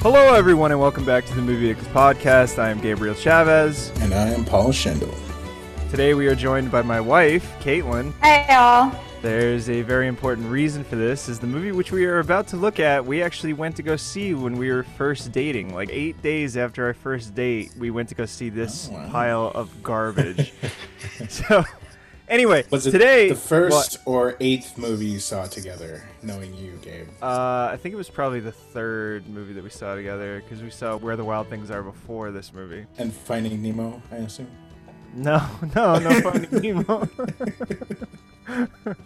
Hello, everyone, and welcome back to the Movie X podcast. I am Gabriel Chavez. And I am Paul Schendel. Today, we are joined by my wife, Caitlin. Hey, y'all. There's a very important reason for this. Is the movie which we are about to look at, we actually went to go see when we were first dating. Like eight days after our first date, we went to go see this Oh, wow. pile of garbage. so, anyway, Was it today the first or eighth movie you saw together, knowing you, Gabe? Uh, I think it was probably the third movie that we saw together because we saw Where the Wild Things Are before this movie. And Finding Nemo, I assume? No, no, no Finding Nemo.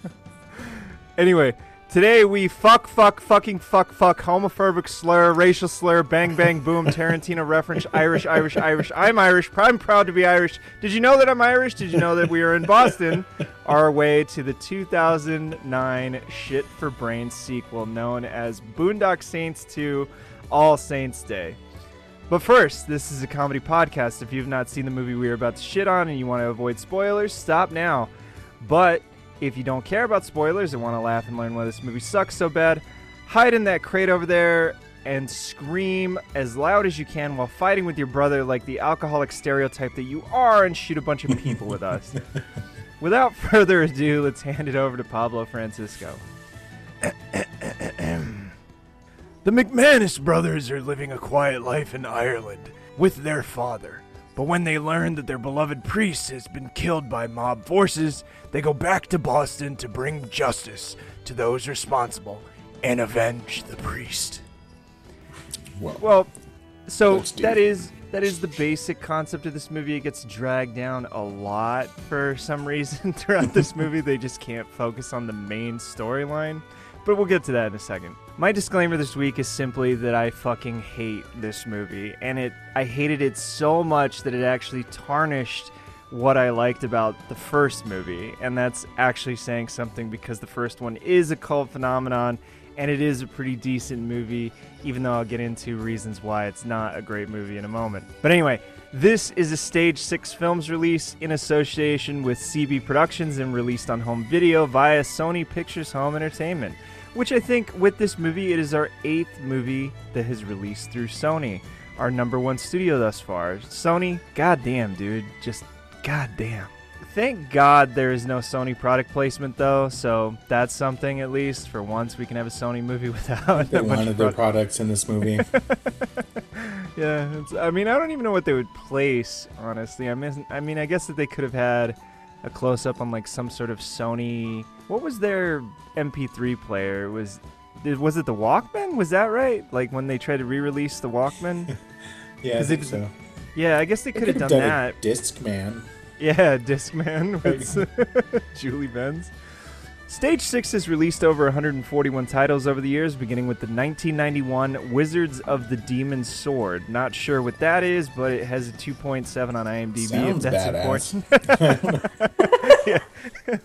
anyway, today we fuck, fuck, fucking fuck, fuck, homophobic slur, racial slur, bang, bang, boom, Tarantino reference, Irish, Irish, Irish. I'm Irish. I'm proud to be Irish. Did you know that I'm Irish? Did you know that we are in Boston? Our way to the 2009 Shit for Brains sequel known as Boondock Saints 2 All Saints Day. But first, this is a comedy podcast. If you've not seen the movie we are about to shit on and you want to avoid spoilers, stop now. But if you don't care about spoilers and want to laugh and learn why this movie sucks so bad, hide in that crate over there and scream as loud as you can while fighting with your brother like the alcoholic stereotype that you are and shoot a bunch of people with us. Without further ado, let's hand it over to Pablo Francisco. The McManus brothers are living a quiet life in Ireland with their father. But when they learn that their beloved priest has been killed by mob forces, they go back to Boston to bring justice to those responsible and avenge the priest. Well, Well, so Let's do that it. is that is the basic concept of this movie. It gets dragged down a lot for some reason throughout this movie. They just can't focus on the main storyline. But we'll get to that in a second. My disclaimer this week is simply that I fucking hate this movie, and it I hated it so much that it actually tarnished what I liked about the first movie, and that's actually saying something because the first one is a cult phenomenon and it is a pretty decent movie, even though I'll get into reasons why it's not a great movie in a moment. But anyway, this is a Stage 6 Films release in association with CB Productions and released on home video via Sony Pictures Home Entertainment, which I think with this movie, it is our eighth movie that has released through Sony, our number one studio thus far. Sony, goddamn, dude, just goddamn. Thank God there is no Sony product placement though, so that's something at least. For once, we can have a Sony movie without they a bunch wanted of their product. products in this movie. Yeah, it's, I mean, I don't even know what they would place. Honestly, I mean, I mean, I guess that they could have had a close up on like some sort of Sony. What was their MP3 player? Was was it the Walkman? Was that right? Like when they tried to re-release the Walkman? yeah, I 'Cause think it- so. yeah, I guess they They could have done done that. Discman. Yeah, Discman with Julie Benz. Stage 6 has released over 141 titles over the years, beginning with the 1991 Wizards of the Demon Sword. Not sure what that is, but it has a 2.7 on IMDb. Sounds if that's badass. important.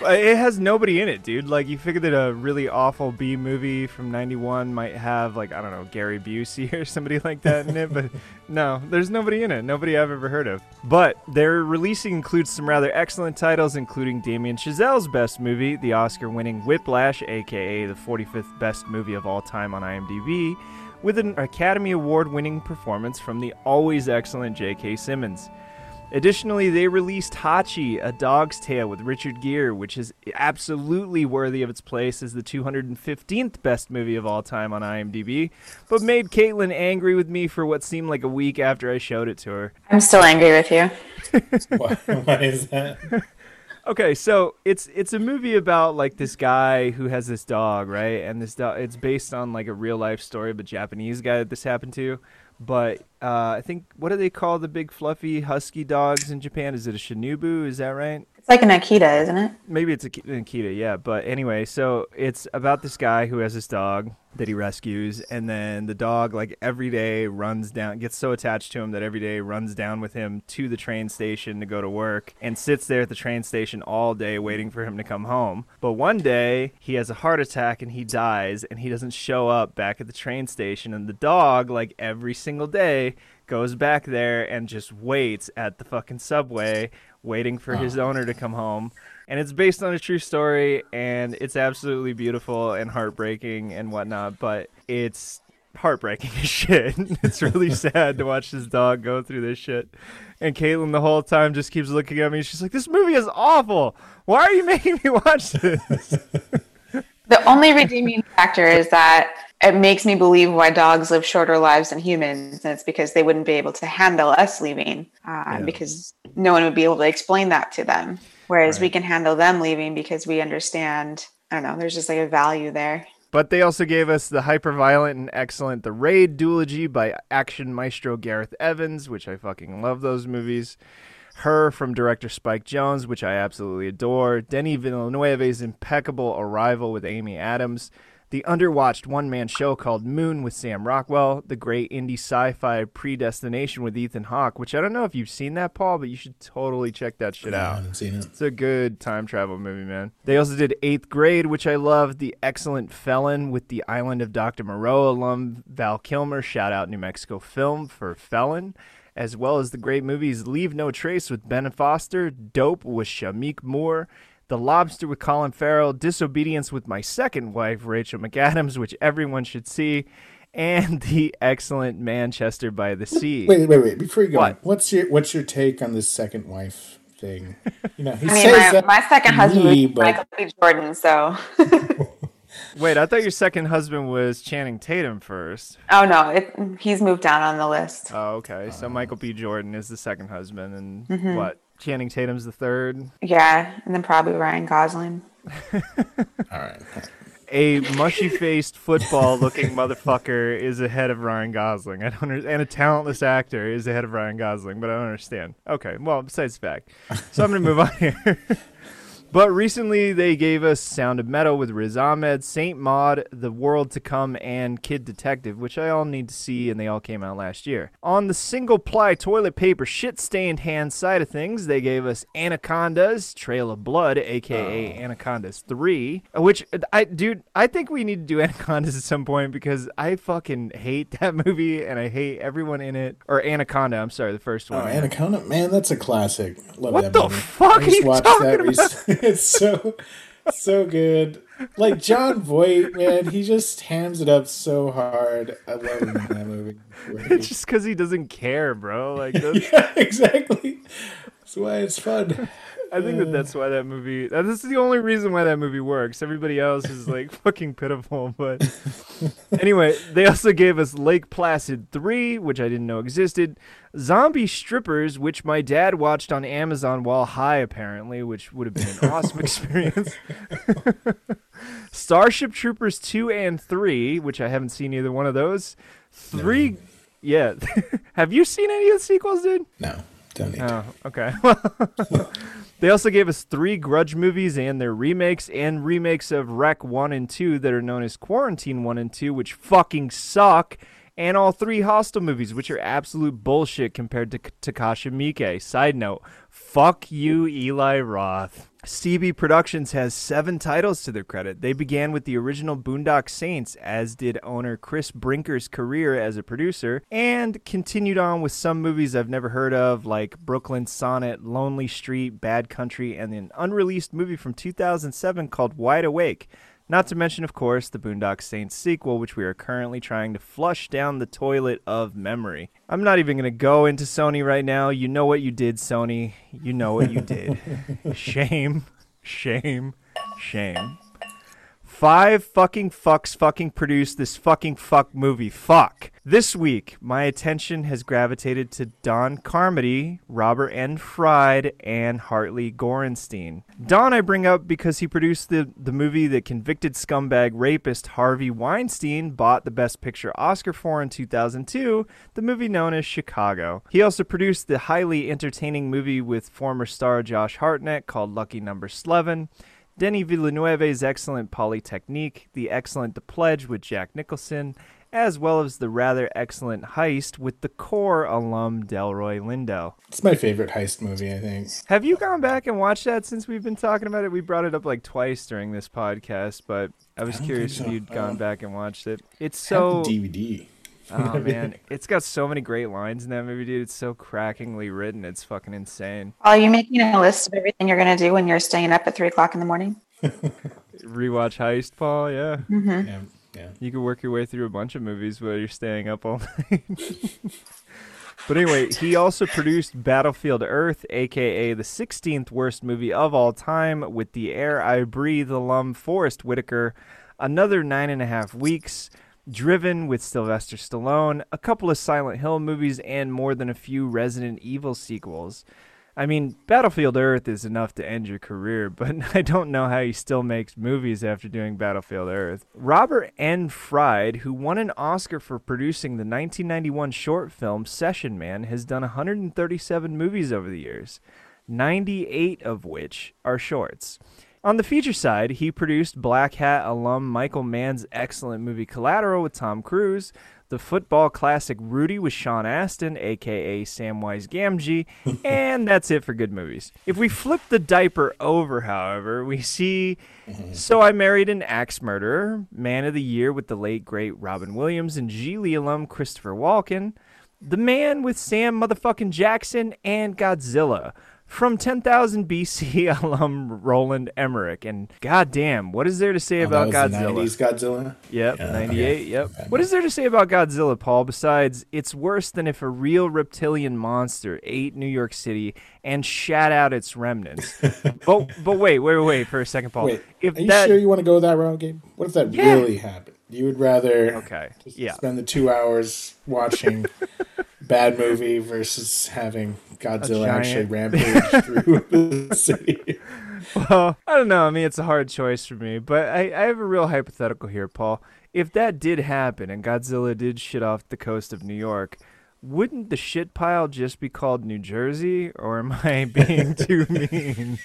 It has nobody in it, dude. Like, you figure that a really awful B movie from 91 might have, like, I don't know, Gary Busey or somebody like that in it, but no, there's nobody in it. Nobody I've ever heard of. But their releasing includes some rather excellent titles, including Damien Chazelle's best movie, the Oscar winning Whiplash, aka the 45th best movie of all time on IMDb, with an Academy Award winning performance from the always excellent J.K. Simmons. Additionally, they released Hachi, A Dog's Tale with Richard Gere, which is absolutely worthy of its place as the 215th best movie of all time on IMDb, but made Caitlin angry with me for what seemed like a week after I showed it to her. I'm still angry with you. why, why is that? Okay, so it's it's a movie about like this guy who has this dog, right? And this dog it's based on like a real life story of a Japanese guy that this happened to. But uh, I think what do they call the big fluffy husky dogs in Japan? Is it a Shinobu? Is that right? It's like an Akita, isn't it? Maybe it's a Ki- Akita, yeah. But anyway, so it's about this guy who has this dog that he rescues, and then the dog, like every day, runs down, gets so attached to him that every day runs down with him to the train station to go to work, and sits there at the train station all day waiting for him to come home. But one day, he has a heart attack and he dies, and he doesn't show up back at the train station, and the dog, like every single day, goes back there and just waits at the fucking subway waiting for his oh. owner to come home. And it's based on a true story, and it's absolutely beautiful and heartbreaking and whatnot. But it's heartbreaking as shit. it's really sad to watch this dog go through this shit. And Caitlin the whole time just keeps looking at me. She's like, "This movie is awful. Why are you making me watch this?" The only redeeming factor is that it makes me believe why dogs live shorter lives than humans, and it's because they wouldn't be able to handle us leaving, uh, Yeah. because no one would be able to explain that to them. Whereas we can handle them leaving because we understand. I don't know. There's just like a value there. But they also gave us the hyper violent and excellent The Raid duology by action maestro Gareth Evans, which I fucking love those movies. Her from director Spike Jonze, which I absolutely adore. Denis Villeneuve's impeccable Arrival with Amy Adams. The underwatched one man show called Moon with Sam Rockwell. The great indie sci fi Predestination with Ethan Hawke, which I don't know if you've seen that, Paul, but you should totally check that shit I out. haven't seen it. It's a good time travel movie, man. They also did Eighth Grade, which I love. The Excellent Felon with the Island of Dr. Moreau alum Val Kilmer. Shout out New Mexico Film for Felon. As well as the great movies Leave No Trace with Ben Foster, Dope with Shameik Moore, The Lobster with Colin Farrell, Disobedience with my second wife, Rachel McAdams, which everyone should see, and the excellent Manchester by the Sea. Wait, wait, wait. Before you go, What? on, what's your what's your take on this second wife thing? You know, he I mean, says my, that my second husband me, was but Michael B. Jordan, so Wait, I thought your second husband was Channing Tatum first. oh no, it, he's moved down on the list. Oh, okay. So Michael B. Jordan is the second husband, and Mm-hmm. what? Channing Tatum's the third. Yeah, and then probably Ryan Gosling. all right. A mushy-faced football-looking motherfucker is ahead of Ryan Gosling. I don't understand. And a talentless actor is ahead of Ryan Gosling, but I don't understand. Okay, well, besides the fact. So I'm gonna move on here. But recently they gave us Sound of Metal with Riz Ahmed, Saint Maud, The World to Come, and Kid Detective, which I all need to see, and they all came out last year. On the single ply toilet paper shit stained hand side of things, they gave us Anacondas, Trail of Blood, aka oh. Anacondas 3, uh, which I dude, I think we need to do Anacondas at some point because I fucking hate that movie and I hate everyone in it. Or Anaconda, I'm sorry, the first one. Oh, Anaconda, man, that's a classic. Love What that the movie. fuck are you talking about? it's so so good. Like Jon Voight, man, he just hams it up so hard. I love him in that movie. It's just because he doesn't care, bro. Like, yeah, exactly. That's why it's fun. I think that that's why that movie. This is the only reason why that movie works. Everybody else is like fucking pitiful. But anyway, they also gave us Lake Placid 3, which I didn't know existed. Zombie Strippers, which my dad watched on Amazon while high, apparently, which would have been an awesome experience. Starship Troopers 2 and 3, which I haven't seen either one of those. Three. Yeah. have you seen any of the sequels, dude? No, don't need to. Oh, okay. They also gave us three Grudge movies and their remakes, and remakes of Rec 1 and 2 that are known as Quarantine 1 and 2, which fucking suck, and all three Hostel movies, which are absolute bullshit compared to Takashi Miike. Side note, fuck you, Eli Roth. CB Productions has seven titles to their credit. They began with the original Boondock Saints, as did owner Chris Brinker's career as a producer, and continued on with some movies I've never heard of, like Brooklyn Sonnet, Lonely Street, Bad Country, and an unreleased movie from 2007 called Wide Awake. Not to mention, of course, the Boondock Saints sequel, which we are currently trying to flush down the toilet of memory. I'm not even going to go into Sony right now. You know what you did, Sony. You know what you did. shame, shame, shame. Five fucking fucks fucking produced this fucking fuck movie. Fuck. This week, my attention has gravitated to Don Carmody, Robert N. Fried, and Hartley Gorenstein. Don I bring up because he produced the, the movie that convicted scumbag rapist Harvey Weinstein bought the Best Picture Oscar for in 2002, the movie known as Chicago. He also produced the highly entertaining movie with former star Josh Hartnett called Lucky Number Slevin. Denis Villeneuve's excellent Polytechnique, the excellent The Pledge with Jack Nicholson, as well as the rather excellent Heist with the core alum Delroy Lindo. It's my favorite heist movie, I think. Have you gone back and watched that since we've been talking about it? We brought it up like twice during this podcast, but I was I curious think if you'd gone Um, back and watched it. It's so the DVD. oh man, it's got so many great lines in that movie, dude. It's so crackingly written. It's fucking insane. Are you making a list of everything you're going to do when you're staying up at three o'clock in the morning? Rewatch Heist, Paul. Yeah. Mm-hmm. Yeah, Yeah. You could work your way through a bunch of movies while you're staying up all night. but anyway, he also produced Battlefield Earth, aka the 16th worst movie of all time, with the air I breathe alum Forrest Whitaker, another nine and a half weeks, Driven with Sylvester Stallone, a couple of Silent Hill movies, and more than a few Resident Evil sequels. I mean, Battlefield Earth is enough to end your career, but I don't know how he still makes movies after doing Battlefield Earth. Robert N. Fried, who won an Oscar for producing the 1991 short film Session Man, has done 137 movies over the years, 98 of which are shorts. On the feature side, he produced Blackhat alum Michael Mann's excellent movie Collateral with Tom Cruise, the football classic Rudy with Sean Astin, aka Samwise Gamgee, and that's it for good movies. If we flip the diaper over, however, we see mm-hmm. So I Married an Axe Murderer, Man of the Year with the late great Robin Williams and Gigli alum Christopher Walken, The Man with Sam motherfucking Jackson, and Godzilla from 10,000 BC alum Roland Emmerich. And goddamn, what is there to say Oh, about Godzilla? the 90s Godzilla. Yep, Yeah, 98, okay. yep. What is there to say about Godzilla, Paul, besides it's worse than if a real reptilian monster ate New York City and shat out its remnants? but but wait, wait, wait for a second, Paul. Wait, if are you that sure you want to go that route, Gabe? What if that Yeah. really happened? You would rather Okay. just Yeah. spend the two hours watching bad movie versus having Godzilla actually rampage through the city. Well, I don't know. I mean, it's a hard choice for me, but I, I have a real hypothetical here, Paul. If that did happen and Godzilla did shit off the coast of New York, wouldn't the shit pile just be called New Jersey, or am I being too mean?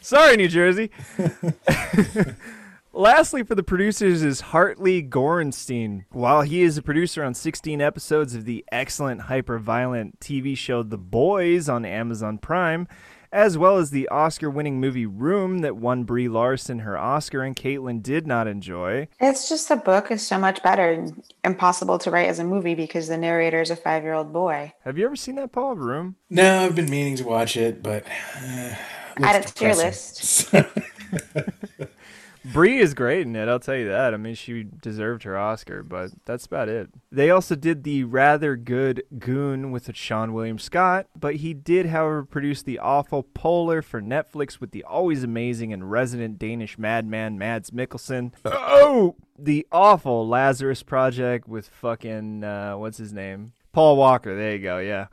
Sorry, New Jersey. Lastly, for the producers is Hartley Gorenstein. While he is a producer on 16 episodes of the excellent hyper-violent TV show The Boys on Amazon Prime, as well as the Oscar-winning movie Room that won Brie Larson her Oscar and Caitlin did not enjoy. It's just the book is so much better and impossible to write as a movie because the narrator is a five year old boy. Have you ever seen that, Paul? Room? No, I've been meaning to watch it, but uh, Add it to your depressing. Brie is great in it, I'll tell you that. I mean, she deserved her Oscar, but that's about it. They also did the rather good Goon with Seann William Scott, but he did, however, produce the awful Polar for Netflix with the always amazing and resident Danish madman Mads Mikkelsen. Oh! The awful Lazarus Project with fucking, uh, what's his name? Paul Walker. There you go, yeah.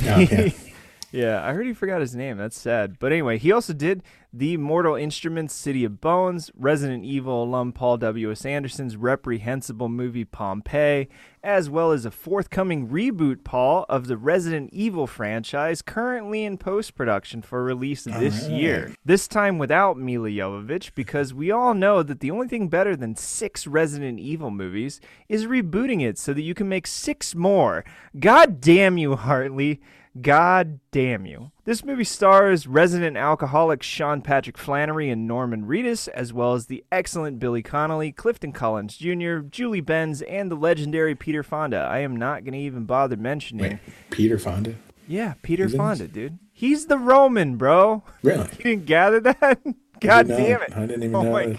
Okay. Yeah, I heard he forgot his name. That's sad. But anyway, he also did the Mortal Instruments City of Bones, Resident Evil alum Paul W.S. Anderson's reprehensible movie Pompeii, as well as a forthcoming reboot, Paul, of the Resident Evil franchise, currently in post production for release this Alright. year. This time without Milla Jovovich, because we all know that the only thing better than six Resident Evil movies is rebooting it so that you can make six more. God damn you, Hartley. God damn you. This movie stars resident alcoholic Sean Patrick Flanery and Norman Reedus, as well as the excellent Billy Connolly, Clifton Collins Jr., Julie Benz, and the legendary Peter Fonda. I am not going to even bother mentioning. Wait, Peter Fonda? Yeah, Peter He's Fonda, dude. He's the Roman, bro. Really? You didn't gather that? God damn it. I didn't even oh know my this.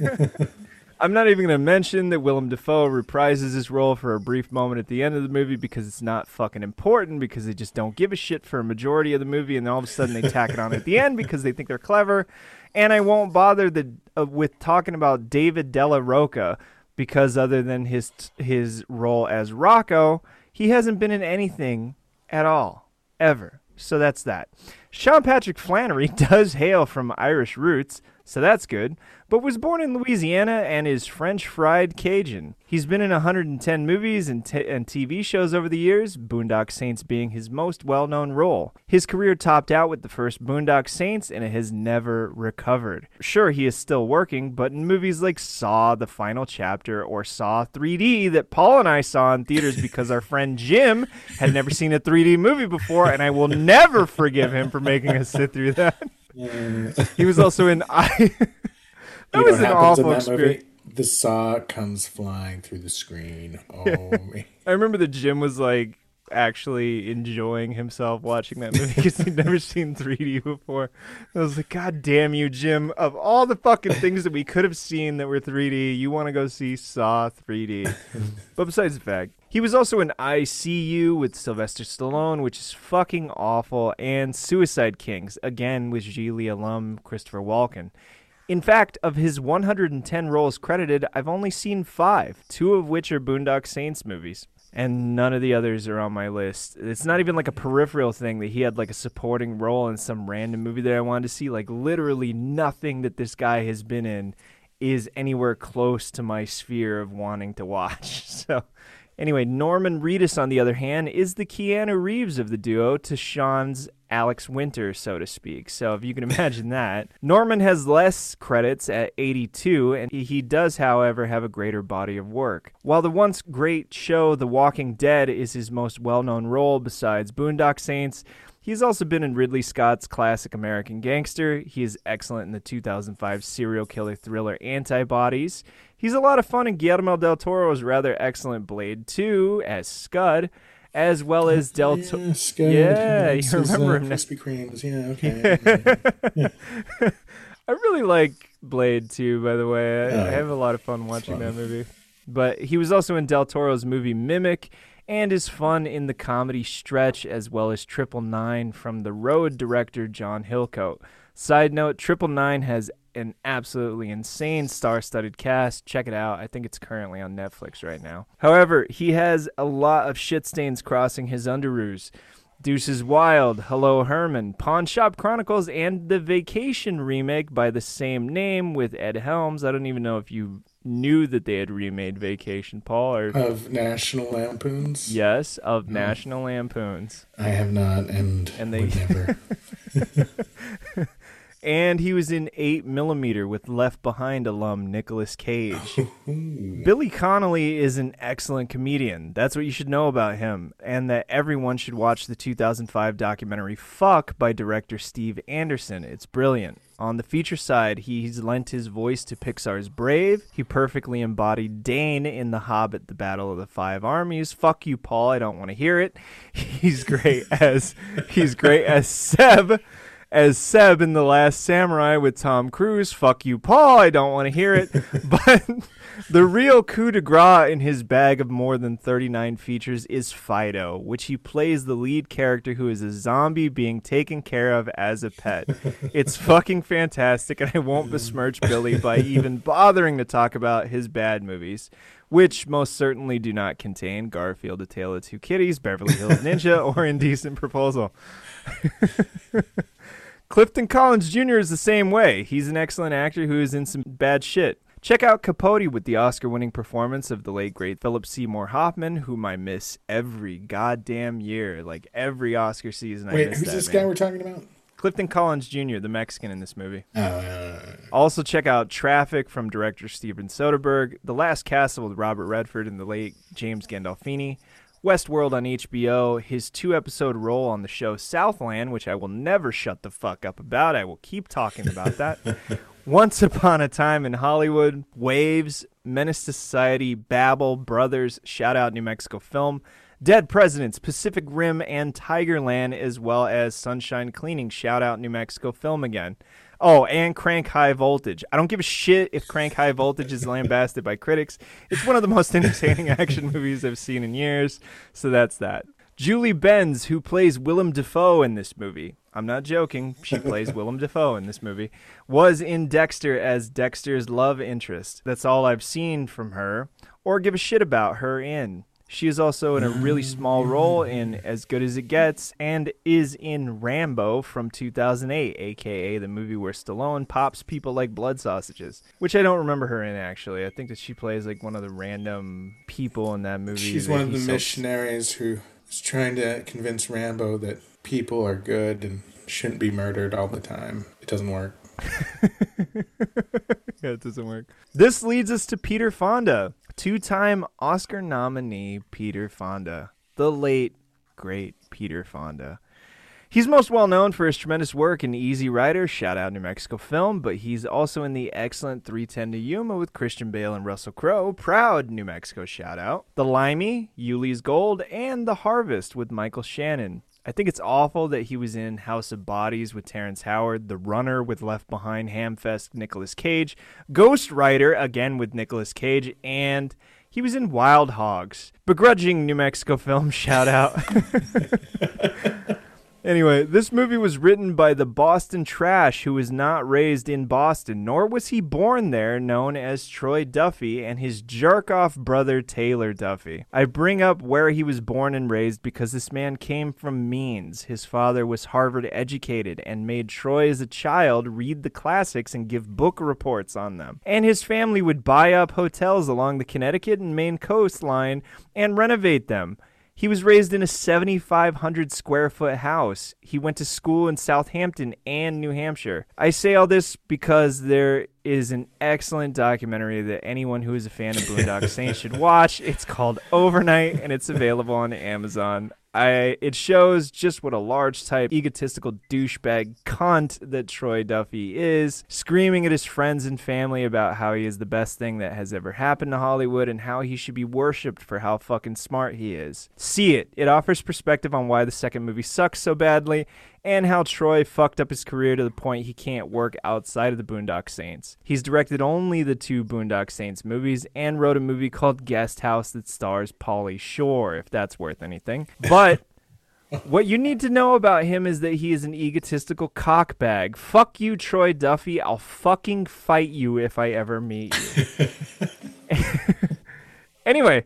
god. I'm not even going to mention that Willem Dafoe reprises his role for a brief moment at the end of the movie because it's not fucking important because they just don't give a shit for a majority of the movie and then all of a sudden they tack it on at the end because they think they're clever. And I won't bother the, uh, with talking about David Della Rocco because other than his his role as Rocco, he hasn't been in anything at all ever. So that's that. Sean Patrick Flanery does hail from Irish roots, so that's good, but was born in Louisiana and is French fried Cajun. He's been in 110 movies and, t- and TV shows over the years, Boondock Saints being his most well known role. His career topped out with the first Boondock Saints and it has never recovered. Sure, he is still working, but in movies like Saw, The Final Chapter, or Saw 3D that Paul and I saw in theaters because our friend Jim had never seen a 3D movie before, and I will never forgive him for making us sit through that. He was also in I. that was an awful experience. movie? The saw comes flying through the screen. Oh, me. I remember the Jim was like actually enjoying himself watching that movie because he'd never seen 3D before. I was like, God damn you, Jim! Of all the fucking things that we could have seen that were 3D, you want to go see Saw 3D. but besides the fact, he was also in ICU with Sylvester Stallone, which is fucking awful, and Suicide Kings, again with Gigli alum Christopher Walken. In fact, of his 110 roles credited, I've only seen five, two of which are Boondock Saints movies. And none of the others are on my list. It's not even like a peripheral thing that he had like a supporting role in some random movie that I wanted to see. Like, literally nothing that this guy has been in is anywhere close to my sphere of wanting to watch. So, Anyway, Norman Reedus, on the other hand, is the Keanu Reeves of the duo to Sean's Alex Winter, so to speak. So if you can imagine that. Norman has less credits at 82, and he does, however, have a greater body of work. While the once great show The Walking Dead is his most well known role besides Boondock Saints, He's also been in Ridley Scott's classic American Gangster. He is excellent in the 2005 serial killer thriller Antibodies. He's a lot of fun in Guillermo del Toro's rather excellent Blade 2 as Scud, as well as Del Toro. Yeah. Yeah, you is, remember uh, him now. Krispy Kremes. Yeah, okay. I really like Blade 2, by the way. I, Oh, I have a lot of fun watching that movie. But he was also in Del Toro's movie Mimic and is fun in the comedy Stretch as well as Triple Nine from the Road director John Hillcoat. Side note, Triple Nine has an absolutely insane star-studded cast. Check it out. I think it's currently on Netflix right now. However, he has a lot of shit stains crossing his underoos. Deuces Wild, Hello Herman, Pawn Shop Chronicles, and the Vacation remake by the same name with Ed Helms. I don't even know if you knew that they had remade Vacation, Paul, or of National Lampoons. yes, of National Lampoons. I have not, and, And they- never. And he was in 8 Millimeter with Left Behind alum Nicolas Cage. Billy Connolly is an excellent comedian. That's what you should know about him. And that everyone should watch the 2005 documentary Fuck by director Steve Anderson. It's brilliant. On the feature side, he's lent his voice to Pixar's Brave. He perfectly embodied Dáin in The Hobbit, The Battle of the Five Armies. Fuck you, Paul. I don't want to hear it. He's great as he's great as Seb as Seb in The Last Samurai with Tom Cruise. Fuck you, Paul. I don't want to hear it. but the real coup de grace in his bag of more than 39 features is Fido, which he plays the lead character who is a zombie being taken care of as a pet. It's fucking fantastic, and I won't besmirch Billy by even bothering to talk about his bad movies. Which most certainly do not contain Garfield, A Tale of Two Kitties, Beverly Hills Ninja, or Indecent Proposal. Clifton Collins Jr. is the same way. He's an excellent actor who is in some bad shit. Check out Capote with the Oscar winning performance of the late great Philip Seymour Hoffman, whom I miss every goddamn year. Like every Oscar season, I Wait, miss who's that this man. guy we're talking about? Clifton Collins Jr., the Mexican in this movie. Uh, Also, check out Traffic from director Steven Soderbergh, The Last Castle with Robert Redford and the late James Gandolfini, Westworld on HBO, his two episode role on the show Southland, which I will never shut the fuck up about. I will keep talking about that. Once Upon a Time in Hollywood, Waves, Menace to Society, Babel, Brothers, Shout Out New Mexico Film, Dead Presidents, Pacific Rim, and Tigerland, as well as Sunshine Cleaning, Shout Out New Mexico Film again. Oh, and Crank High Voltage. I don't give a shit if Crank High Voltage is lambasted by critics. It's one of the most entertaining action movies I've seen in years, so that's that. Julie Benz, who plays Willem Dafoe in this movie, I'm not joking, she plays Willem Dafoe in this movie, was in Dexter as Dexter's love interest. That's all I've seen from her, or give a shit about her in. She is also in a really small role in As Good as It Gets and is in Rambo from 2008, aka the movie where Stallone pops people like blood sausages, which I don't remember her in actually. I think that she plays like one of the random people in that movie. she's that one of the so- missionaries who is trying to convince Rambo that people are good and shouldn't be murdered all the time. It doesn't work. yeah, it doesn't work. This leads us to Peter Fonda, two time Oscar nominee Peter Fonda, the late, great Peter Fonda. He's most well known for his tremendous work in Easy Rider, shout out New Mexico film, but he's also in the excellent 310 to Yuma with Christian Bale and Russell Crowe, proud New Mexico shout out. The Limey, Ulee's Gold, and The Harvest with Michael Shannon. I think it's awful that he was in House of Bodies with Terrence Howard, The Runner with Left Behind, Hamfest, Nicolas Cage, Ghost Rider again with Nicolas Cage, and he was in Wild Hogs. Begrudging New Mexico film shout out. Anyway, this movie was written by the Boston Trash, who was not raised in Boston, nor was he born there, known as Troy Duffy, and his jerk off brother Taylor Duffy. I bring up where he was born and raised because this man came from means. His father was Harvard educated and made Troy as a child read the classics and give book reports on them. And his family would buy up hotels along the Connecticut and Maine coastline and renovate them. He was raised in a 7,500 square foot house. He went to school in Southampton and New Hampshire. I say all this because there is an excellent documentary that anyone who is a fan of Boondock Saints should watch. It's called Overnight and it's available on Amazon. I it shows just what a large type egotistical douchebag cunt that Troy Duffy is, screaming at his friends and family about how he is the best thing that has ever happened to Hollywood and how he should be worshipped for how fucking smart he is. See it. It offers perspective on why the second movie sucks so badly and how Troy fucked up his career to the point he can't work outside of the Boondock Saints. He's directed only the two Boondock Saints movies and wrote a movie called Guest House that stars Pauly Shore, if that's worth anything. But what you need to know about him is that he is an egotistical cockbag. Fuck you, Troy Duffy. I'll fucking fight you if I ever meet you. anyway,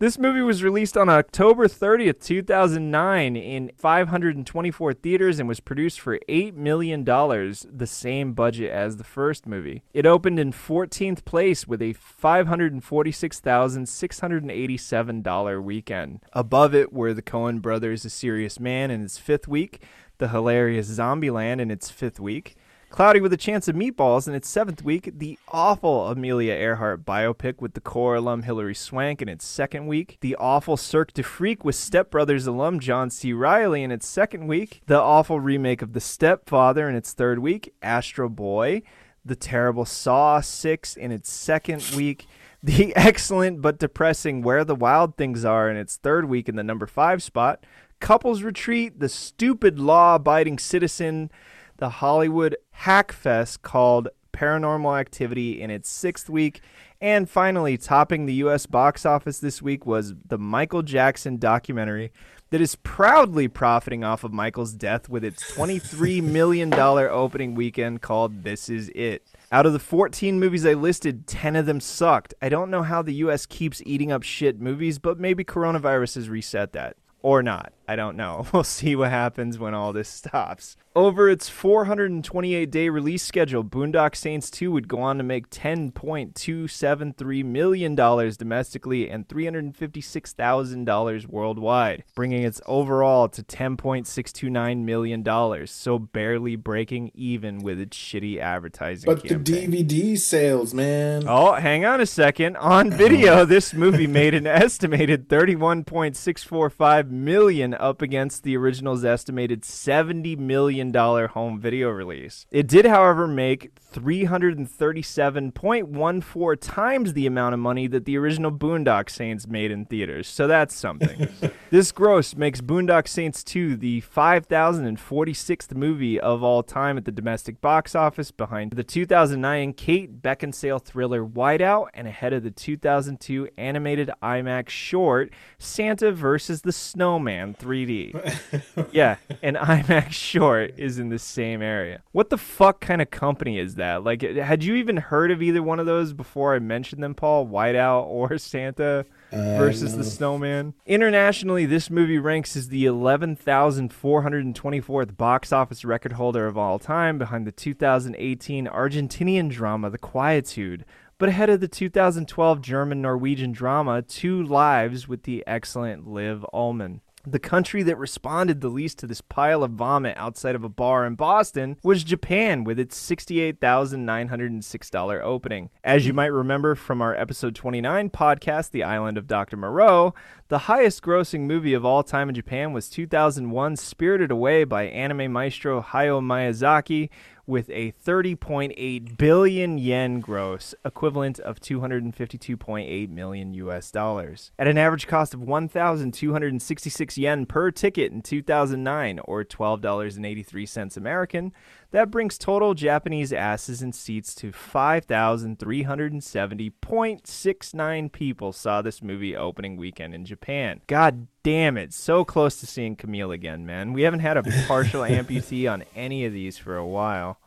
this movie was released on October 30th, 2009, in 524 theaters and was produced for $8 million, the same budget as the first movie. It opened in 14th place with a $546,687 weekend. Above it were the Coen brothers' A Serious Man in its fifth week, the hilarious Zombieland in its fifth week, Cloudy with a Chance of Meatballs in its seventh week, the awful Amelia Earhart biopic with the core alum Hilary Swank in its second week, the awful Cirque du Freak with Step Brothers alum John C. Reilly in its second week, the awful remake of The Stepfather in its third week, Astro Boy, the terrible Saw 6 in its second week, the excellent but depressing Where the Wild Things Are in its third week in the number 5 spot, Couples Retreat, the stupid law abiding citizen the Hollywood Hackfest called Paranormal Activity in its sixth week. And finally, topping the U.S. box office this week was the Michael Jackson documentary that is proudly profiting off of Michael's death with its $23 million opening weekend called This Is It. Out of the 14 movies I listed, 10 of them sucked. I don't know how the US keeps eating up shit movies, but maybe coronavirus has reset that. Or not. I don't know. We'll see what happens when all this stops. Over its 428 day release schedule, Boondock Saints 2 would go on to make $10.273 million domestically and $356,000 worldwide, bringing its overall to $10.629 million, so barely breaking even with its shitty advertising. But campaign. the DVD sales, man. Oh, hang on a second. On video, this movie made an estimated 31.645 million up against the original's estimated 70 million dollar home video release. It did, however, make 337.14 times the amount of money that the original Boondock Saints made in theaters. So that's something. this gross makes Boondock Saints 2 the 5046th movie of all time at the domestic box office behind the 2009 Kate Beckinsale thriller Whiteout and ahead of the 2002 animated IMAX short Santa versus the Snowman 3D. yeah, an IMAX short is in the same area. What the fuck kind of company is that? Like, had you even heard of either one of those before I mentioned them, Paul? Whiteout or Santa? Versus the uh, Snowman. Internationally, this movie ranks as the 11,424th box office record holder of all time, behind the 2018 Argentinian drama The Quietude, but ahead of the 2012 German Norwegian drama Two Lives with the excellent Liv Ullmann. The country that responded the least to this pile of vomit outside of a bar in Boston was Japan with its $68,906 opening. As you might remember from our episode 29 podcast, The Island of Dr. Moreau, the highest grossing movie of all time in Japan was 2001's Spirited Away by anime maestro Hayao Miyazaki with a 30.8 billion yen gross, equivalent of 252.8 million US dollars. At an average cost of 1,266 yen per ticket in 2009, or $12.83 American, that brings total Japanese asses and seats to 5,370.69 people saw this movie opening weekend in Japan. God damn it, so close to seeing Camille again, man. We haven't had a partial amputee on any of these for a while.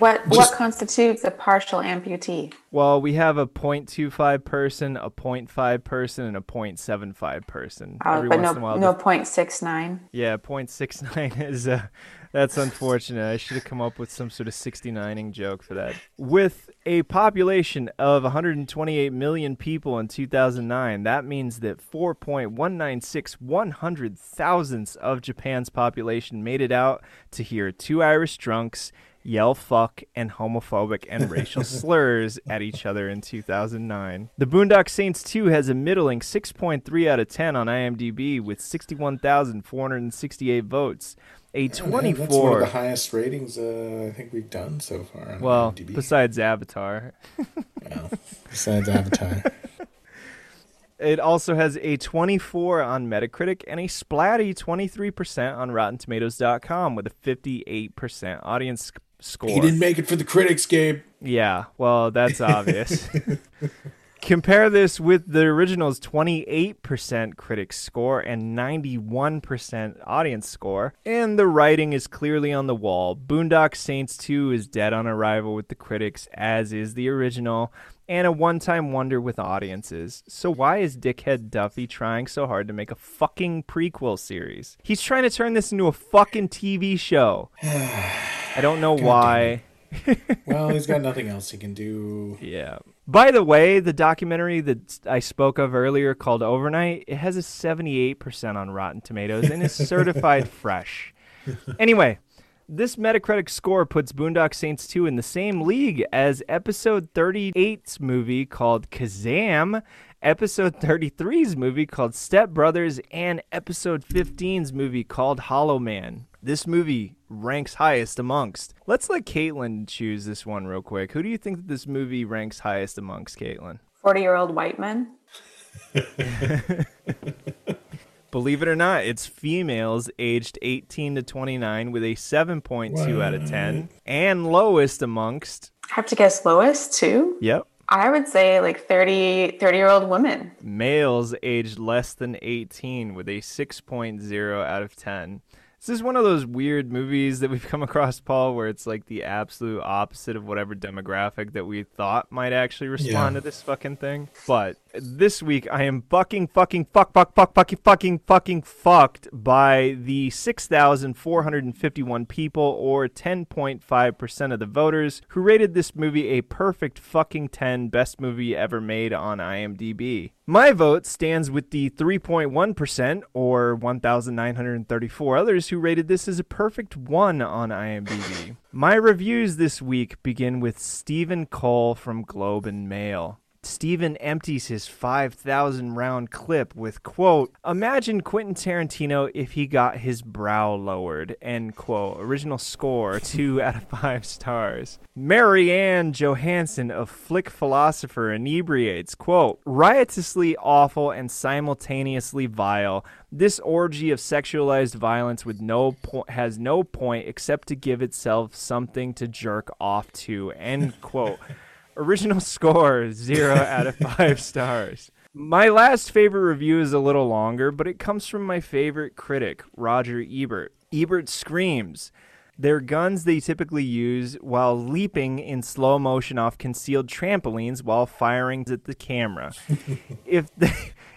What what constitutes a partial amputee? Well, we have a 0.25 person, a 0.5 person, and a 0.75 person. Uh, Every but once no in a while, no the- point six nine. yeah, 0.69 is uh, that's unfortunate. I should have come up with some sort of 69ing joke for that. With a population of 128 million people in 2009, that means that 4.196 one hundred thousandths of Japan's population made it out to hear two Irish drunks yell fuck and homophobic and racial slurs at each other in 2009. The Boondock Saints 2 has a middling 6.3 out of 10 on IMDb with 61,468 votes. A Man, that's one of the highest ratings uh, I think we've done so far. On well, IMDb. besides Avatar. Well, besides Avatar. It also has a 24 on Metacritic and a splatty 23% on RottenTomatoes.com with a 58% audience sc- score. he didn't make it for the critics, Gabe. Yeah, well, that's obvious. Compare this with the original's 28% critic score and 91% audience score, and the writing is clearly on the wall. Boondock Saints 2 is dead on arrival with the critics, as is the original, and a one time wonder with audiences. So, why is Dickhead Duffy trying so hard to make a fucking prequel series? He's trying to turn this into a fucking TV show. I don't know damn why. Well, he's got nothing else he can do. Yeah. By the way, the documentary that I spoke of earlier called Overnight, it has a 78% on Rotten Tomatoes and is certified fresh. Anyway, this Metacritic score puts Boondock Saints 2 in the same league as episode 38's movie called Kazam, episode 33's movie called Step Brothers, and episode 15's movie called Hollow Man. This movie ranks highest amongst. Let's let Caitlin choose this one real quick. Who do you think that this movie ranks highest amongst, Caitlin? Forty year old white men. Believe it or not, it's females aged 18 to 29 with a 7.2 out of 10. And lowest amongst, I have to guess lowest too. yep, I would say like 30 30 year old women. males aged less than 18 with a 6.0 out of 10. This is one of those weird movies that we've come across, Paul, where it's like the absolute opposite of whatever demographic that we thought might actually respond Yeah. to this fucking thing. But this week, I am fucking, fucking, fuck, fuck, fuck, fucking, fucking, fucking fucked by the 6,451 people, or 10.5% of the voters, who rated this movie a perfect fucking 10 best movie ever made on IMDb. My vote stands with the 3.1%, or 1,934 others who rated this as a perfect 1 on IMDb. My reviews this week begin with Stephen Cole from Globe and Mail. Steven empties his 5,000 round clip with, quote, Imagine Quentin Tarantino if he got his brow lowered, end quote. Original score, 2 out of 5 stars. MaryAnn Johanson of Flick Philosopher inebriates, quote, riotously awful and simultaneously vile. This orgy of sexualized violence with no po- has no point except to give itself something to jerk off to, end quote. Original score, zero out of five stars. My last favorite review is a little longer, but it comes from my favorite critic, Roger Ebert. Ebert screams. They're guns they typically use while leaping in slow motion off concealed trampolines while firing at the camera. if they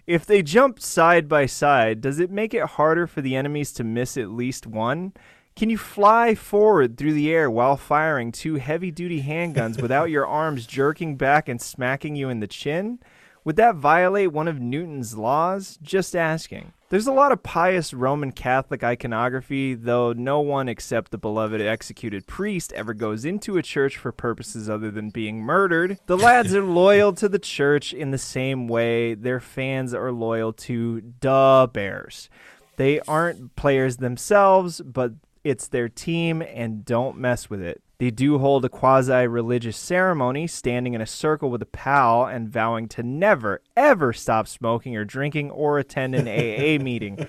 if they jump side by side, does it make it harder for the enemies to miss at least one? Can you fly forward through the air while firing two heavy duty handguns without your arms jerking back and smacking you in the chin? Would that violate one of Newton's laws? Just asking. There's a lot of pious Roman Catholic iconography, though no one except the beloved executed priest ever goes into a church for purposes other than being murdered. The lads are loyal to the church in the same way their fans are loyal to the Bears. They aren't players themselves, but it's their team and don't mess with it. They do hold a quasi religious ceremony, standing in a circle with a pal and vowing to never, ever stop smoking or drinking or attend an AA meeting.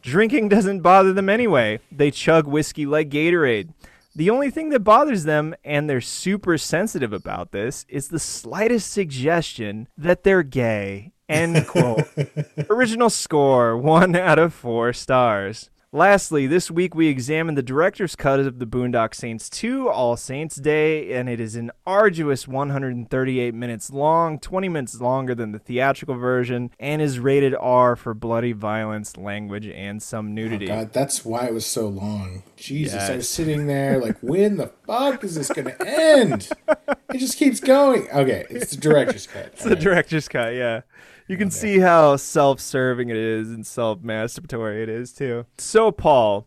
Drinking doesn't bother them anyway. They chug whiskey like Gatorade. The only thing that bothers them, and they're super sensitive about this, is the slightest suggestion that they're gay. End quote. Original score, one out of four stars. Lastly, this week we examined the director's cut of the Boondock Saints 2 All Saints Day, and it is an arduous 138 minutes long, 20 minutes longer than the theatrical version, and is rated R for bloody violence, language, and some oh, nudity. Oh God, that's why it was so long. Jesus, I was sitting there like, when the fuck is this gonna end? It just keeps going. Okay, it's the director's cut. It's the director's cut, yeah. You can see how self serving it is and self masturbatory it is, too. So, Paul,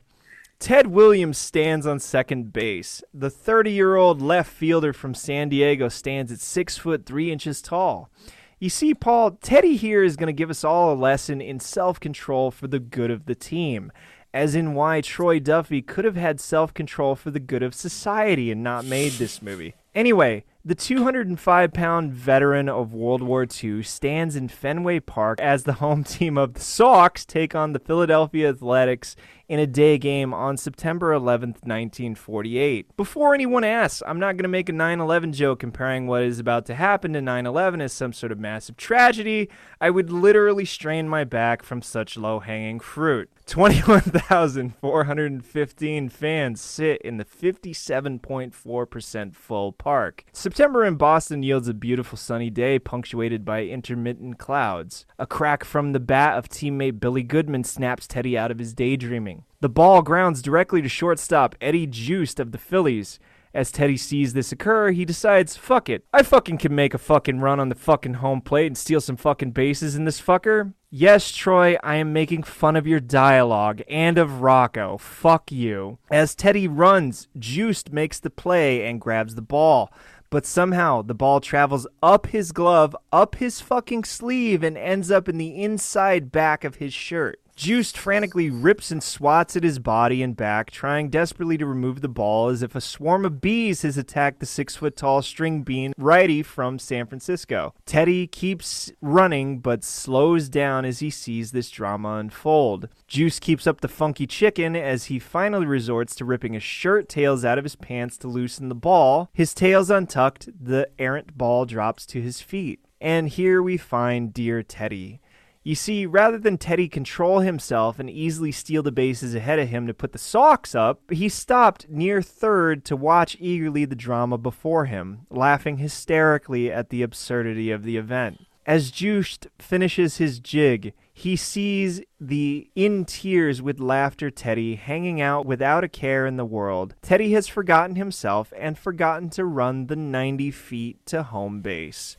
Ted Williams stands on second base. The 30 year old left fielder from San Diego stands at 6 foot 3 inches tall. You see, Paul, Teddy here is going to give us all a lesson in self control for the good of the team, as in why Troy Duffy could have had self control for the good of society and not made this movie. Anyway, the 205 pound veteran of World War II stands in Fenway Park as the home team of the Sox take on the Philadelphia Athletics in a day game on September 11th, 1948. Before anyone asks, I'm not going to make a 9 11 joke comparing what is about to happen to 9 11 as some sort of massive tragedy. I would literally strain my back from such low hanging fruit. 21,415 fans sit in the 57.4% full park. September in Boston yields a beautiful sunny day punctuated by intermittent clouds. A crack from the bat of teammate Billy Goodman snaps Teddy out of his daydreaming. The ball grounds directly to shortstop Eddie Joost of the Phillies. As Teddy sees this occur, he decides, fuck it. I fucking can make a fucking run on the fucking home plate and steal some fucking bases in this fucker. Yes, Troy, I am making fun of your dialogue and of Rocco. Fuck you. As Teddy runs, Joost makes the play and grabs the ball. But somehow the ball travels up his glove, up his fucking sleeve, and ends up in the inside back of his shirt. Joost frantically rips and swats at his body and back, trying desperately to remove the ball as if a swarm of bees has attacked the six foot tall string bean righty from San Francisco. Teddy keeps running but slows down as he sees this drama unfold. Joost keeps up the funky chicken as he finally resorts to ripping his shirt tails out of his pants to loosen the ball. His tails untucked, the errant ball drops to his feet. And here we find dear Teddy. You see, rather than Teddy control himself and easily steal the bases ahead of him to put the Sox up, he stopped near third to watch eagerly the drama before him, laughing hysterically at the absurdity of the event. As Joost finishes his jig, he sees the in tears with laughter Teddy hanging out without a care in the world. Teddy has forgotten himself and forgotten to run the 90 feet to home base.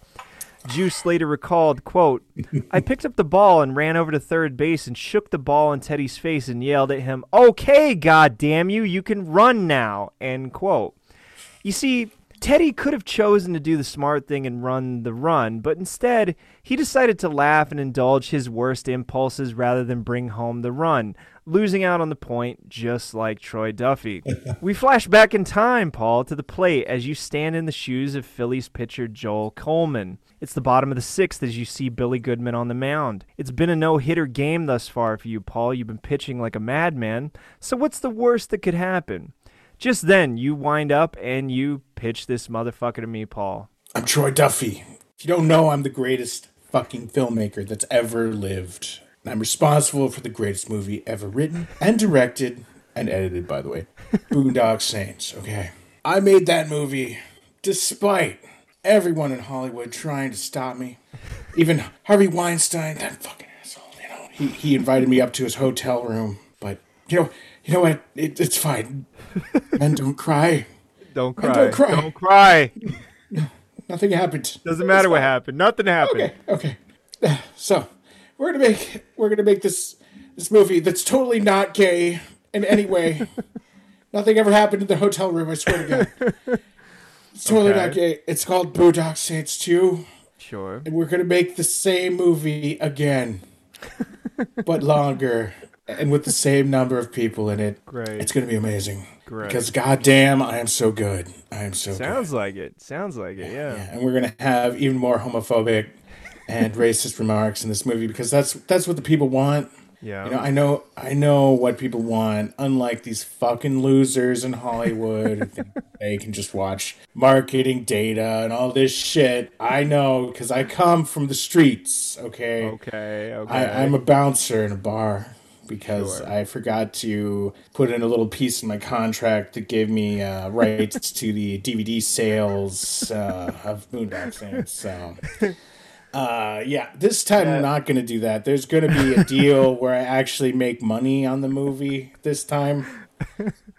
Joost later recalled, quote, I picked up the ball and ran over to third base and shook the ball in Teddy's face and yelled at him, Okay, god damn you, you can run now, end quote. You see, Teddy could have chosen to do the smart thing and run the run, but instead, he decided to laugh and indulge his worst impulses rather than bring home the run, losing out on the point just like Troy Duffy. we flash back in time, Paul, to the plate as you stand in the shoes of Phillies pitcher Joel Coleman. It's the bottom of the sixth as you see Billy Goodman on the mound. It's been a no hitter game thus far for you, Paul. You've been pitching like a madman. So, what's the worst that could happen? Just then, you wind up and you pitch this motherfucker to me, Paul. I'm Troy Duffy. If you don't know, I'm the greatest fucking filmmaker that's ever lived. And I'm responsible for the greatest movie ever written and directed and edited, by the way. Boondock Saints, okay. I made that movie despite everyone in Hollywood trying to stop me. Even Harvey Weinstein, that fucking asshole, you know. He, he invited me up to his hotel room, but, you know, you know what? It, it's fine. Men don't cry. Don't cry. cry. don't cry. Don't cry. Nothing happened. Doesn't matter what happened. Nothing happened. Okay, okay. So we're gonna make we're gonna make this this movie that's totally not gay in any way. Nothing ever happened in the hotel room. I swear to God. It's totally Okay. not gay. It's called Boondock Saints 2, Sure. and we're gonna make the same movie again, but longer and with the same number of people in it. Great. It's gonna be amazing. Great. Because goddamn, I am so good. I am so good. Sounds like it. Sounds like it. Yeah. Yeah, and we're gonna have even more homophobic and racist remarks in this movie because that's that's what the people want. Yeah. You know, I know I know what people want. Unlike these fucking losers in Hollywood, who think they can just watch marketing data and all this shit. I know because I come from the streets. Okay, okay. Okay. I, I'm a bouncer in a bar because Sure. I forgot to put in a little piece in my contract that gave me uh, rights to the DVD sales uh, of Boondock Saints. So, uh, yeah, this time I'm not going to do that. There's going to be a deal where I actually make money on the movie this time.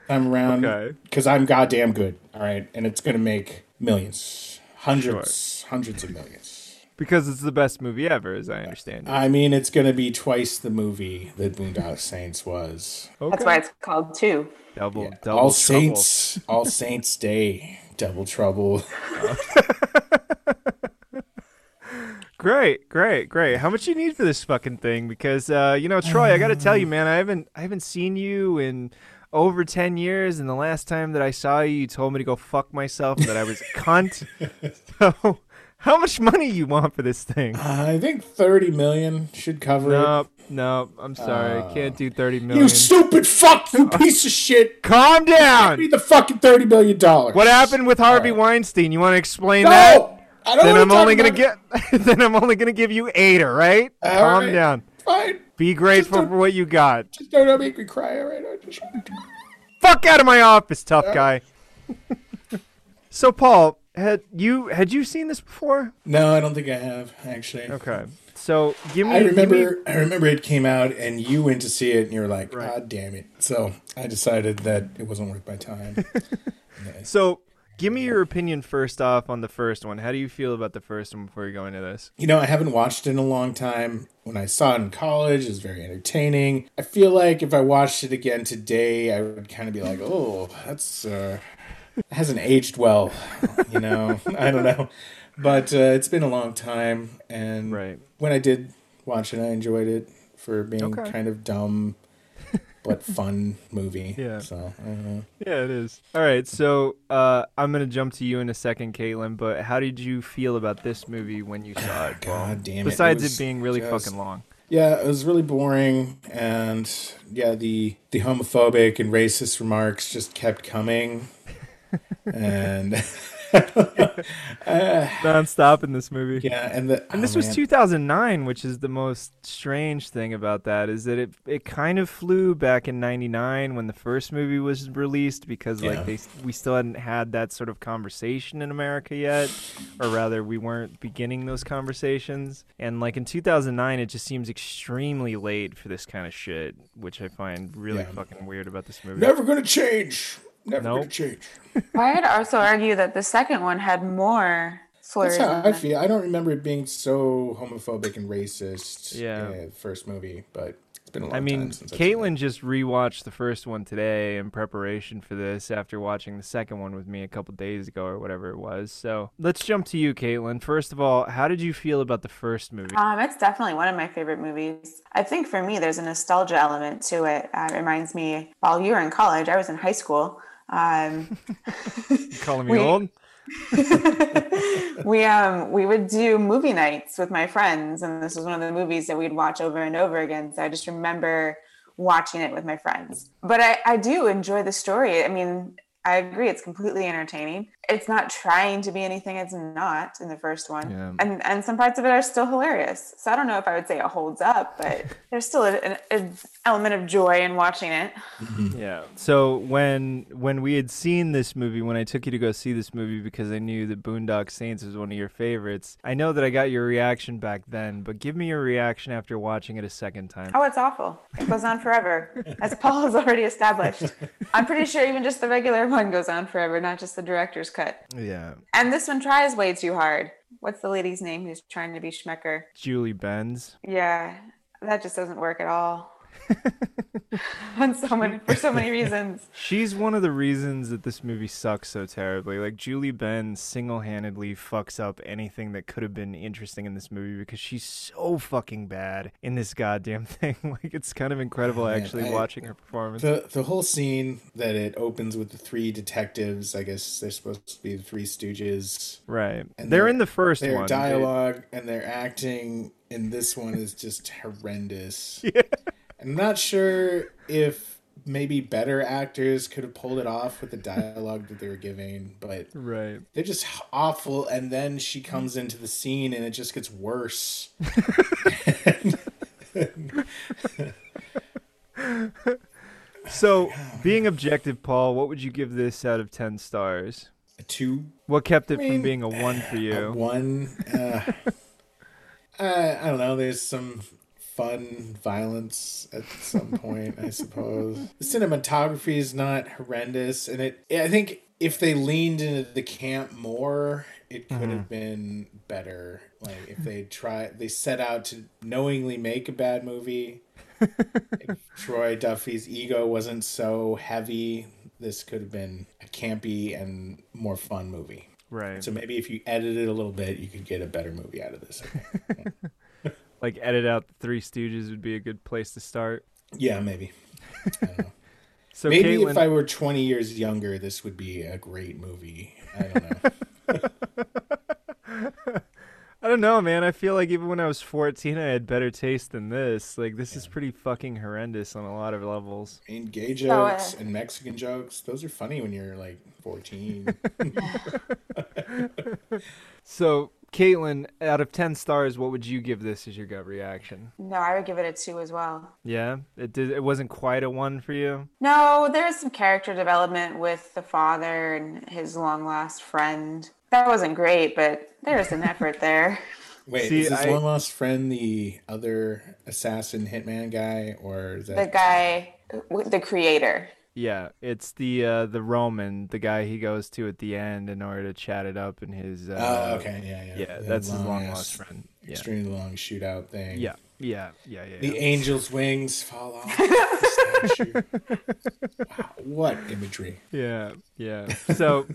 I'm around Okay. because I'm goddamn good. All right, and it's going to make millions, hundreds, hundreds of millions. because it's the best movie ever, as I understand. it. I mean, it's going to be twice the movie that Boondock Saints was. Okay. That's why it's called two. double, Yeah. double All trouble. Saints, All Saints Day, Double Trouble. Great, great, great. How much you need for this fucking thing? Because uh, you know, Troy, I got to tell you, man, I haven't, I haven't seen you in over ten years, and the last time that I saw you, you told me to go fuck myself, and that I was a cunt. so, how much money you want for this thing? I think 30 million should cover Nope, No, I'm sorry, Uh, can't do thirty it. You stupid fuck, you piece of shit. Calm down. Give me the fucking 30 million dollars. What happened with Harvey Weinstein? You want to explain No! that? I don't Then I'm only gonna about get. then I'm only gonna give you eight. All right. All Calm right. down. Fine. Be grateful for what you got. Just don't, don't make me cry, all right? I just- Fuck out of my office, tough guy. so, Paul, had you had you seen this before? No, I don't think I have, actually. Okay. So give me. I give me- remember I remember it came out and you went to see it and you were like, God damn it. So I decided that it wasn't worth my time. so give me your opinion first off on the first one. How do you feel about the first one before you go into this? You know, I haven't watched it in a long time. When I saw it in college, it was very entertaining. I feel like if I watched it again today, I would kind of be like, "Oh, that's uh, hasn't aged well." You know, I don't know, but uh, it's been a long time, and Right. when I did watch it, I enjoyed it for being Okay. kind of dumb but fun movie. Yeah. So I don't. Yeah, it is. All right, so uh, I'm gonna jump to you in a second, Caitlin. But how did you feel about this movie when you saw it? God damn it! Besides it, was being really just- fucking long. Yeah, it was really boring, and yeah, the the homophobic and racist remarks just kept coming, and Non-stop in this movie. yeah, and the And this oh, was man. 2009, which is the most strange thing about that is that it it kind of flew back in '99 when the first movie was released because Yeah. like they we still hadn't had that sort of conversation in America yet, or rather we weren't beginning those conversations. And like in 2009, it just seems extremely late for this kind of shit, which I find really Yeah. fucking weird about this movie. never gonna change. Never gonna change. I'd also argue that the second one had more slurs. That's how I feel. I don't remember it being so homophobic and racist. Yeah. in the first movie, but it's been a long I mean, time since I've Caitlin just rewatched the first one today in preparation for this after watching the second one with me a couple days ago or whatever it was. So let's jump to you, Caitlin. First of all, how did you feel about the first movie? Um, it's definitely one of my favorite movies. I think for me, there's a nostalgia element to it. Uh, it reminds me, while you were in college, I was in high school. Um, Calling me we- old? we um we would do movie nights with my friends, and this was one of the movies that we'd watch over and over again. So I just remember watching it with my friends. But I, I do enjoy the story. I mean, I agree, it's completely entertaining. It's not trying to be anything it's not in the first one. Yeah. And and some parts of it are still hilarious. So I don't know if I would say it holds up, but there's still an, an element of joy in watching it. Mm-hmm. Yeah. So when when we had seen this movie, when I took you to go see this movie because I knew that Boondock Saints was one of your favorites, I know that I got your reaction back then, but give me your reaction after watching it a second time. Oh, it's awful. It goes on forever, as Paul has already established. I'm pretty sure even just the regular one goes on forever, not just the director's cut. Yeah. And this one tries way too hard. What's the lady's name who's trying to be Smecker? Julie Benz. Yeah, that just doesn't work at all. on so many for so many reasons. She's one of the reasons that this movie sucks so terribly. Like Julie Benz single-handedly fucks up anything that could have been interesting in this movie because she's so fucking bad in this goddamn thing. like it's kind of incredible oh, Man, actually I- watching her performance. The the whole scene that it opens with the three detectives, I guess they're supposed to be the three stooges. right. and They're their- in the first Their one. dialogue and their acting in this one is just horrendous. Yeah. I'm not sure if maybe better actors could have pulled it off with the dialogue that they were giving, but Right. they're just awful. And then she comes into the scene and it just gets worse. So, being objective, Paul, what would you give this out of 10 stars? A two, What kept it I mean, from being a 1 for a you? one. Uh, I, I don't know. There's some fun violence at some point, I suppose. The cinematography is not horrendous, and it. I think if they leaned into the camp more, it could have mm-hmm. been better. Like if they try, they set out to knowingly make a bad movie. if Troy Duffy's ego wasn't so heavy, this could have been a campy and more fun movie. Right. So maybe if you edit it a little bit, you could get a better movie out of this. I think. Like, edit out the Three Stooges would be a good place to start. yeah, maybe. I don't know. So, maybe Caitlin, if I were 20 years younger, this would be a great movie. I don't know. I don't know, man. I feel like even when I was 14, I had better taste than this. Like, this is pretty fucking horrendous on a lot of levels. I mean, gay So, uh, jokes and Mexican jokes, those are funny when you're like 14. So, Caitlin, out of 10 stars, what would you give this as your gut reaction? No, I would give it a two as well. Yeah? It did it wasn't quite a 1 for you? No, there's some character development with the father and his long lost friend. That wasn't great, but there's an effort there. Wait, See, is his I- long lost friend the other assassin hitman guy, or is The guy, the creator. Yeah, it's the uh the Roman, the guy he goes to at the end in order to chat it up in his uh Oh, okay, yeah, yeah. Yeah, The that's his long lost friend. Yeah. Extremely long shootout thing. Yeah. Yeah, yeah, yeah. The yeah. angel's wings fall off the statue. Wow, what imagery! Yeah, yeah. So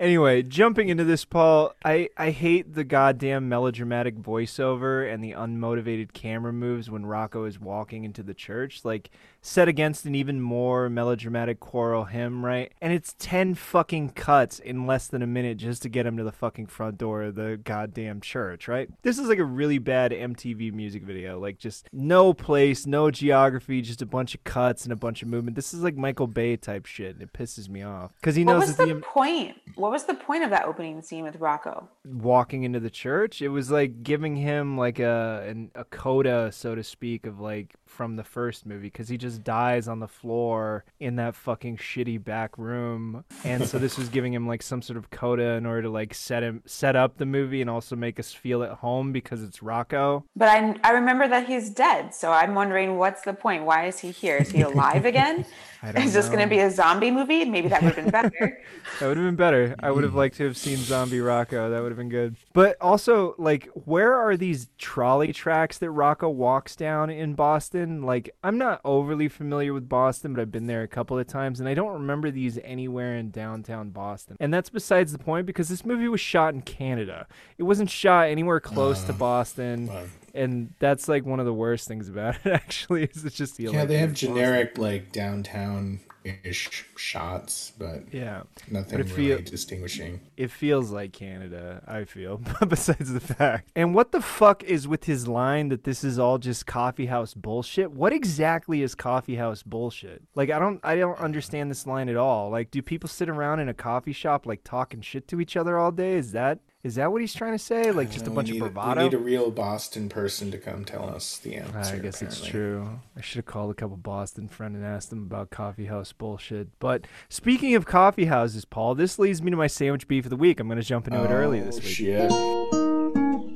anyway, jumping into this, Paul, I I hate the goddamn melodramatic voiceover and the unmotivated camera moves when Rocco is walking into the church. Like set against an even more melodramatic choral hymn, right? And it's 10 fucking cuts in less than a minute just to get him to the fucking front door of the goddamn church, right? This is like a really bad MTV music video. Like just no place, no geography, just a bunch of cuts and a bunch of movement. This is like Michael Bay type shit. And it pisses me off because he What knows was that the the point? What was the point of that opening scene with Rocco? walking into the church. It was like giving him like a an, a coda, so to speak, of like from the first movie because he just dies on the floor in that fucking shitty back room, and so this was giving him like some sort of coda in order to like set him set up the movie and also make us feel at home because it's Rocco. But I, I remember that he's dead, so I'm wondering what's the point? Why is he here? Is he alive again? I don't Is this going to be a zombie movie? Maybe that would have been better. That would have been better. I would have liked to have seen Zombie Rocco. That would have been good. But also, like, where are these trolley tracks that Rocco walks down in Boston? Like, I'm not overly familiar with Boston, but I've been there a couple of times, and I don't remember these anywhere in downtown Boston. And that's besides the point because this movie was shot in Canada. It wasn't shot anywhere close to uh, Boston. Wow. And that's like one of the worst things about it, actually, is it's just the Yeah, they have Boston. generic like downtown ish shots, but Yeah. nothing it really feel- distinguishing. It feels like Canada, I feel, besides the fact. And what the fuck is with his line that this is all just coffee house bullshit? What exactly is coffee house bullshit? Like I don't I don't understand this line at all. Like do people sit around in a coffee shop like talking shit to each other all day? Is that is that what he's trying to say? Like just a bunch we of need, bravado? We need a real Boston person to come tell us the answer. I guess it's true. I should have called a couple Boston friends and asked them about coffee house bullshit. But speaking of coffee houses, Paul, this leads me to my sandwich beef of the week. I'm going to jump into it early this Oh, week. Shit.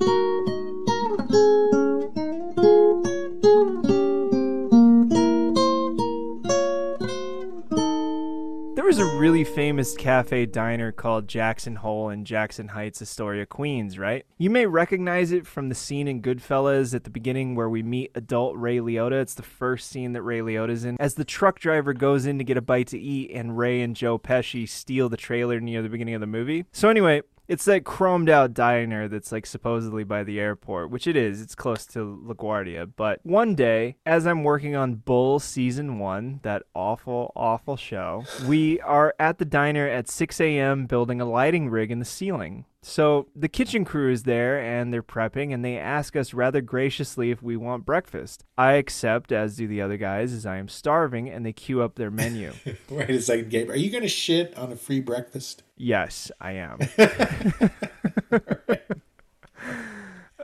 Was a really famous cafe diner called Jackson Hole in Jackson Heights, Astoria, Queens, right? You may recognize it from the scene in Goodfellas at the beginning where we meet adult Ray Liotta. It's the first scene that Ray Liotta's in. As the truck driver goes in to get a bite to eat, and Ray and Joe Pesci steal the trailer near the beginning of the movie. So, anyway, it's that chromed out diner that's like supposedly by the airport, which it is. It's close to LaGuardia. But one day, as I'm working on Bull season one, that awful, awful show, we are at the diner at 6 a.m. building a lighting rig in the ceiling. So the kitchen crew is there and they're prepping and they ask us rather graciously if we want breakfast. I accept, as do the other guys, as I am starving, and they queue up their menu. Wait a second, Gabe. Are you going to shit on a free breakfast? yes, I am.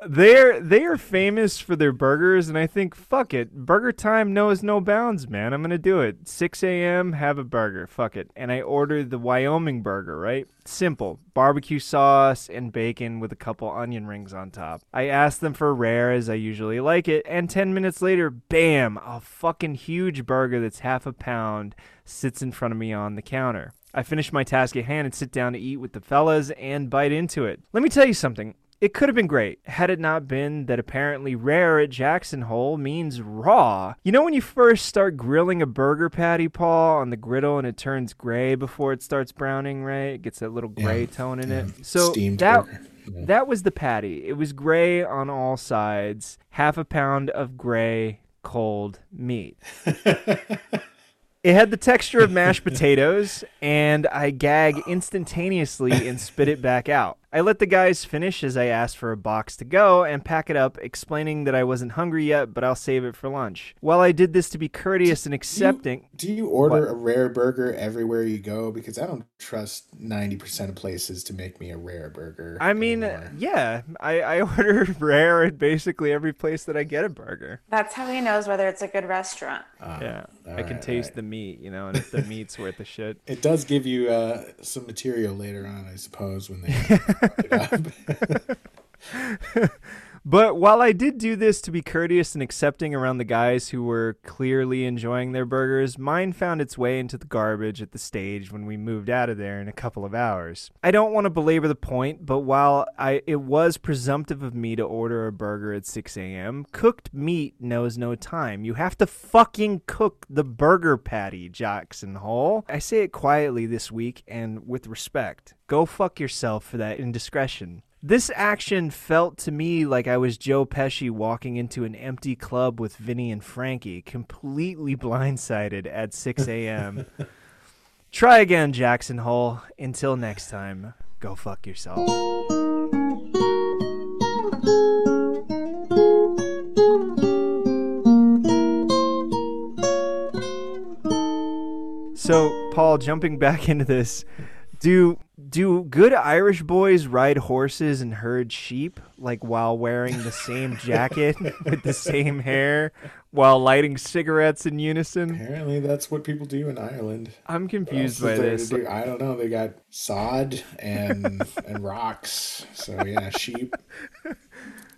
They're they are famous for their burgers, and I think fuck it, burger time knows no bounds, man. I'm gonna do it. 6 a.m. Have a burger, fuck it. And I ordered the Wyoming burger, right? Simple, barbecue sauce and bacon with a couple onion rings on top. I asked them for rare as I usually like it, and 10 minutes later, bam, a fucking huge burger that's half a pound sits in front of me on the counter. I finish my task at hand and sit down to eat with the fellas and bite into it. Let me tell you something. It could have been great had it not been that apparently rare at Jackson Hole means raw. You know when you first start grilling a burger patty, Paul, on the griddle and it turns gray before it starts browning, right? It gets that little gray Yeah, tone in yeah. it. So Steamed that burger. Yeah. that was the patty. It was gray on all sides. Half a pound of gray cold meat. It had the texture of mashed potatoes, and I gag instantaneously and spit it back out. I let the guys finish as I asked for a box to go and pack it up, explaining that I wasn't hungry yet, but I'll save it for lunch. While I did this to be courteous and accepting, Do you order What? a rare burger everywhere you go? Because I don't trust 90% of places to make me a rare burger. I mean, anymore. yeah, I, I order rare at basically every place that I get a burger. That's how he knows whether it's a good restaurant. Ah, Yeah, all I can taste all the meat, you know, and if the meat's worth the shit. It does give you uh, some material later on, I suppose, when they up. But while I did do this to be courteous and accepting around the guys who were clearly enjoying their burgers, mine found its way into the garbage at the stage when we moved out of there in a couple of hours. I don't want to belabor the point, but while I it was presumptive of me to order a burger at 6 a.m., cooked meat knows no time. You have to fucking cook the burger patty, Jackson Hole. I say it quietly this week and with respect. Go fuck yourself for that indiscretion. This action felt to me like I was Joe Pesci walking into an empty club with Vinny and Frankie, completely blindsided at 6 a.m. Try again, Jackson Hole. Until next time, go fuck yourself. So, Paul, jumping back into this, do do good Irish boys ride horses and herd sheep like while wearing the same jacket with the same hair while lighting cigarettes in unison? Apparently, that's what people do in Ireland. I'm confused by is there to this. do? I don't know. They got sod and and rocks. So yeah, sheep.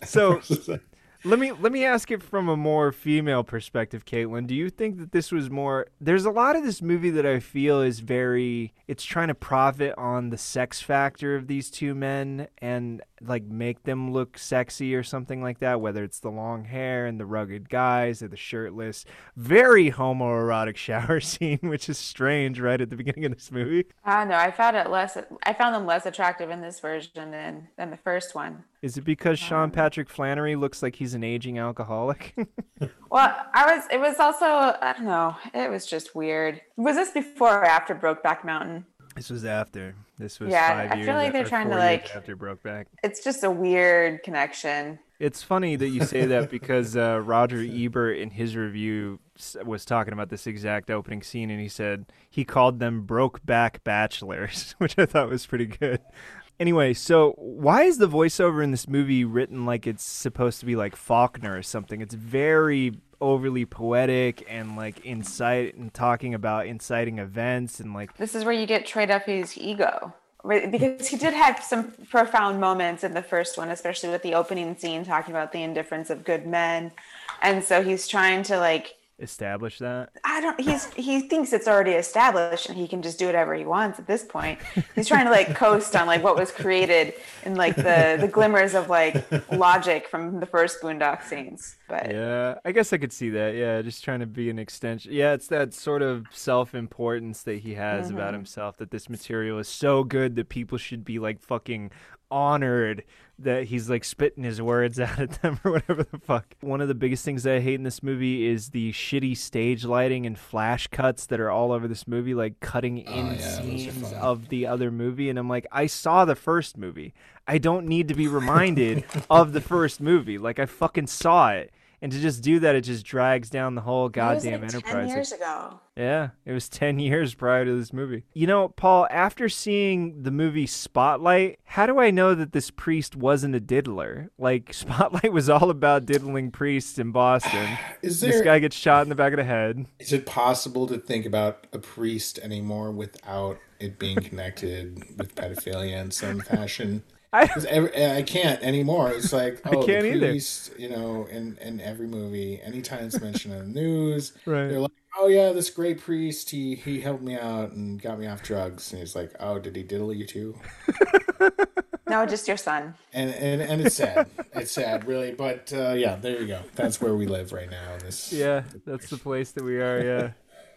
So let me let me ask it from a more female perspective, Caitlin. Do you think that this was more? There's a lot of this movie that I feel is very. It's trying to profit on the sex factor of these two men and like make them look sexy or something like that. Whether it's the long hair and the rugged guys or the shirtless, very homoerotic shower scene, which is strange right at the beginning of this movie. I don't know. I found it less. I found them less attractive in this version than than the first one. Is it because um, Sean Patrick Flanery looks like he's an aging alcoholic? Well, I was. It was also. I don't know. It was just weird. Was this before or after Brokeback Mountain? This was after. This was Yeah, five I feel like they're trying to, like- after Brokeback. It's just a weird connection. It's funny that you say that because uh, Roger Ebert in his review was talking about this exact opening scene, and he said he called them Brokeback Bachelors, which I thought was pretty good. Anyway, so why is the voiceover in this movie written like it's supposed to be like Faulkner or something? It's very overly poetic and like incite and talking about inciting events and like This is where you get Troy Duffy's ego. Because he did have some profound moments in the first one, especially with the opening scene talking about the indifference of good men. And so he's trying to like establish that? I don't. He's he thinks it's already established and he can just do whatever he wants at this point. He's trying to like coast on like what was created in like the the glimmers of like logic from the first Boondock Saints. But Yeah, I guess I could see that. Yeah, just trying to be an extension. Yeah, it's that sort of self-importance that he has about mm-hmm. himself that this material is so good that people should be like fucking honored that he's like spitting his words out at them or whatever the fuck. One of the biggest things that I hate in this movie is the shitty stage lighting and flash cuts that are all over this movie, like cutting in Oh, yeah, scenes of the other movie. And I'm like, I saw the first movie. I don't need to be reminded of the first movie. Like I fucking saw it. And to just do that, it just drags down the whole That was, goddamn like, enterprise. Ten years ago. yeah, it was 10 years prior to this movie. You know, Paul, after seeing the movie Spotlight, how do I know that this priest wasn't a diddler? Like, Spotlight was all about diddling priests in Boston. Is this guy gets shot in the back of the head. is it possible to think about a priest anymore without it being connected with pedophilia in some fashion? I- every, I can't anymore. It's like oh, can't the either. priest, you know, in in every movie, anytime it's mentioned in the news, Right. they're like, oh yeah, this great priest, he he helped me out and got me off drugs, and he's like, oh, did he diddle you too? No, just your son. And and and it's sad. it's sad, really. But uh, yeah, there you go. That's where we live right now. in This Yeah, that's the place that we are, yeah.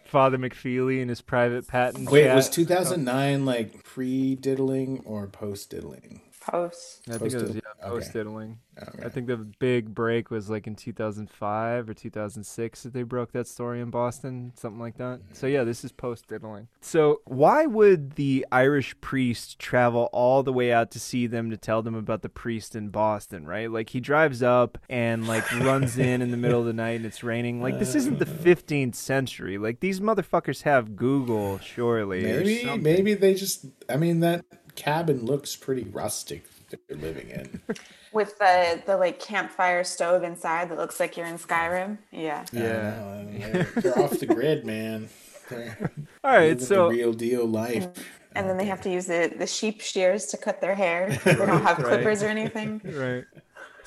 Father McFeely and his private patent. Wait, chat. was 2009 like pre diddling or post diddling? Post. I think it was Post-diddling? yeah, post diddling. Okay. I think the big break was like in 2005 or 2006 that they broke that story in Boston, something like that. So yeah, this is post diddling. So why would the Irish priest travel all the way out to see them to tell them about the priest in Boston, right? Like he drives up and like runs in in the middle of the night and it's raining. Like this isn't the uh. 15th century. Like these motherfuckers have Google, surely. Maybe maybe they just. I mean, that cabin looks pretty rustic that they're living in. With the the like campfire stove inside that looks like you're in Skyrim. Yeah. Yeah. don't know, they're, they're off the grid, man. They're All right, living so the real deal life. And then they have to use the, the sheep shears to cut their hair. They don't have clippers or anything. right.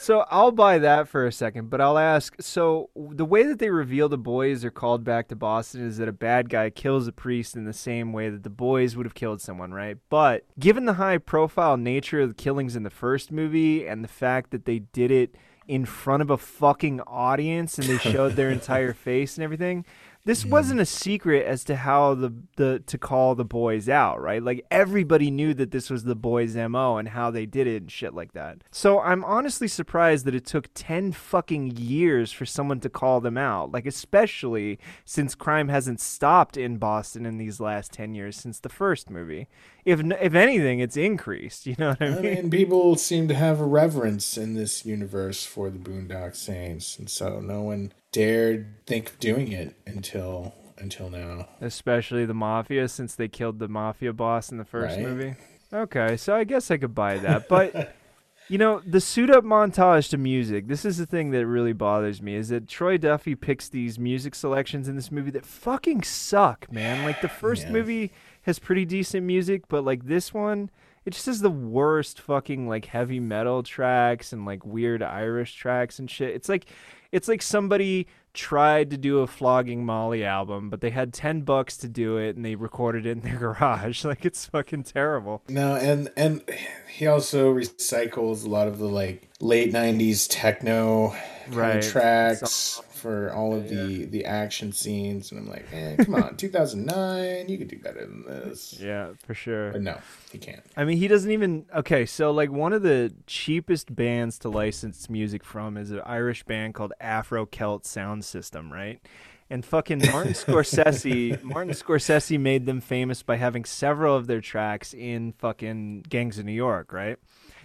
So I'll buy that for a second, but I'll ask. So the way that they reveal the boys are called back to Boston is that a bad guy kills a priest in the same way that the boys would have killed someone, right? But given the high-profile nature of the killings in the first movie and the fact that they did it in front of a fucking audience and they showed their entire face and everything. This wasn't a secret as to how the, the to call the boys out, right? Like everybody knew that this was the boys' MO and how they did it and shit like that. So I'm honestly surprised that it took 10 fucking years for someone to call them out. Like especially since crime hasn't stopped in Boston in these last 10 years since the first movie. If if anything, it's increased, you know what I mean? I mean, people seem to have a reverence in this universe for the Boondock Saints, and so no one dared think of doing it until until now. especially the mafia since they killed the mafia boss in the first Right. movie. Okay, so I guess I could buy that, but you know, the suit up montage to music. This is the thing that really bothers me is that Troy Duffy picks these music selections in this movie that fucking suck, man. Like the first Yeah. movie has pretty decent music, but like this one it just has the worst fucking like heavy metal tracks and like weird Irish tracks and shit. It's like it's like somebody tried to do a flogging Molly album, but they had 10 bucks to do it and they recorded it in their garage. Like it's fucking terrible. No, and and he also recycles a lot of the like late '90s techno Right. tracks for all of the the action scenes, and I'm like, eh, come on, 2009, you could do better than this. Yeah, for sure. But no, he can't. I mean, he doesn't even. Okay, so like one of the cheapest bands to license music from is an Irish band called Afro Celt Sound System, right? And fucking Martin Scorsese, Martin Scorsese made them famous by having several of their tracks in fucking Gangs of New York, right?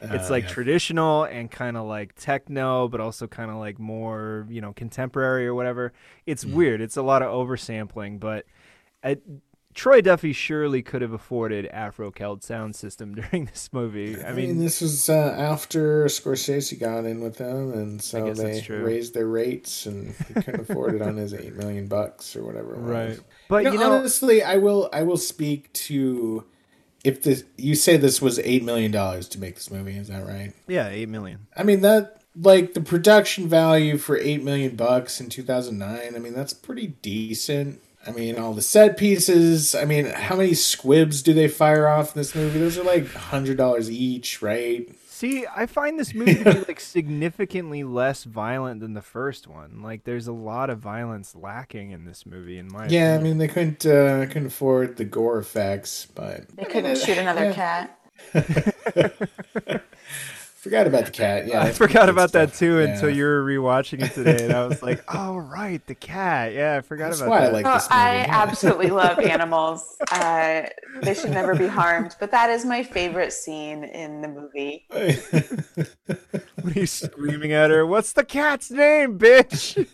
It's Uh, like yeah. traditional and kind of like techno, but also kind of like more, you know, contemporary or whatever. It's Mm. weird. It's a lot of oversampling, but I, Troy Duffy surely could have afforded Afro Celt sound system during this movie. I I mean, mean, this was uh, after Scorsese got in with them, and so they raised their rates, and he couldn't afford it on his eight million bucks or whatever. Right. But You know, you know, honestly, I will. I will speak to if this. You say this was eight million dollars to make this movie. Is that right? yeah, eight million. I mean that like the production value for eight million bucks in two thousand nine. I mean, that's pretty decent. I mean, all the set pieces. I mean, how many squibs do they fire off in this movie? Those are like hundred dollars each, right? See, I find this movie to be like significantly less violent than the first one. Like, there's a lot of violence lacking in this movie, in my Yeah, I mean, they couldn't uh, couldn't afford the gore effects, but They couldn't shoot another cat. forgot about the cat. Yeah, I forgot good about that too Yeah. until you were rewatching it today, and I was like, "Oh right, the cat. Yeah, I forgot That's about why I that." like Oh, this movie. I absolutely love animals. Uh, they should never be harmed, but that is my favorite scene in the movie. when he's screaming at her, "What's the cat's name, bitch?"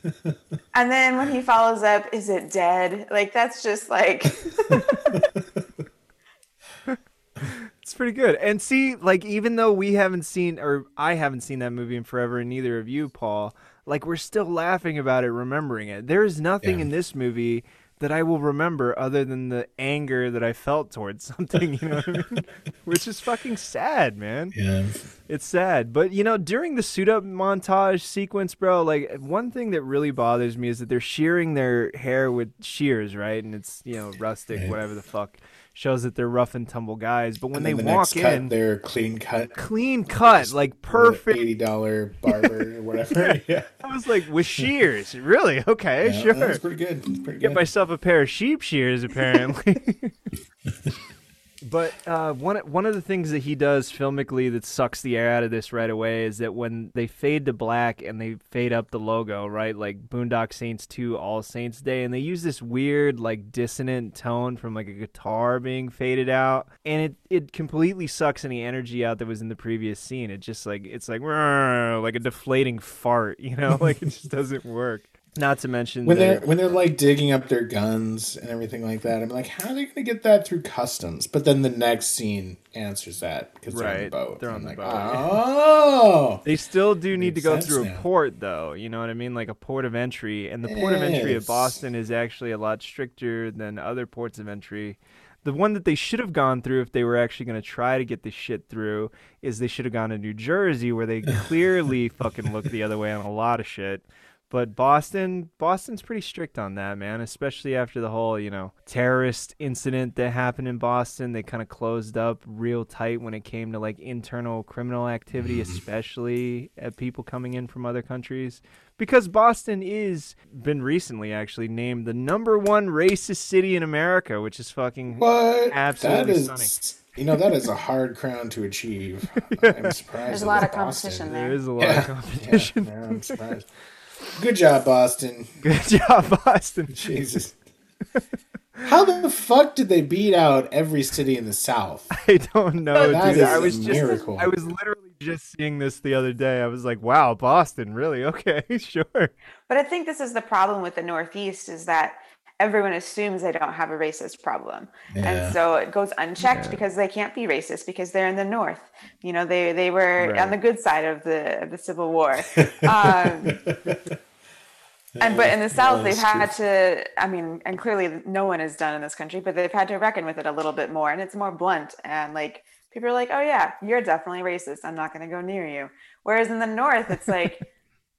And then when he follows up, is it dead? Like that's just like It's pretty good. And see, like, even though we haven't seen, or I haven't seen that movie in forever, and neither of you, Paul, like, we're still laughing about it, remembering it. There is nothing Yeah. in this movie that I will remember other than the anger that I felt towards something, you know what I mean? Which is fucking sad, man. yeah. It's sad. But, you know, during the suit up montage sequence, bro, like, one thing that really bothers me is that they're shearing their hair with shears, right? And it's, you know, rustic, whatever the fuck. Shows that they're rough and tumble guys. But when they the walk cut, in, they're clean cut, clean cut, like perfect. eighty dollar barber or whatever. yeah, I was like, with shears, really? Okay, Yeah, sure. That's pretty good. That's pretty Get good. myself a pair of sheep shears, apparently. but uh, one one of the things that he does filmically that sucks the air out of this right away is that when they fade to black and they fade up the logo, right, like Boondock Saints Two, All Saints Day, and they use this weird like dissonant tone from like a guitar being faded out, and it it completely sucks any energy out that was in the previous scene. It just like it's like like a deflating fart, you know, like it just doesn't work. Not to mention when they're when they're like digging up their guns and everything like that, I'm like, how are they going to get that through customs? But then the next scene answers that because they're on the boat. they're I'm on the like, boat. Oh, They still do need to go through a port, though. You know what I mean? Like a port of entry. And the port of entry Yes. Boston is actually a lot stricter than other ports of entry. The one that they should have gone through if they were actually going to try to get this shit through is they should have gone to New Jersey, where they clearly fucking look the other way on a lot of shit. But Boston, Boston's pretty strict on that, man. Especially after the whole, you know, terrorist incident that happened in Boston. They kind of closed up real tight when it came to like internal criminal activity, mm-hmm. especially at people coming in from other countries. Because Boston is been recently actually named the number one racist city in America, which is fucking what? Absolutely that is, stunning. You know, that is a hard crown to achieve. I'm surprised. There's a lot was of competition there. there is a lot Yeah, of competition. Yeah, I'm surprised. Good job, Boston. Good job, Boston. Jesus. How the fuck did they beat out every city in the South? I don't know, That dude. is I a was just miracle. I was literally just seeing this the other day. I was like, wow, Boston, really? Okay, sure. But I think this is the problem with the Northeast is that everyone assumes they don't have a racist problem. Yeah. And so it goes unchecked because they can't be racist because they're in the North. You know, they, they were Right. on the good side of the of the Civil War. Um, and but in the South, they've that's had to. I mean, and clearly no one has done in this country, but they've had to reckon with it a little bit more, and it's more blunt. And like people are like, "Oh yeah, you're definitely racist. I'm not going to go near you." Whereas in the North, it's like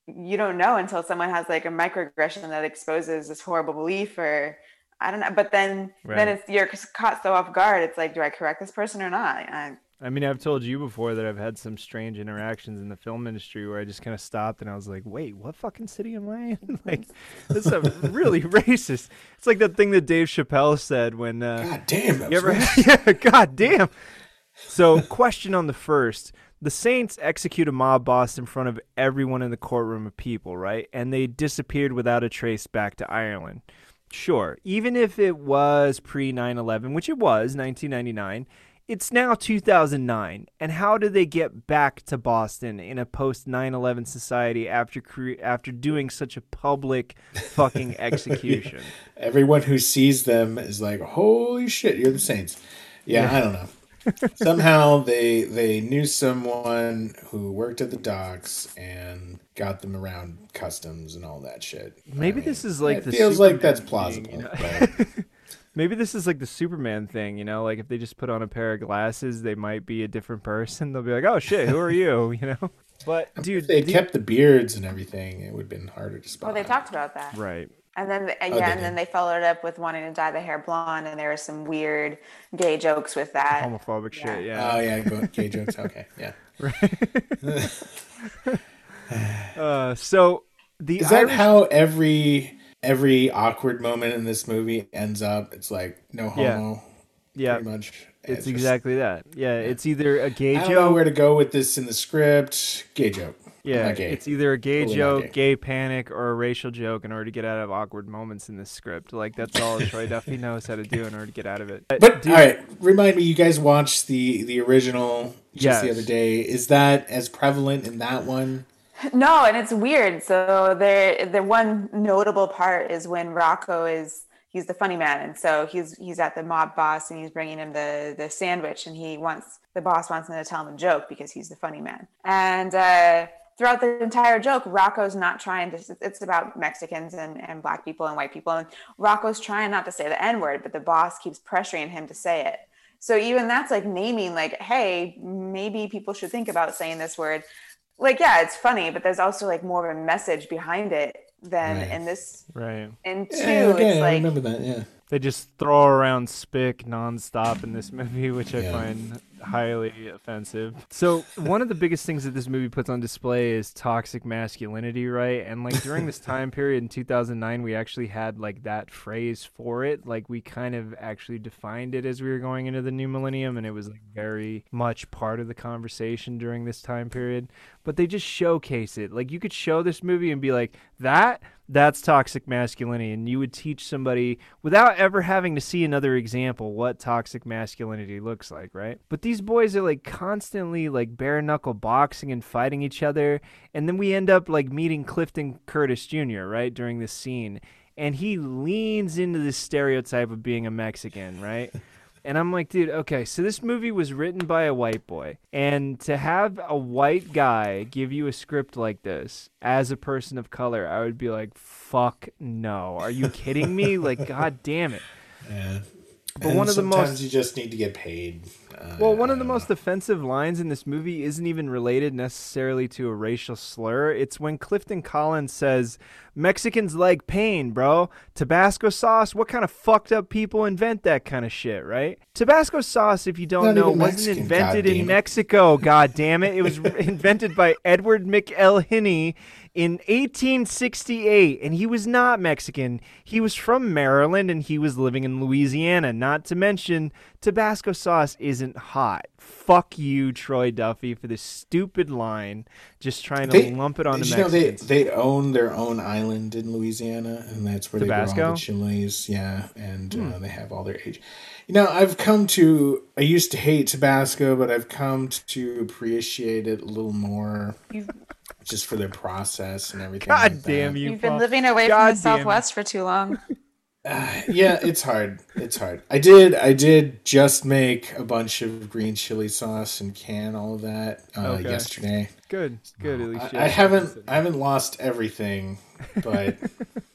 you don't know until someone has like a microaggression that exposes this horrible belief, or I don't know. But then Right. then it's you're caught so off guard. It's like, do I correct this person or not? I, I mean, I've told you before that I've had some strange interactions in the film industry where I just kind of stopped and I was like, wait, what fucking city am I in? like, this is really racist. It's like that thing that Dave Chappelle said when. Uh, God damn, You ever? yeah. God damn. So, question on the first: the Saints execute a mob boss in front of everyone in the courtroom of people, right? And they disappeared without a trace back to Ireland. Sure, even if it was pre 9/11, which it was, 1999. It's now 2009, and how do they get back to Boston in a post 9/11 society after cre- after doing such a public fucking execution? Everyone who sees them is like, "Holy shit, you're the Saints." Yeah, I don't know. Somehow they they knew someone who worked at the docks and got them around customs and all that shit. Maybe I this is like it the feels like Superman that's thing, plausible. you know? but- Maybe this is like the Superman thing, you know, like if they just put on a pair of glasses, they might be a different person. They'll be like, "Oh shit, who are you?" You know. But dude, if they the- kept the beards and everything, it would have been harder to spot. Well, they talked about that. right. And then, yeah, Oh, and then they followed it up with wanting to dye the hair blonde, and there were some weird gay jokes with that. Homophobic Yeah. shit. Yeah. Oh yeah, gay jokes. Okay, yeah. Uh, so the Is that how every every awkward moment in this movie ends up? It's like no homo. yeah, Pretty much. it's, just- exactly that. Yeah, it's either a gay joke. I don't know where to go with this in the script. Gay joke. Yeah, it's either a gay Totally joke, gay. gay. panic, or a racial joke in order to get out of awkward moments in this script. Like that's all Troy Duffy knows how to do in order to get out of it. But Dude, all right, remind me. You guys watched the the original just the other day. Is that as prevalent in that one? No, and it's weird. So there, the one notable part is when Rocco is he's the funny man, and so he's he's at the mob boss, and he's bringing him the the sandwich, and he wants the boss wants him to tell him a joke because he's the funny man, and. uh Throughout the entire joke, Rocco's not trying to. It's about Mexicans and, and black people and white people. And Rocco's trying not to say the N word, but the boss keeps pressuring him to say it. So even that's like naming, like, hey, maybe people should think about saying this word like yeah it's funny but there's also like more of a message behind it than Right. in this right. in two Yeah, okay, it's I like remember that. Yeah. They just throw around spick nonstop in this movie, which I Yeah. find highly offensive. So one of the biggest things that this movie puts on display is toxic masculinity, right? And like during this time period in 2009, we actually had like that phrase for it. Like we kind of actually defined it as we were going into the new millennium, and it was like very much part of the conversation during this time period. But they just showcase it. Like you could show this movie and be like, that that's toxic masculinity and you would teach somebody without ever having to see another example what toxic masculinity looks like right? But these boys are like constantly like bare knuckle boxing and fighting each other and then we end up like meeting clifton curtis jr right during this scene and he leans into this stereotype of being a mexican right and I'm like, dude, okay, so this movie was written by a white boy. And to have a white guy give you a script like this as a person of color, I would be like, fuck no. Are you kidding me? like, god damn it. Yeah. But And one of the sometimes most- you just need to get paid. Uh, Well, one of the most offensive lines in this movie isn't even related necessarily to a racial slur. It's when Clifton Collins says, Mexicans like pain, bro. Tabasco sauce, what kind of fucked up people invent that kind of shit, right? Tabasco sauce, if you don't Not know, wasn't Mexican, invented in. Mexico, god damn it. It was invented by Edward McIlhenny in 1868, and he was not Mexican. He was from Maryland and he was living in Louisiana. Not to mention, Tabasco sauce isn't hot. Fuck you, Troy Duffy, for this stupid line. Just trying to They, lump it on did the you know they, Mexicans. they own their own island in Louisiana, and that's where they grow all Tabasco? the chilies. Yeah, and Hmm. uh, they have all their age. You know, I've come to. I used to hate Tabasco, but I've come to appreciate it a little more, you've, just for their process and everything. God like damn that. you. you've been living away God from the damn it. southwest for too long yeah, it's hard. It's hard. I did. I did just make a bunch of green chili sauce and can all of that uh, Okay. yesterday. Good, good. At least I, I haven't. I haven't lost everything, but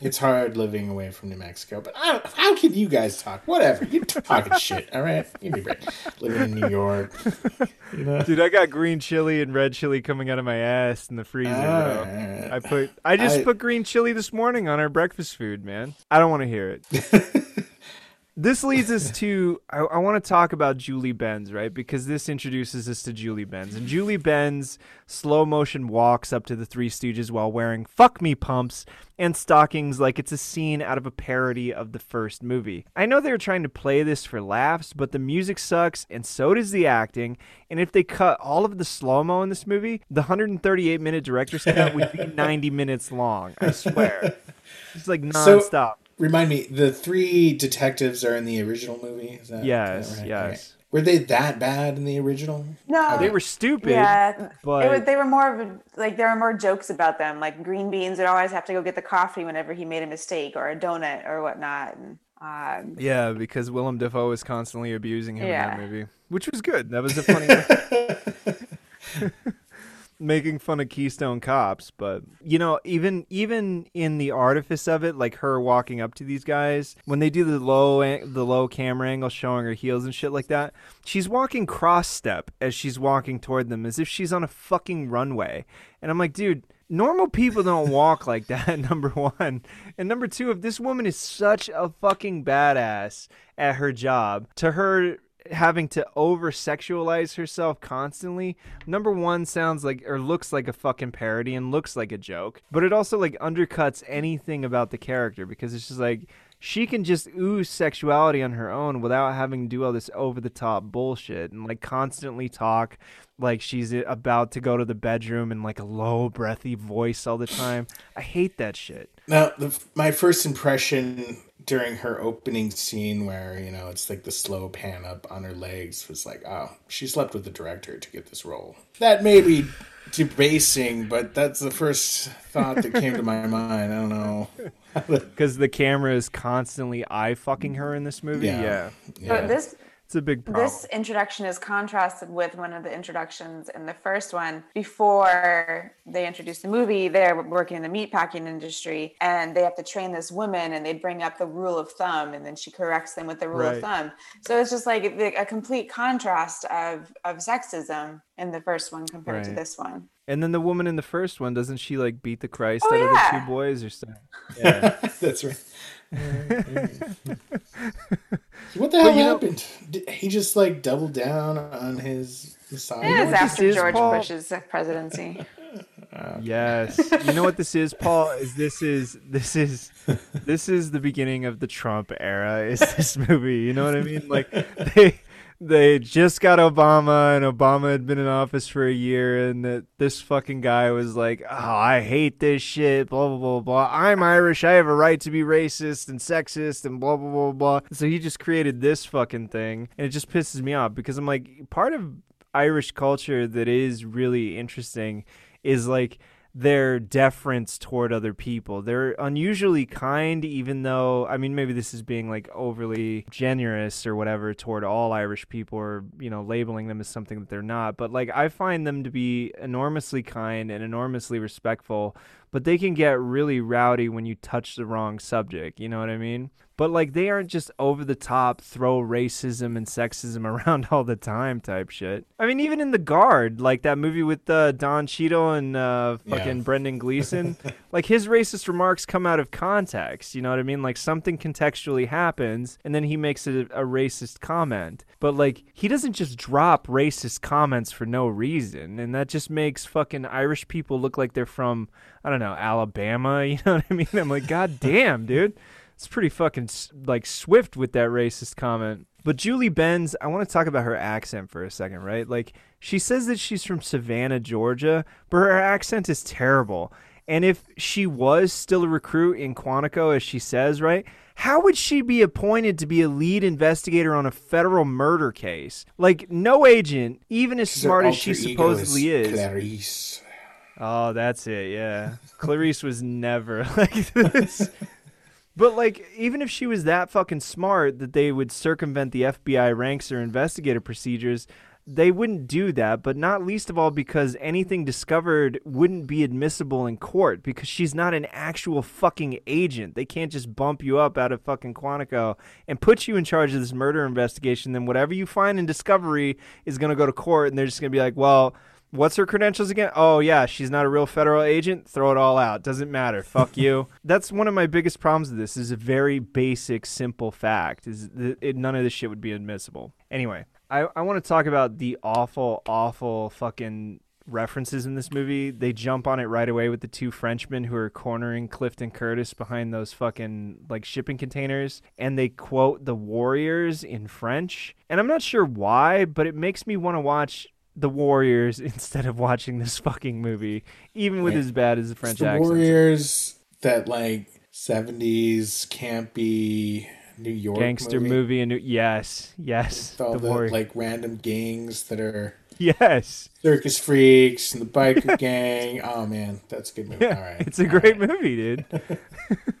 it's hard living away from New Mexico. But I, how can you guys talk? Whatever. You're talking shit. All right. Give me a break. Living in New York. You know. Dude, I got green chili and red chili coming out of my ass in the freezer, bro. Alright. I put I just I- put green chili this morning on our breakfast food, man. I don't want to hear it. this leads us to I, I want to talk about Julie Benz, right? Because this introduces us to Julie Benz. And Julie Benz slow motion walks up to the Three Stooges while wearing fuck me pumps and stockings like it's a scene out of a parody of the first movie. I know they were trying to play this for laughs, but the music sucks and so does the acting. And if they cut all of the slow mo in this movie, the 138 minute director's cut would be 90 minutes long. I swear. It's like So- nonstop. Remind me. The three detectives are in the original movie. Is that, is Yes, that right? yes. Okay. Were they that bad in the original? no They were stupid. yeah but- it was, they were more of a, like there were more jokes about them like green beans would always have to go get the coffee whenever he made a mistake or a donut or whatnot and um, Yeah, because Willem Dafoe was constantly abusing him Yeah. in that movie, which was good. That was a funny. making fun of Keystone Cops, but you know, even even in the artifice of it, like her walking up to these guys when they do the low the low camera angle showing her heels and shit like that, she's walking cross step as she's walking toward them as if she's on a fucking runway. And I'm like, dude, normal people don't walk like that number one and number two if this woman is such a fucking badass at her job to her having to over sexualize herself constantly number one sounds like or looks like a fucking parody and looks like a joke but it also like undercuts anything about the character because it's just like she can just ooze sexuality on her own without having to do all this over the top bullshit and like constantly talk like she's about to go to the bedroom in like a low breathy voice all the time. I hate that shit. Now the, my first impression during her opening scene where you know it's like the slow pan up on her legs was like oh she slept with the director to get this role. That may be debasing but that's the first thought that came to my mind. I don't know. Because the camera is constantly eye fucking her in this movie? Yeah, yeah. yeah. but this it's a big problem. This introduction is contrasted with one of the introductions in the first one. Before they introduce the movie, they're working in the meatpacking industry and they have to train this woman and they bring up the rule of thumb and then she corrects them with the rule right. of thumb. So it's just like a complete contrast of, of sexism in the first one compared right. to this one. And then the woman in the first one, doesn't she like beat the Christ oh, out yeah. of the two boys or something? Yeah, that's right what the hell happened? Know, he just like doubled down on his Messiah. It was after George Paul? Bush's presidency. yes, you know what this is, Paul? Is this is this is this is the beginning of the Trump era? Is this movie? You know what I mean? Like they they just got Obama, and Obama had been in office for a year, and that this fucking guy was like, "Oh, I hate this shit." Blah blah blah blah. I'm Irish. I have a right to be racist and sexist and blah blah blah blah. So he just created this fucking thing, and it just pisses me off because I'm like, part of Irish culture that is really interesting is like their deference toward other people. They're unusually kind, even though, I mean, maybe this is being like overly generous or whatever toward all Irish people or, you know, labeling them as something that they're not. But like, I find them to be enormously kind and enormously respectful, but they can get really rowdy when you touch the wrong subject. You know what I mean? but like they aren't just over the top throw racism and sexism around all the time type shit. I mean, even in The Guard, like that movie with uh, Don Cheadle and uh, fucking yeah. Brendan Gleeson, like his racist remarks come out of context. You know what I mean? Like something contextually happens, and then he makes a, a racist comment. But like he doesn't just drop racist comments for no reason, and that just makes fucking Irish people look like they're from I don't know Alabama. You know what I mean? I'm like, god damn, dude. It's pretty fucking like swift with that racist comment. But Julie Benz, I want to talk about her accent for a second, right? Like she says that she's from Savannah, Georgia, but her accent is terrible. And if she was still a recruit in Quantico, as she says, right? How would she be appointed to be a lead investigator on a federal murder case? Like, no agent, even as She's smart as she supposedly is. Clarice. Oh, that's it. Yeah, Clarice was never like this. But like, even if she was that fucking smart that they would circumvent the FBI ranks or investigative procedures, they wouldn't do that. But not least of all because anything discovered wouldn't be admissible in court because she's not an actual fucking agent. They can't just bump you up out of fucking Quantico and put you in charge of this murder investigation. Then whatever you find in discovery is going to go to court, and they're just going to be like, well What's her credentials again? Oh yeah, she's not a real federal agent. Throw it all out. Doesn't matter. Fuck you. That's one of my biggest problems with this. Is a very basic, simple fact. Is that it, none of this shit would be admissible. Anyway, I I want to talk about the awful, awful fucking references in this movie. They jump on it right away with the two Frenchmen who are cornering Clifton Curtis behind those fucking like shipping containers and they quote the Warriors in French. And I'm not sure why, but it makes me want to watch the Warriors instead of watching this fucking movie, even with as bad as the French the accent. Warriors that like seventies campy New York gangster movie, movie and yes, yes, all the, the like random gangs that are yes circus freaks and the biker gang. Oh man, that's a good movie. Yeah, all right, it's a great right. movie, dude.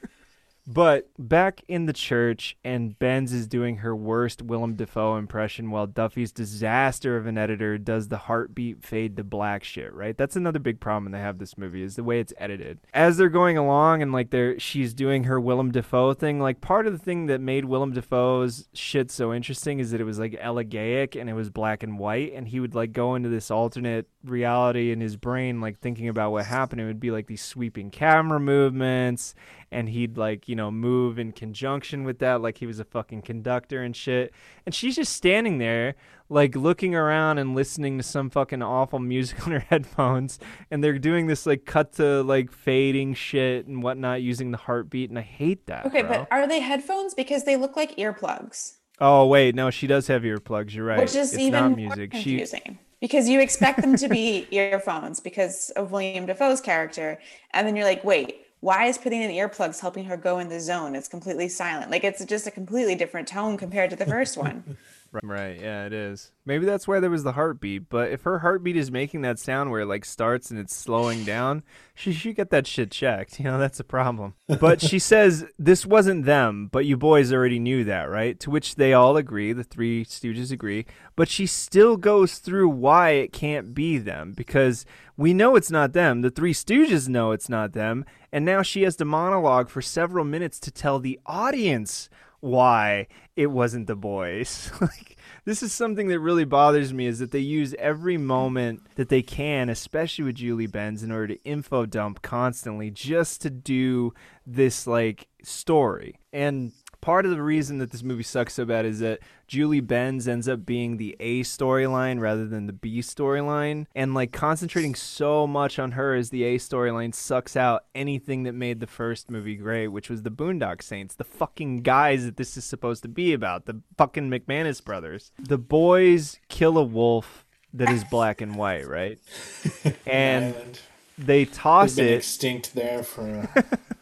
But back in the church, and Benz is doing her worst Willem Dafoe impression while Duffy's disaster of an editor does the heartbeat fade to black shit, right? That's another big problem they have this movie is the way it's edited. As they're going along and like they're she's doing her Willem Dafoe thing, like part of the thing that made Willem Dafoe's shit so interesting is that it was like elegaic and it was black and white and he would like go into this alternate reality in his brain like thinking about what happened. It would be like these sweeping camera movements and he'd like you know move in conjunction with that like he was a fucking conductor and shit and she's just standing there like looking around and listening to some fucking awful music on her headphones and they're doing this like cut to like fading shit and whatnot using the heartbeat and i hate that Okay, bro. but are they headphones? Because they look like earplugs, oh wait no she does have earplugs you're right which is it's even not more music she confusing. Because you expect them to be earphones because of William Dafoe's character, and then you're like, wait, why is putting in earplugs helping her go in the zone? It's completely silent. Like it's just a completely different tone compared to the first one. Right, yeah, it is. Maybe that's why there was the heartbeat. But if her heartbeat is making that sound where it like starts and it's slowing down, she should get that shit checked. You know, that's a problem. But she says this wasn't them, but you boys already knew that, right? To which they all agree, the three stooges agree. But she still goes through why it can't be them because we know it's not them. The three stooges know it's not them. And now she has to monologue for several minutes to tell the audience why it wasn't the boys. like this is something that really bothers me is that they use every moment that they can, especially with Julie Benz, in order to info dump constantly just to do this like story. And part of the reason that this movie sucks so bad is that Julie Benz ends up being the A storyline rather than the B storyline. And like concentrating so much on her as the A storyline sucks out anything that made the first movie great, which was the Boondock Saints, the fucking guys that this is supposed to be about, the fucking McManus brothers. The boys kill a wolf that is black and white, right? And. They toss been it extinct there for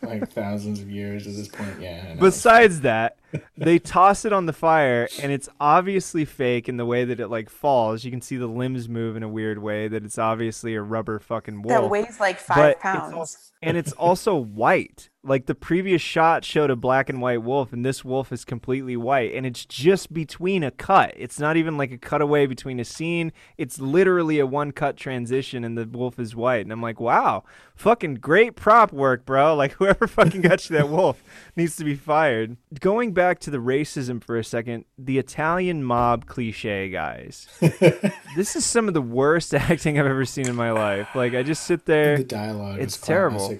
like thousands of years at this point. Yeah. Besides that, they toss it on the fire, and it's obviously fake in the way that it like falls. You can see the limbs move in a weird way. That it's obviously a rubber fucking wolf. that weighs like but five it's pounds. and it's also white. Like the previous shot showed a black and white wolf, and this wolf is completely white, and it's just between a cut. It's not even like a cutaway between a scene. It's literally a one cut transition, and the wolf is white. And I'm like, wow, fucking great prop work, bro. Like whoever fucking got you that wolf needs to be fired. Going back to the racism for a second, the Italian mob cliche guys. this is some of the worst acting I've ever seen in my life. Like I just sit there the dialogue. it's is terrible.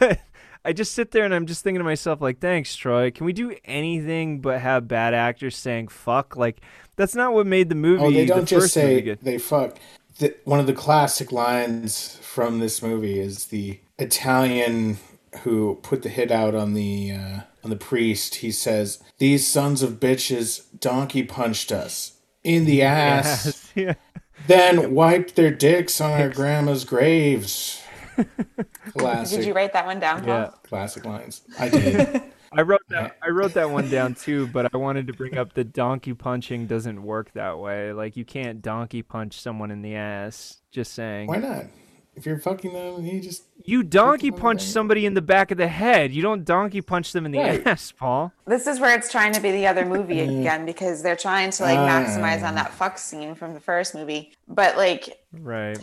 but I just sit there and I'm just thinking to myself, like, thanks, Troy. Can we do anything but have bad actors saying fuck? Like, that's not what made the movie. Oh, they don't just first movie say they fuck. The, one of the classic lines from this movie is the Italian who put the hit out on the uh, on the priest. He says, "These sons of bitches donkey punched us in the ass, Yes, yeah. then wiped their dicks on our grandma's graves." Classic, Did you write that one down, Paul? Yeah. classic lines. I did. I wrote that. I wrote that one down too, but I wanted to bring up the donkey punching doesn't work that way. Like, you can't donkey punch someone in the ass. Just saying. Why not? If you're fucking them, you just You donkey punch the- somebody in the back of the head. You don't donkey punch them in the Right. ass, Paul. This is where it's trying to be the other movie again because they're trying to like maximize Ah. on that fuck scene from the first movie. But like Right.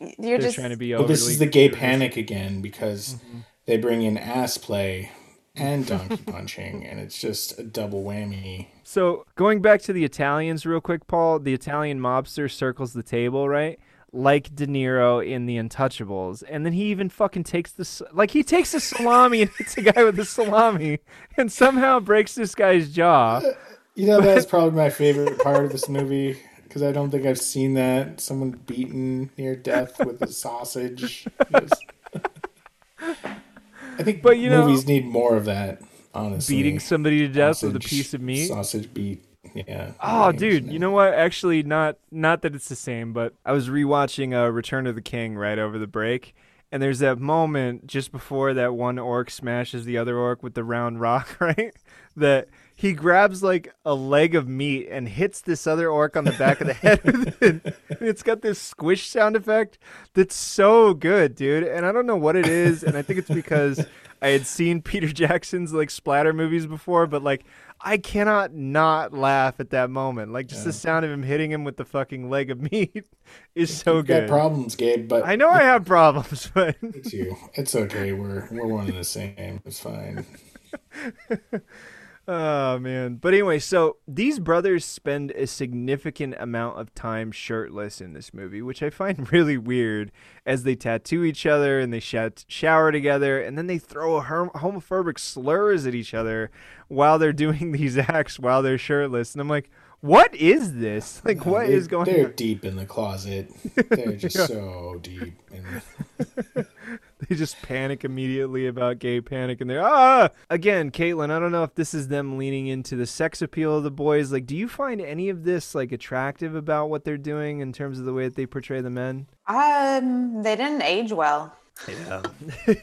you're They're just trying to be Well, overly. this is the gay panic again because Mm-hmm. they bring in ass play and donkey punching, and it's just a double whammy. So going back to the Italians real quick, Paul, the Italian mobster circles the table, right? Like De Niro in The Untouchables, and then he even fucking takes this like he takes a salami and hits a guy with a salami, and somehow breaks this guy's jaw. Uh, you know, that's probably my favorite part of this movie because I don't think I've seen that someone beaten near death with a sausage. Just- I think But, you know- movies need more of that. Honestly, Beating somebody to death with a piece of meat. Sausage beat. Yeah. Oh, dude, you know what? Actually, not not that it's the same, but I was rewatching uh, Return of the King right over the break, and there's that moment just before that one orc smashes the other orc with the round rock, right? That he grabs like a leg of meat and hits this other orc on the back of the head with it. And it's got this squish sound effect that's so good, dude. And I don't know what it is, and I think it's because I had seen Peter Jackson's like splatter movies before, but like I cannot not laugh at that moment. Like just the sound of him hitting him with the fucking leg of meat is so You've good. got problems, Gabe, but I know I have problems, but it's you. It's okay. We're we're one and the same. It's fine. Oh man. But anyway, so these brothers spend a significant amount of time shirtless in this movie, which I find really weird as they tattoo each other and they sh- shower together and then they throw hom- homophobic slurs at each other while they're doing these acts while they're shirtless. And I'm like, what is this? Like, what They're- is going They're deep in the closet. They're just so deep. In They just panic immediately about gay panic and they're ah again, Caitlin, I don't know if this is them leaning into the sex appeal of the boys. Like, do you find any of this like attractive about what they're doing in terms of the way that they portray the men? Um, they didn't age well. Yeah.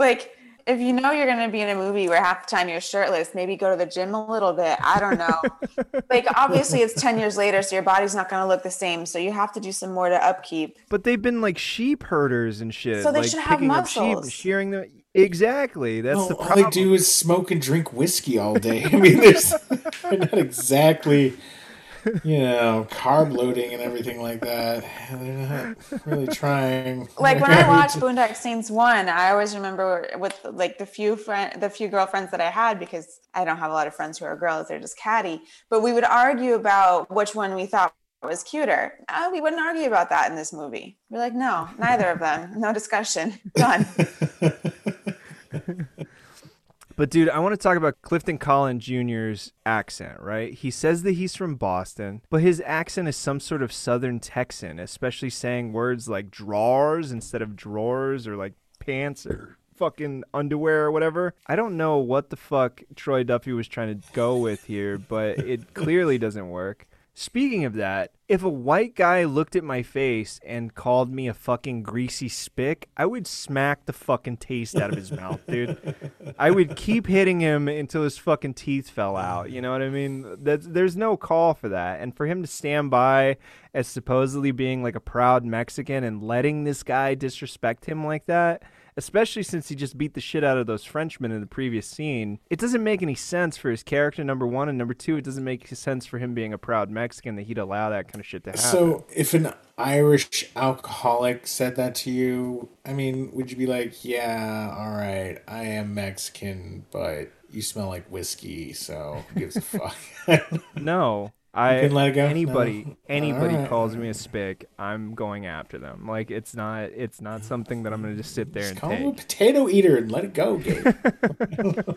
Like, if you know you're going to be in a movie where half the time you're shirtless, maybe go to the gym a little bit. I don't know. like, obviously, it's 10 years later, so your body's not going to look the same. So you have to do some more to upkeep. but they've been like sheep herders and shit. So they like should have picking up sheep muscles. shearing them. Exactly. That's all, the all problem. they do is smoke and drink whiskey all day. I mean, there's they're not exactly, you know, carb loading and everything like that. They're not really trying. Like when I watched Boondock Saints one, I always remember with like the few friend, the few girlfriends that I had because I don't have a lot of friends who are girls; they're just catty. But we would argue about which one we thought was cuter. Uh, we wouldn't argue about that in this movie. We're like, no, neither of them. No discussion. Done. But dude, I want to talk about Clifton Collins Jr.'s accent, right? He says that he's from Boston, but his accent is some sort of Southern Texan, especially saying words like drawers instead of drawers or like pants or fucking underwear or whatever. I don't know what the fuck Troy Duffy was trying to go with here, but it clearly doesn't work. Speaking of that, if a white guy looked at my face and called me a fucking greasy spick, I would smack the fucking taste out of his mouth, dude. I would keep hitting him until his fucking teeth fell out. You know what I mean? That's, there's no call for that. And for him to stand by as supposedly being like a proud Mexican and letting this guy disrespect him like that, especially since he just beat the shit out of those Frenchmen in the previous scene, it doesn't make any sense for his character, number one. And number two, it doesn't make sense for him being a proud Mexican that he'd allow that kind of shit to happen. So, if an Irish alcoholic said that to you, I mean, would you be like, "Yeah, all right, I am Mexican, but you smell like whiskey, so who gives a fuck?" No. I couldn't let it go? anybody No? anybody Alright. calls me a spick, I'm going after them. Like it's not it's not something that I'm gonna just sit there and Call him a take. potato eater and let it go, Gabe.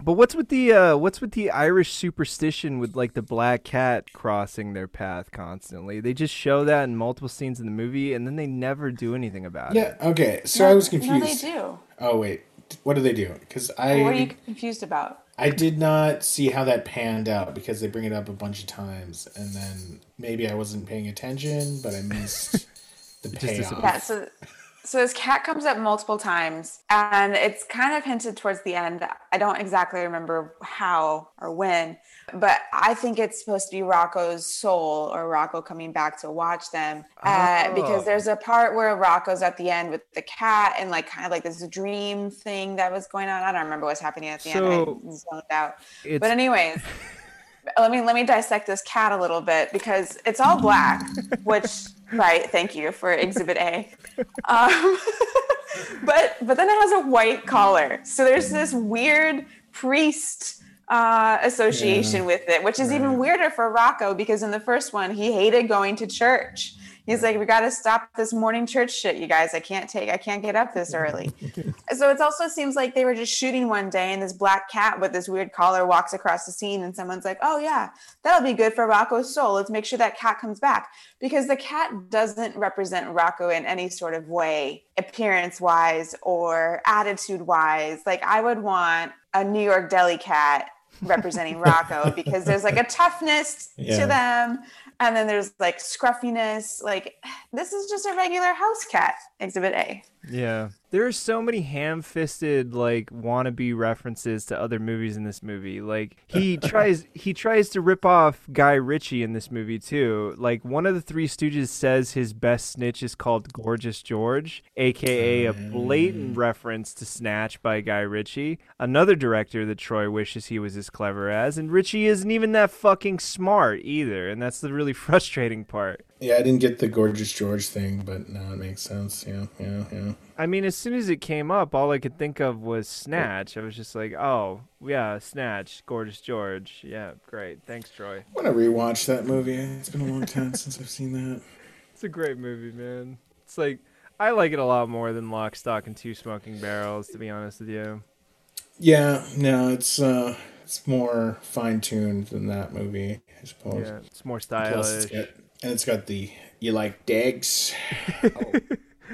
But what's with the uh what's with the Irish superstition with like the black cat crossing their path constantly? They just show that in multiple scenes in the movie and then they never do anything about it. yeah, okay. So I was confused. No, confused. they do. Oh wait, what do they do? Because I What are you confused about? I did not see how that panned out because they bring it up a bunch of times, and then maybe I wasn't paying attention, but I missed the payoff. Yeah, so so this cat comes up multiple times and it's kind of hinted towards the end. I don't exactly remember how or when, but I think it's supposed to be Rocco's soul or Rocco coming back to watch them. Uh, Oh. because there's a part where Rocco's at the end with the cat and like kind of like this dream thing that was going on. I don't remember what's happening at the end. So- I zoned out. But anyways, let me let me dissect this cat a little bit because it's all black, which right, thank you for exhibit A. Um, but but then it has a white collar. So there's this weird priest uh, association Yeah. with it, which is even weirder for Rocco because in the first one he hated going to church. He's like, we got to stop this morning church shit, you guys. I can't take, I can't get up this early. so it also seems like they were just shooting one day, and this black cat with this weird collar walks across the scene, and someone's like, oh yeah, that'll be good for Rocco's soul. Let's make sure that cat comes back because the cat doesn't represent Rocco in any sort of way, appearance wise or attitude wise. Like I would want a New York deli cat representing Rocco because there's like a toughness Yeah. to them. And then there's like scruffiness. Like this is just a regular house cat, Exhibit A. Yeah. There are so many ham-fisted like wannabe references to other movies in this movie. Like he tries he tries to rip off Guy Ritchie in this movie too. Like one of the Three Stooges says his best snitch is called Gorgeous George, aka a blatant mm. reference to Snatch by Guy Ritchie, another director that Troy wishes he was as clever as, and Ritchie isn't even that fucking smart either, and that's the really frustrating part. Yeah, I didn't get the gorgeous George thing, but now it makes sense. Yeah, yeah, yeah. I mean, as soon as it came up, all I could think of was Snatch. I was just like, oh, yeah, Snatch, Gorgeous George. Yeah, great. Thanks, Troy. I want to rewatch that movie. It's been a long time since I've seen that. It's a great movie, man. It's like, I like it a lot more than Lock, Stock, and Two Smoking Barrels, to be honest with you. Yeah, no, it's uh, it's more fine tuned than that movie, I suppose. Yeah, it's more Plus, it's stylish. got, and it's got the you like Dags, oh,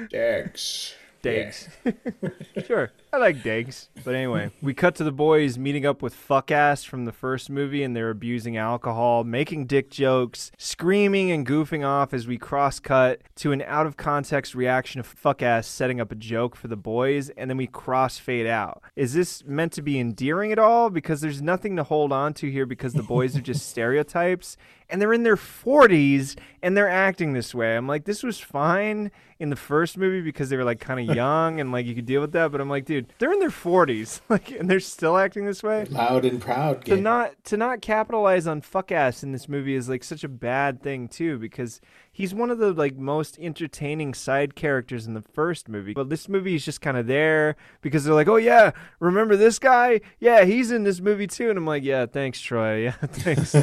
Dags, Dags. sure, I like Dags. But anyway, we cut to the boys meeting up with fuck ass from the first movie, and they're abusing alcohol, making dick jokes, screaming and goofing off as we cross cut to an out of context reaction of fuck ass setting up a joke for the boys, and then we cross fade out. Is this meant to be endearing at all? Because there's nothing to hold on to here because the boys are just stereotypes and they're in their 40s and they're acting this way. I'm like, this was fine in the first movie because they were like kind of young and like you could deal with that. But I'm like, dude, they're in their 40s, like, and they're still acting this way. loud and proud. To not to not capitalize on fuck ass in this movie is like such a bad thing too because he's one of the like most entertaining side characters in the first movie. But this movie is just kind of there because they're like, oh yeah, remember this guy? Yeah, he's in this movie too. And I'm like, yeah, thanks, Troy. Yeah, thanks.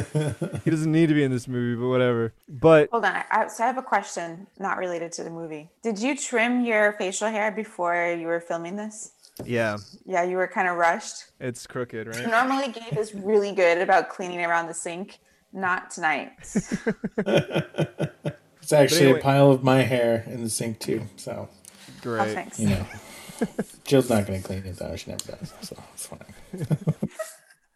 he doesn't need to be in this movie, but whatever. But Hold on. I, so I have a question not related to the movie. Did you trim your facial hair before you were filming this? Yeah, Yeah, you were kind of rushed. it's crooked, right? Normally, Gabe is really good about cleaning around the sink. Not tonight. It's actually anyway- a pile of my hair in the sink too. So great. Oh, Great. thanks. you know, Jill's not going to clean it though. She never does. So it's fine.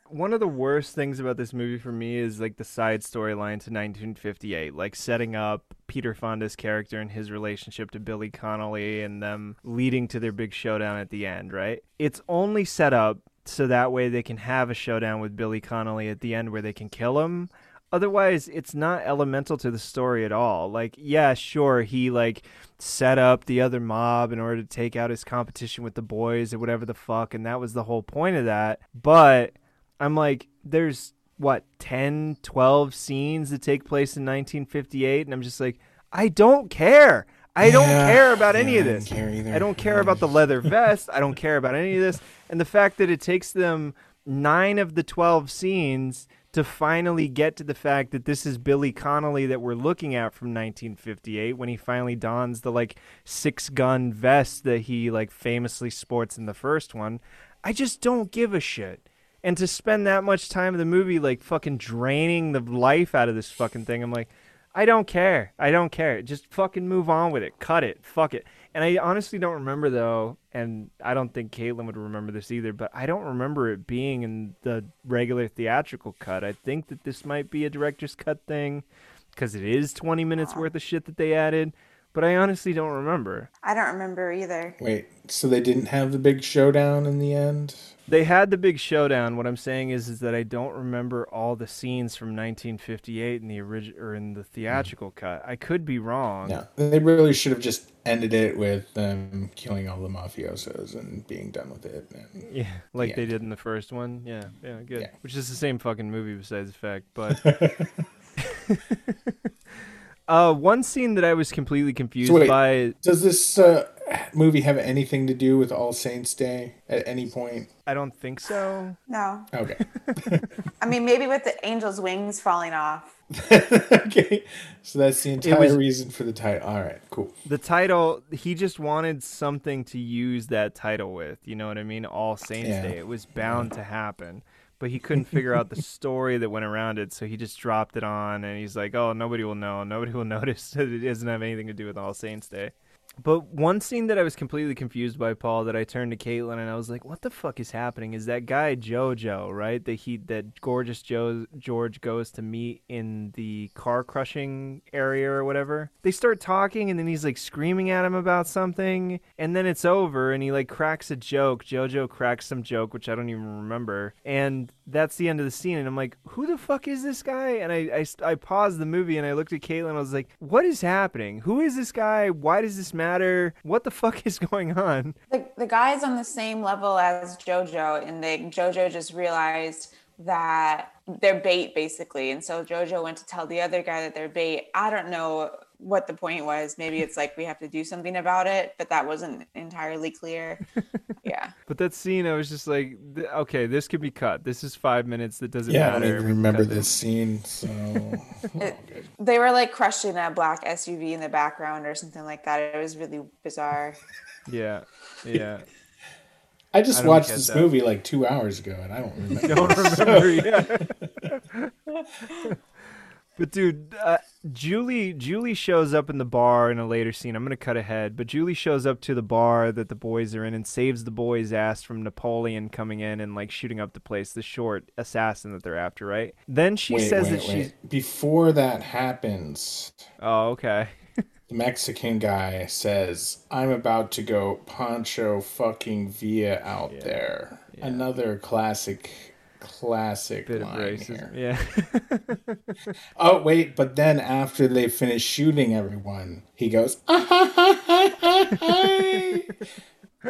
one of the worst things about this movie for me is like the side storyline to 1958, like setting up Peter Fonda's character and his relationship to Billy Connolly and them leading to their big showdown at the end, right? It's only set up so that way they can have a showdown with Billy Connolly at the end where they can kill him. Otherwise, it's not elemental to the story at all. Like, yeah, sure, he like set up the other mob in order to take out his competition with the boys or whatever the fuck, and that was the whole point of that. But I'm like, there's what 10, 12 scenes that take place in 1958, and I'm just like, I don't care. I don't Yeah. care about any of this. care. I don't care about the leather vest. I don't care about any of this. And the fact that it takes them nine of the 12 scenes to finally get to the fact that this is Billy Connolly that we're looking at from 1958 when he finally dons the like six gun vest that he like famously sports in the first one. I just don't give a shit. And to spend that much time in the movie like fucking draining the life out of this fucking thing, I'm like, I don't care. I don't care. Just fucking move on with it. Cut it. Fuck it. And I honestly don't remember though, and I don't think Caitlin would remember this either, but I don't remember it being in the regular theatrical cut. I think that this might be a director's cut thing because it is 20 minutes worth of shit that they added, but I honestly don't remember. I don't remember either. Wait, so they didn't have the big showdown in the end? They had the big showdown. What I'm saying is, is that I don't remember all the scenes from 1958 in the original or in the theatrical mm-hmm. cut. I could be wrong. No, they really should have just ended it with them killing all the mafiosos and being done with it. And Yeah, like Yeah. they did in the first one. Yeah, yeah, good. Yeah. Which is the same fucking movie besides the fact, but uh one scene that I was completely confused wait. by Does this uh, movie have anything to do with All Saints Day at any point? I don't think so. No. Okay. I mean, maybe with the angel's wings falling off. okay. So that's the entire was- reason for the title. All right, cool. The title he just wanted something to use that title with, you know what I mean? All Saints Yeah. Day. It was bound to happen. But he couldn't figure out the story that went around it, so he just dropped it on and he's like, "Oh, nobody will know. Nobody will notice that it doesn't have anything to do with All Saints Day." But one scene that I was completely confused by, Paul, that I turned to Caitlin and I was like, "What the fuck is happening?" Is that guy JoJo, right? The he that gorgeous Joe George goes to meet in the car crushing area or whatever. They start talking and then he's like screaming at him about something, and then it's over and he like cracks a joke. JoJo cracks some joke which I don't even remember, and that's the end of the scene. And I'm like, "Who the fuck is this guy?" And I I, I paused the movie and I looked at Caitlin. I was like, "What is happening? Who is this guy? Why does this matter? What the fuck is going on?" The, the guy's on the same level as JoJo, and they, JoJo just realized that they're bait basically. And so JoJo went to tell the other guy that they're bait. I don't know what the point was. Maybe it's like we have to do something about it, but that wasn't entirely clear. yeah. But that scene, I was just like, okay, this could be cut. This is five minutes. That doesn't Yeah, I matter. don't even remember Cut this scene. So It, they were like crushing a black SUV in the background or something like that. It was really bizarre. Yeah, yeah. I just I watched this that. movie like two hours ago, and I don't remember. don't remember. Yeah. But dude, uh, Julie Julie shows up in the bar in a later scene. I'm gonna cut ahead, but Julie shows up to the bar that the boys are in and saves the boys' ass from Napoleon coming in and like shooting up the place. The short assassin that they're after, right? Then she wait, says wait, that she's. wait. Before that happens, Oh, okay. the Mexican guy says, "I'm about to go Pancho fucking Villa out Yeah, there." yeah. Another classic, classic Bit of line racism. here. Yeah. Oh wait, but then after they finish shooting everyone, he goes, "Ah, ha, ha, ha, ha, ha,"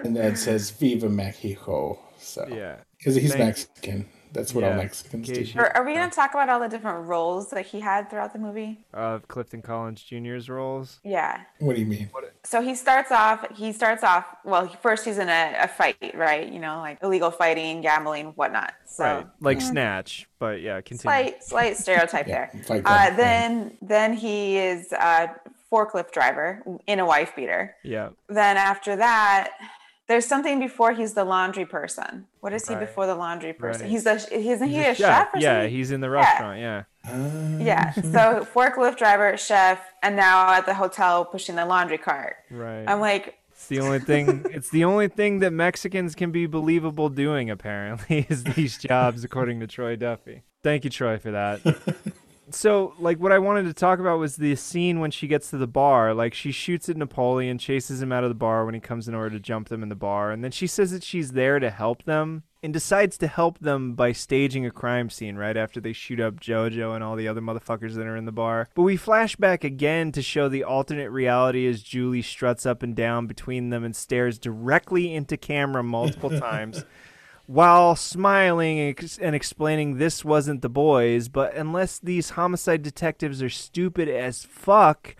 and then says "Viva Mexico." So yeah. because he's Thank- Mexican, that's what all Yeah, Mexicans do. Are, are we going to talk about all the different roles that he had throughout the movie? Of Clifton Collins Jr.'s roles. Yeah. What do you mean? So he starts off, he starts off, well, first he's in a, a fight, right? You know, like illegal fighting, gambling, whatnot. So right. Like Snatch, but yeah, continue. slight, slight stereotype Yeah, there. Uh, Club, then, then he is a forklift driver in a wife beater. Yeah. Then after that, there's something before he's the laundry person. What is he Right. before the laundry person? Right. He's a isn't he He's a chef? or Yeah, something? he's in the restaurant. Yeah. Uh, yeah. So forklift driver, chef, and now at the hotel pushing the laundry cart. Right. I'm like, It's the only thing. it's the only thing that Mexicans can be believable doing. Apparently, is these jobs, according to Troy Duffy. Thank you, Troy, for that. So, like, what I wanted to talk about was the scene when she gets to the bar. Like, she shoots at Napoleon, chases him out of the bar when he comes in order to jump them in the bar, and then she says that she's there to help them. And decides to help them by staging a crime scene right after they shoot up JoJo and all the other motherfuckers that are in the bar. But we flash back again to show the alternate reality as Julie struts up and down between them and stares directly into camera multiple times while smiling and, explaining this wasn't the boys. But unless these homicide detectives are stupid as fuck,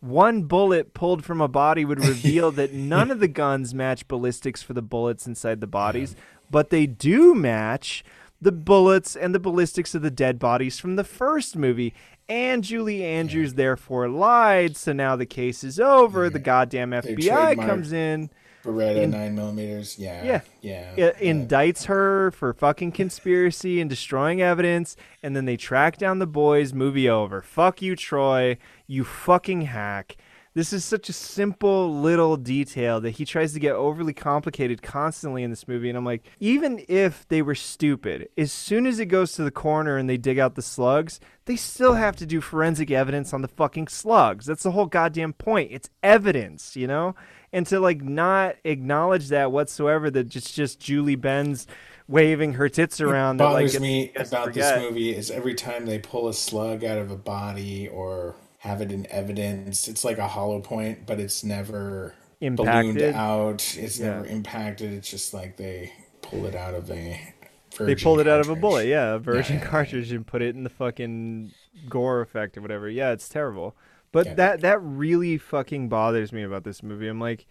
one bullet pulled from a body would reveal that none of the guns match ballistics for the bullets inside the bodies, but they do match the bullets and the ballistics of the dead bodies from the first movie. And Julie Andrews therefore lied, so now the case is over. The goddamn FBI comes in. Beretta In- nine millimeters. Yeah. Yeah. Yeah. i- indicts her for fucking conspiracy and destroying evidence, and then they track down the boys. Movie over. Fuck you, Troy. You fucking hack. This is such a simple little detail that he tries to get overly complicated constantly in this movie. And I'm like, even if they were stupid, as soon as it goes to the corner and they dig out the slugs, they still have to do forensic evidence on the fucking slugs. That's the whole goddamn point. It's evidence, you know? And to like not acknowledge that whatsoever, that just just Julie Benz waving her tits around. that, like, bothers gets- me gets to about this movie is every time they pull a slug out of a body or have it in evidence, it's like a hollow point, but it's never ballooned Impacted. out. It's Yeah. never impacted. It's just like they pull it out of a. They pulled it out of a bullet, yeah, a virgin yeah, yeah. cartridge, and put it in the fucking gore effect or whatever. Yeah, it's terrible. But Yeah. that that really fucking bothers me about this movie. I'm like,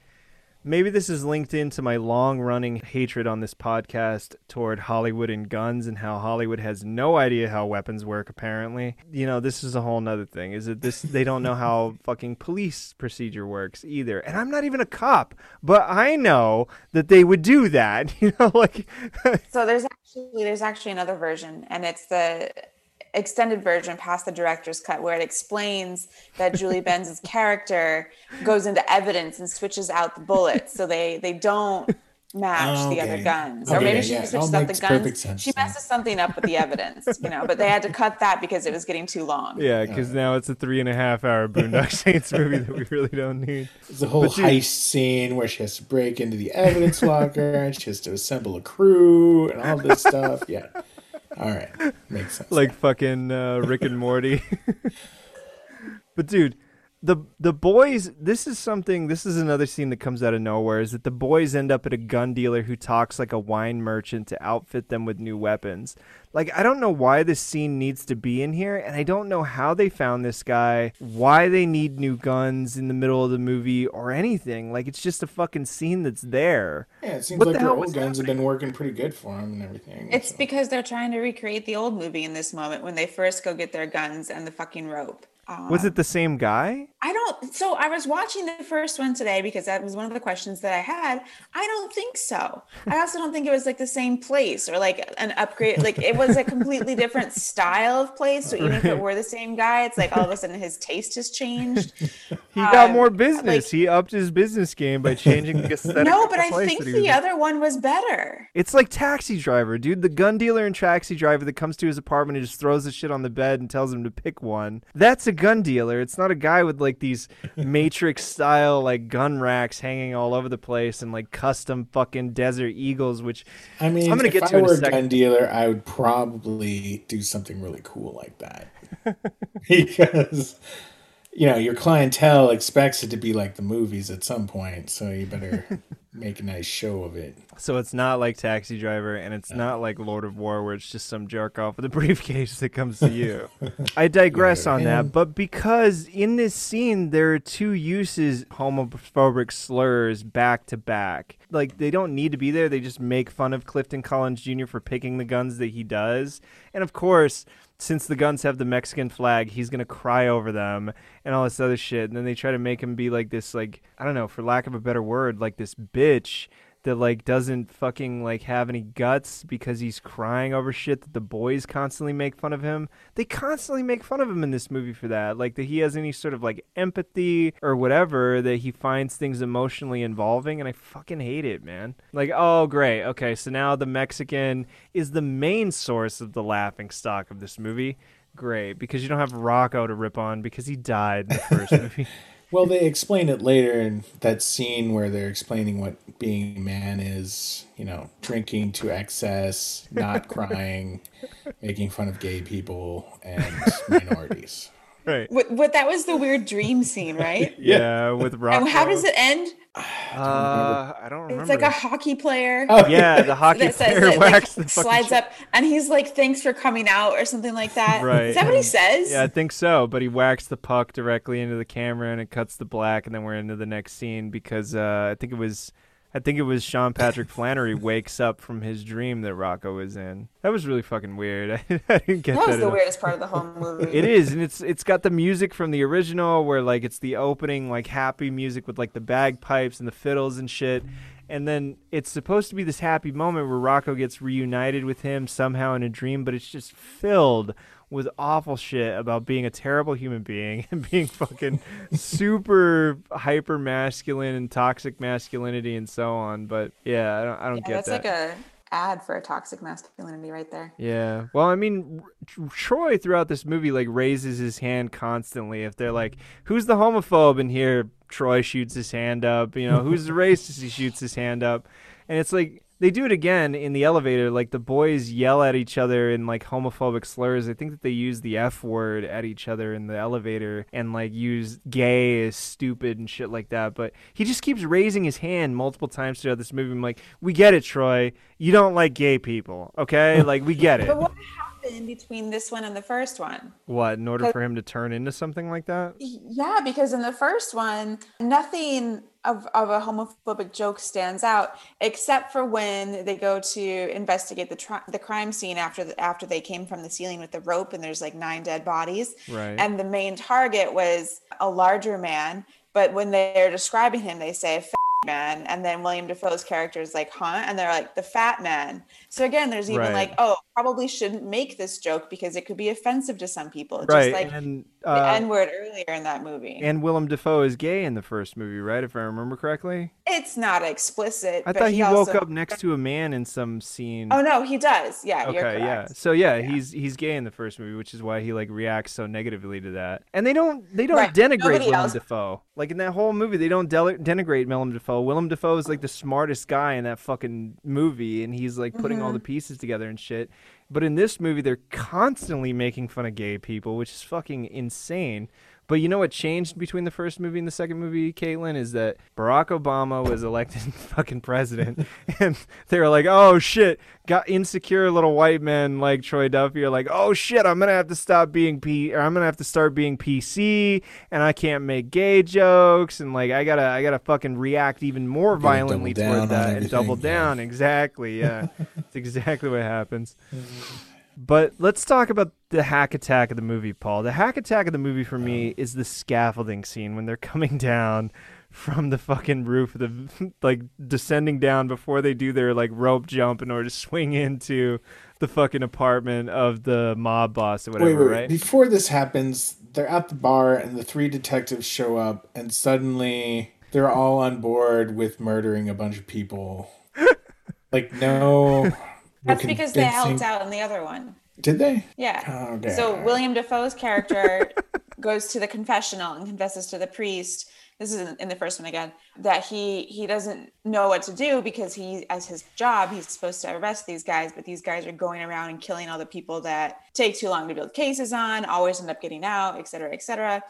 maybe this is linked into my long running hatred on this podcast toward Hollywood and guns and how Hollywood has no idea how weapons work apparently. You know, this is a whole nother thing. Is it this they don't know how fucking police procedure works either. And I'm not even a cop, but I know that they would do that. You know, like So there's actually there's actually another version, and it's the extended version past the director's cut where it explains that Julie Benz's character goes into evidence and switches out the bullets so they they don't match Oh, the okay. other guns. Okay, or maybe she yeah. Switches all out the makes guns. sense She now. messes something up with the evidence, you know, but they had to cut that because it was getting too long. Yeah, because now it's a three and a half hour Boondock Saints movie that we really don't need. It's a whole But dude- heist scene where she has to break into the evidence locker and she has to assemble a crew and all this stuff. Yeah. All right. Makes sense. like fucking uh, Rick and Morty. but dude, the the boys. This is something. This is another scene that comes out of nowhere. Is that the boys end up at a gun dealer who talks like a wine merchant to outfit them with new weapons. Like I don't know why this scene needs to be in here, and I don't know how they found this guy, why they need new guns in the middle of the movie or anything. Like it's just a fucking scene that's there. yeah, it seems what like the their old was guns have been working pretty good for them and everything. It's so. because they're trying to recreate the old movie in this moment when they first go get their guns and the fucking rope. Uh, Was it the same guy? I don't. So I was watching the first one today because that was one of the questions that I had. I don't think so. I also don't think it was like the same place or like an upgrade. Like it was a completely different style of place. So even if it were the same guy, it's like all of a sudden his taste has changed. He got Um, more business. like- he upped his business game by changing the aesthetic. No, but I think the in. other one was better. It's like Taxi Driver, dude. The gun dealer and Taxi Driver that comes to his apartment and just throws the shit on the bed and tells him to pick one. That's a gun dealer. It's not a guy with like these Matrix style like gun racks hanging all over the place and like custom fucking Desert Eagles, which I mean, I'm gonna if get I to in a were a gun dealer, I would probably do something really cool like that. because, you know, your clientele expects it to be like the movies at some point. So you better make a nice show of it. So it's not like Taxi Driver, and it's not like Lord of War, where it's just some jerk off with a briefcase that comes to you. I digress Yeah, on that, but because in this scene there are two uses homophobic slurs back to back. Like they don't need to be there; they just make fun of Clifton Collins Jr. for picking the guns that he does, and of course. Since the guns have the Mexican flag, he's gonna cry over them and all this other shit. And then they try to make him be like this, like I don't know, for lack of a better word, like this bitch that like doesn't fucking like have any guts because he's crying over shit that the boys constantly make fun of him. They constantly make fun of him in this movie for that. Like that he has any sort of like empathy or whatever that he finds things emotionally involving and I fucking hate it, man. Like, oh great. Okay, so now the Mexican is the main source of the laughing stock of this movie. Great, because you don't have Rocco to rip on because he died in the first movie. Well, they explain it later in that scene where they're explaining what being a man is. You know, drinking to excess, not crying, making fun of gay people and minorities. Right. What, what that was the weird dream scene, right? Yeah, with Rocco. And how does it end? Uh, I don't remember. It's like a hockey player. Oh, yeah, the hockey that player that, like, the slides up and he's like thanks for coming out or something like that Right. is that what he says Yeah, I think so. But he whacks the puck directly into the camera, and it cuts to black, and then we're into the next scene because uh, I think it was, I think it was Sean Patrick Flanery wakes up from his dream that Rocco was in. That was really fucking weird. I, I didn't get that was at the all. weirdest part of the whole movie It is, and it's it's got the music from the original, where like it's the opening like happy music with like the bagpipes and the fiddles and shit, and then it's supposed to be this happy moment where Rocco gets reunited with him somehow in a dream, but it's just filled with awful shit about being a terrible human being and being fucking super hyper masculine and toxic masculinity and so on. But yeah, I don't I don't yeah, get that's that. That's like a ad for a toxic masculinity right there Yeah. Well, I mean, Troy throughout this movie like raises his hand constantly. If they're like, "Who's the homophobe in here?" Troy shoots his hand up. You know, "Who's the racist?" He shoots his hand up. And it's like they do it again in the elevator. Like the boys yell at each other in like homophobic slurs. I think that they use the F word at each other in the elevator and like use gay as stupid and shit like that. But he just keeps raising his hand multiple times throughout this movie. I'm like, we get it, Troy. You don't like gay people, okay? Like we get it. but what happened between this one and the first one What, in order for him to turn into something like that? yeah because in the first one nothing of, of a homophobic joke stands out except for when they go to investigate the tri- the crime scene after the, after they came from the ceiling with the rope and there's like nine dead bodies Right. and the main target was a larger man but when they're describing him they say "Fat man, and then William Dafoe's character is like, huh? And they're like, the fat man. So again, there's even Right. like, oh, probably shouldn't make this joke because it could be offensive to some people. right. Just like and the uh, N word earlier in that movie. and Willem Dafoe is gay in the first movie, right? If I remember correctly. it's not explicit. I thought he, woke also- up next to a man in some scene. Oh no, he does. Yeah, you're Okay, yeah. So yeah, he's he's gay in the first movie, which is why he like reacts so negatively to that. And they don't they don't Right. denigrate Nobody Willem else- Dafoe. Like in that whole movie, they don't del- denigrate Willem Dafoe. Willem Dafoe is like the smartest guy in that fucking movie, and he's like putting Mm-hmm. all the pieces together and shit. But in this movie, they're constantly making fun of gay people, which is fucking insane. But you know what changed between the first movie and the second movie, Caitlin, is that Barack Obama was elected fucking president, and they were like, "Oh shit!" Got insecure little white men like Troy Duffy are like, "Oh shit! I'm gonna have to stop being P, or I'm gonna have to start being PC, and I can't make gay jokes, and like I gotta, I gotta fucking react even more violently toward that and double yeah. down." Exactly, yeah, it's exactly what happens. But let's talk about the hack attack of the movie, Paul. The hack attack of the movie for me um. is the scaffolding scene when they're coming down from the fucking roof, the like descending down before they do their like rope jump in order to swing into the fucking apartment of the mob boss or whatever, wait, wait, wait. right? Before this happens, they're at the bar and the three detectives show up, and suddenly they're all on board with murdering a bunch of people. like, no. That's because they helped out in the other one. Did they? Yeah. Oh, okay. So William Dafoe's character goes to the confessional and confesses to the priest. This is in- in the first one again that he he doesn't know what to do because he as his job he's supposed to arrest these guys, but these guys are going around and killing all the people that take too long to build cases on, always end up getting out, et cetera, et cetera.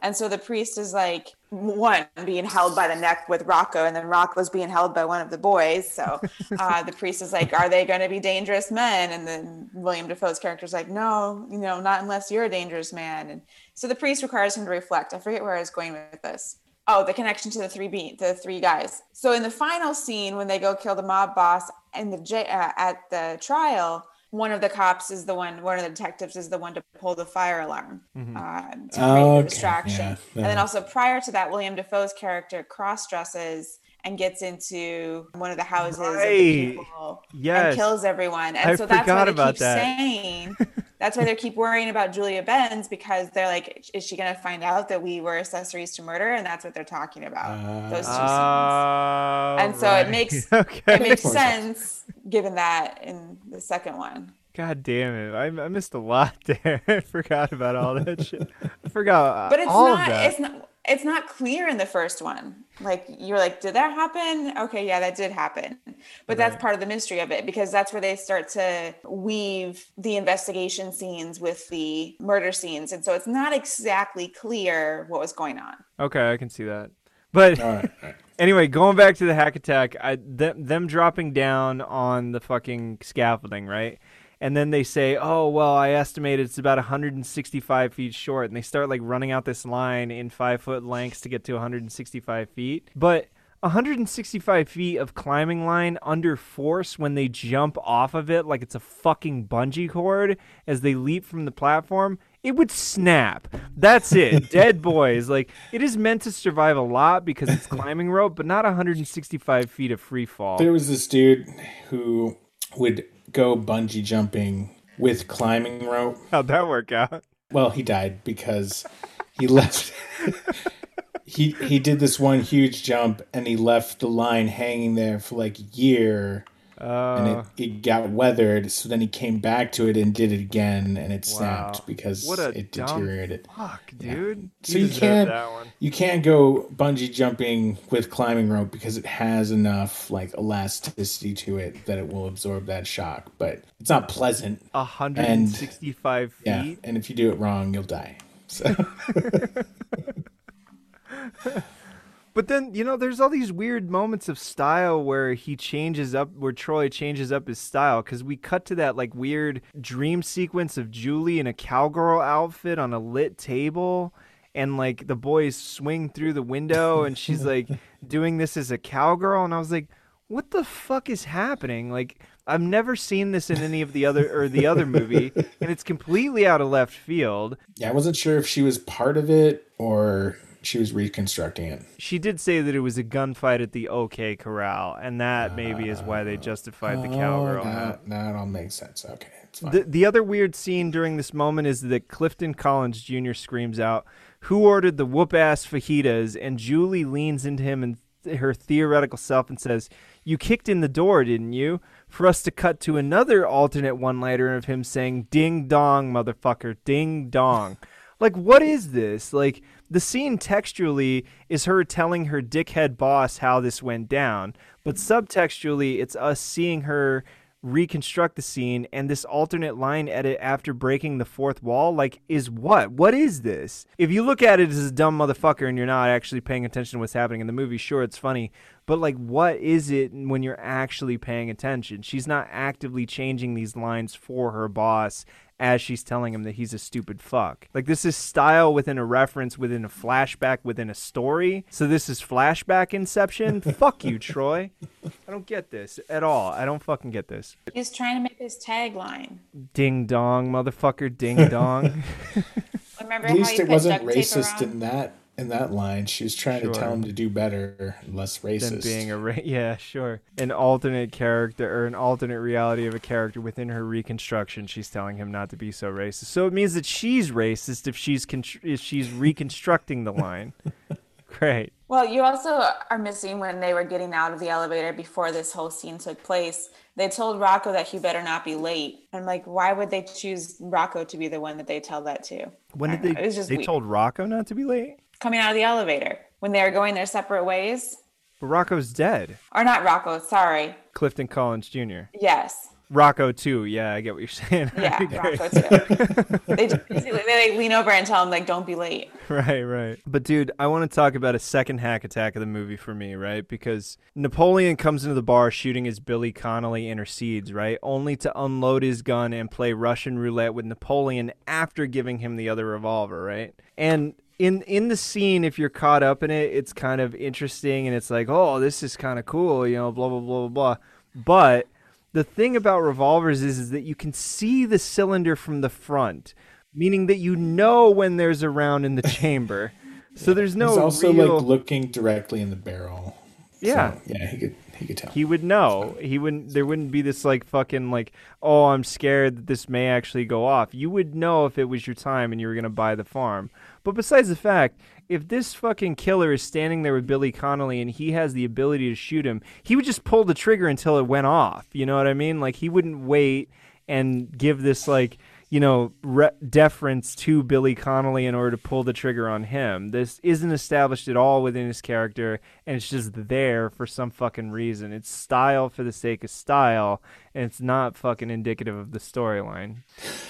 And so the priest is like one being held by the neck with Rocco, and then Rocco's being held by one of the boys. So uh, the priest is like, "Are they going to be dangerous men?" And then William Dafoe's character is like, "No, you know, not unless you're a dangerous man." And so the priest requires him to reflect. I forget where I was going with this. Oh, the connection to the three be- the three guys. So in the final scene, when they go kill the mob boss and the j- uh, at the trial, one of the cops is the one. One of the detectives is the one to pull the fire alarm uh, to create Okay, the distraction. yeah, And then also prior to that, William Dafoe's character cross dresses and gets into one of the houses of the people Yes. and kills everyone. And I so that's why they about keep that. saying that's why they keep worrying about Julie Benz because they're like, is she gonna find out that we were accessories to murder? And that's what they're talking about. those two scenes. Oh, And so it makes- okay. It makes sense given that in the second one. God damn it! I, I missed a lot there. I forgot about all that shit. I forgot But it's not it's not it's not clear in the first one. Like you're like, did that happen? Okay, yeah, that did happen. But that's part of the mystery of it because that's where they start to weave the investigation scenes with the murder scenes. And so it's not exactly clear what was going on. Okay, I can see that. But All right. all right. anyway, going back to the hack attack, I, them, them dropping down on the fucking scaffolding, right? And then they say, "Oh well, I estimate it's about 165 feet short," and they start like running out this line in five foot lengths to get to 165 feet. But 165 feet of climbing line under force when they jump off of it like it's a fucking bungee cord as they leap from the platform it would snap. That's it. Dead boys. Like it is meant to survive a lot because it's climbing rope but not 165 feet of free fall. There was this dude who would go bungee jumping with climbing rope. how'd that work out Well, he died because he left. he he did this one huge jump and he left the line hanging there for like a year and uh, it, it got weathered. So then he came back to it and did it again and it snapped Wow. because what a it deteriorated. fuck dude So you can't you can't go bungee jumping with climbing rope because it has enough like elasticity to it that it will absorb that shock, but it's not pleasant. 165 feet Yeah, and if you do it wrong, you'll die. So But then, you know, there's all these weird moments of style where he changes up, where Troy changes up his style. Because we cut to that, like, weird dream sequence of Julie in a cowgirl outfit on a lit table. And, like, the boys swing through the window, and she's, like, doing this as a cowgirl. And I was like, what the fuck is happening? Like, I've never seen this in any of the other, or the other movie. And it's completely out of left field. yeah, I wasn't sure if she was part of it or she was reconstructing it. She did say that it was a gunfight at the OK Corral, and that maybe is why they justified the cowgirl. Oh, hat. now, now it all makes sense. Okay, it's fine. The, the other weird scene during this moment is that Clifton Collins Jr. screams out, Who ordered the whoop ass fajitas? And Julie leans into him and her theoretical self and says, You kicked in the door, didn't you? For us to cut to another alternate one liner of him saying, Ding dong, motherfucker, ding dong. Like, what is this? Like, the scene textually is her telling her dickhead boss how this went down, but subtextually, it's us seeing her reconstruct the scene and this alternate line edit after breaking the fourth wall like is what? What is this? If you look at it as a dumb motherfucker and you're not actually paying attention to what's happening in the movie sure it's funny but like what is it when you're actually paying attention? She's not actively changing these lines for her boss as she's telling him that he's a stupid fuck. Like this is style within a reference within a flashback within a story. So this is flashback inception. fuck you, Troy. I don't get this at all. I don't fucking get this. He's trying to make his tagline. Ding dong, motherfucker, ding dong. Remember At how least he it put wasn't racist around? in that in that line. She was trying to tell him to do better, less racist. than racist. being a ra- yeah, sure. An alternate character or an alternate reality of a character within her reconstruction. She's telling him not to be so racist. So it means that she's racist if she's con- if she's reconstructing the line. Great. Well, you also are missing when they were getting out of the elevator before this whole scene took place. They told Rocco that he better not be late. I'm like, why would they choose Rocco to be the one that they tell that to? When did they? know, it was just they weird. told Rocco not to be late. Coming out of the elevator when they were going their separate ways. But Rocco's dead. Or not Rocco, sorry. Clifton Collins Jr. Yes. Rocco too. Yeah, I get what you're saying. Yeah, Rocco too. they, just, they lean over and tell him like, "Don't be late." Right, right. But dude, I want to talk about a second hack attack of the movie for me, right? Because Napoleon comes into the bar shooting as Billy Connolly intercedes, right? Only to unload his gun and play Russian roulette with Napoleon after giving him the other revolver, right? And in in the scene, if you're caught up in it, it's kind of interesting and it's like, oh, this is kind of cool, you know, blah blah blah blah blah. But the thing about revolvers is, is that you can see the cylinder from the front, meaning that you know when there's a round in the chamber. So there's no He's also real. like looking directly in the barrel. Yeah. So, yeah, he could he could tell. he would know. He wouldn't. There wouldn't be this like fucking like, oh, I'm scared that this may actually go off. You would know if it was your time and you were gonna buy the farm. But besides the fact, if this fucking killer is standing there with Billy Connolly and he has the ability to shoot him, he would just pull the trigger until it went off. You know what I mean? Like he wouldn't wait and give this like you know re- deference to Billy Connolly in order to pull the trigger on him. This isn't established at all within his character, and it's just there for some fucking reason. It's style for the sake of style, and it's not fucking indicative of the storyline.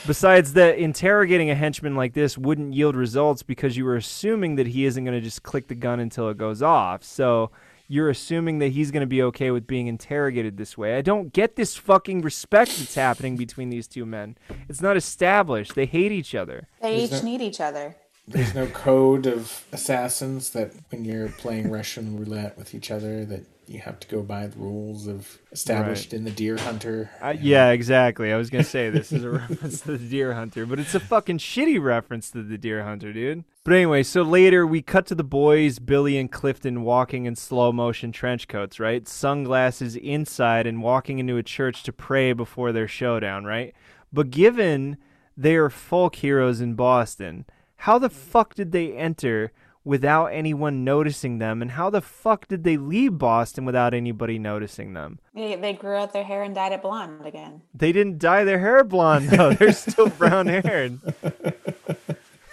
Besides that, interrogating a henchman like this wouldn't yield results because you were assuming that he isn't going to just click the gun until it goes off. So you're assuming that he's going to be okay with being interrogated this way. I don't get this fucking respect that's happening between these two men. It's not established. They hate each other. They There's each no- need each other. There's no code of assassins that when you're playing Russian roulette with each other that you have to go by the rules of established in the Deer Hunter. Uh, yeah, exactly. I was gonna say this is a reference to the Deer Hunter, but it's a fucking shitty reference to the Deer Hunter, dude. But anyway, so later we cut to the boys, Billy and Clifton, walking in slow motion trench coats, right? Sunglasses inside and walking into a church to pray before their showdown, right? But given they are folk heroes in Boston, how the fuck did they enter without anyone noticing them? And how the fuck did they leave Boston without anybody noticing them? They, they grew out their hair and dyed it blonde again. They didn't dye their hair blonde though. They're still brown haired.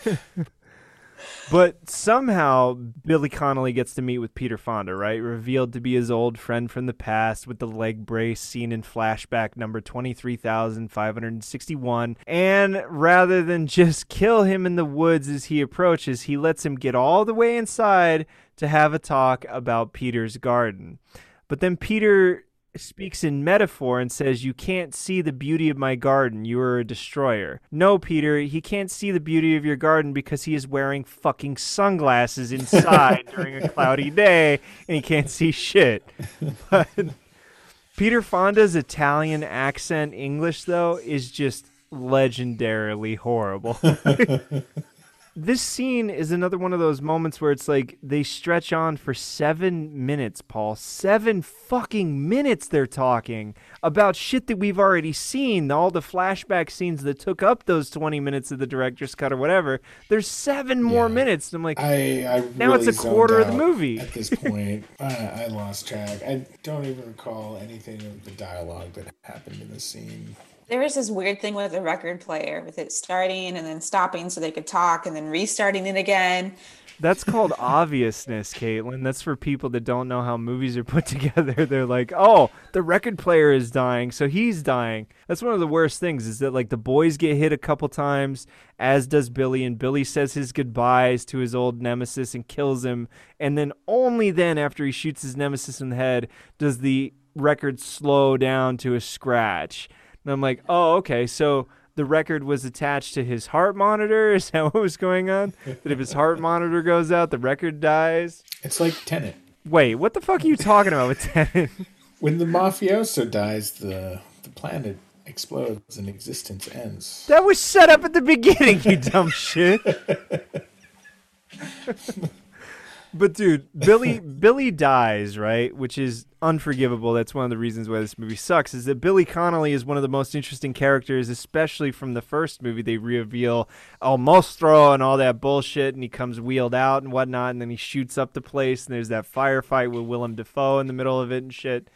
but somehow Billy Connolly gets to meet with Peter Fonda, right? Revealed to be his old friend from the past with the leg brace seen in flashback number 23,561. And rather than just kill him in the woods as he approaches, he lets him get all the way inside to have a talk about Peter's garden. But then Peter speaks in metaphor and says, You can't see the beauty of my garden. You are a destroyer. No, Peter, he can't see the beauty of your garden because he is wearing fucking sunglasses inside during a cloudy day and he can't see shit. But Peter Fonda's Italian accent English, though, is just legendarily horrible. this scene is another one of those moments where it's like they stretch on for seven minutes, Paul. Seven fucking minutes they're talking about shit that we've already seen. All the flashback scenes that took up those 20 minutes of the director's cut or whatever. There's seven more Yeah. minutes. And I'm like, I, I Now it's a quarter of the movie. At this point, I, I lost track. I don't even recall anything of the dialogue that happened in the scene. There was this weird thing with the record player, with it starting and then stopping so they could talk and then restarting it again. That's called obviousness, Caitlin. That's for people that don't know how movies are put together. They're like, oh, the record player is dying, so he's dying. That's one of the worst things is that like the boys get hit a couple times, as does Billy, and Billy says his goodbyes to his old nemesis and kills him, and then only then after he shoots his nemesis in the head does the record slow down to a scratch. And I'm like, oh, okay, so the record was attached to his heart monitor. Is that what was going on? that if his heart monitor goes out, the record dies. It's like Tenet. Wait, what the fuck are you talking about with Tenet? When the mafioso dies, the the planet explodes and existence ends. that was set up at the beginning, you dumb shit. but dude, Billy Billy dies, right? Which is unforgivable. That's one of the reasons why this movie sucks. Is that Billy Connolly is one of the most interesting characters, especially from the first movie. They reveal El Mostro and all that bullshit, and he comes wheeled out and whatnot, and then he shoots up the place, and there's that firefight with Willem Dafoe in the middle of it and shit.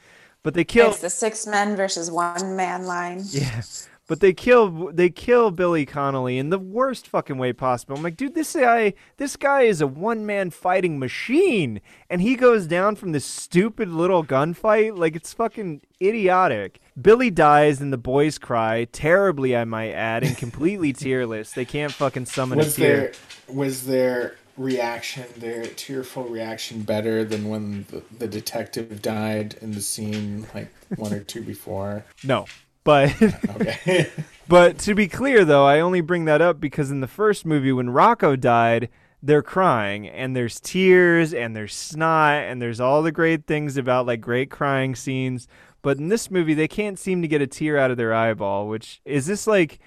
But they kill. It's the six men versus one man line. Yeah. But they kill they kill Billy Connolly in the worst fucking way possible. I'm like, dude, this guy this guy is a one man fighting machine, and he goes down from this stupid little gunfight like it's fucking idiotic. Billy dies and the boys cry terribly, I might add, and completely tearless. They can't fucking summon Was a tear. there was their reaction, their tearful reaction, better than when the, the detective died in the scene like one or two before? No, but. But to be clear, though, I only bring that up because in the first movie, when Rocco died, they're crying and there's tears and there's snot and there's all the great things about like great crying scenes. But in this movie, they can't seem to get a tear out of their eyeball, which is this like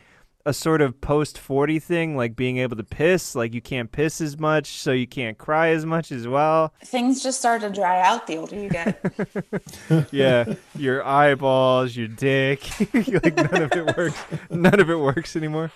a sort of post 40 thing, like being able to piss? Like you can't piss as much, so you can't cry as much as well. Things just start to dry out the older you get. yeah, your eyeballs, your dick, like none of it works. None of it works anymore.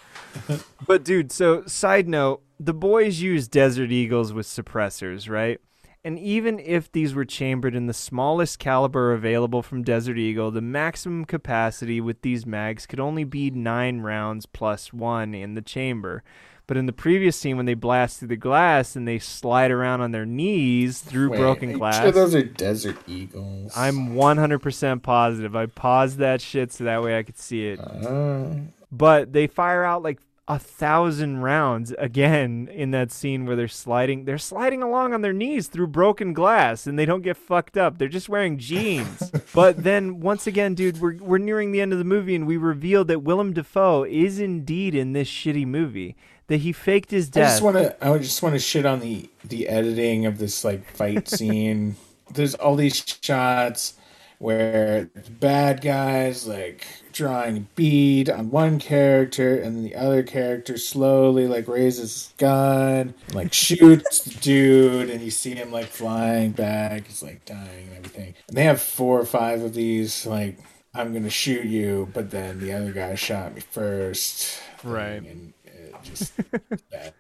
But dude, so side note, the boys use Desert Eagles with suppressors, right? And even if these were chambered in the smallest caliber available from Desert Eagle, the maximum capacity with these mags could only be 9 rounds plus 1 in the chamber. But in the previous scene when they blast through the glass and they slide around on their knees through Wait, broken glass. Sure those are Desert Eagles. I'm 100% positive. I paused that shit so that way I could see it. Uh, But they fire out like a thousand rounds again in that scene where they're sliding. They're sliding along on their knees through broken glass, and they don't get fucked up. They're just wearing jeans. but then once again, dude, we're we're nearing the end of the movie, and we reveal that Willem Dafoe is indeed in this shitty movie. That he faked his death I just want to. I just want to shit on the the editing of this like fight scene. There's all these shots where the bad guys like drawing a bead on one character, and the other character slowly like raises his gun, like shoots the dude, and you see him like flying back. He's like dying and everything. And they have four or five of these like. I'm gonna shoot you, but then the other guy shot me first. Right. And it just bad.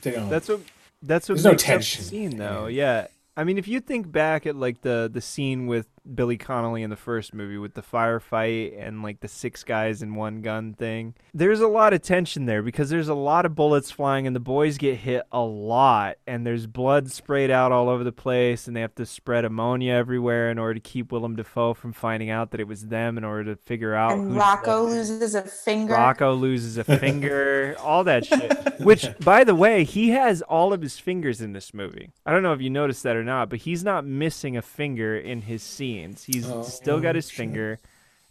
They don't. That's what that's what There's no tension. scene though. Yeah. I mean, if you think back at like the the scene with Billy Connolly in the first movie with the firefight and like the six guys in one gun thing, there's a lot of tension there because there's a lot of bullets flying and the boys get hit a lot and there's blood sprayed out all over the place and they have to spread ammonia everywhere in order to keep Willem Dafoe from finding out that it was them in order to figure out and who's Rocco loses a finger. Rocco loses a finger, all that shit. Which, by the way, he has all of his fingers in this movie. I don't know if you noticed that or not, but he's not missing a finger in his scenes. He's Oh, still got oh, his shit. finger.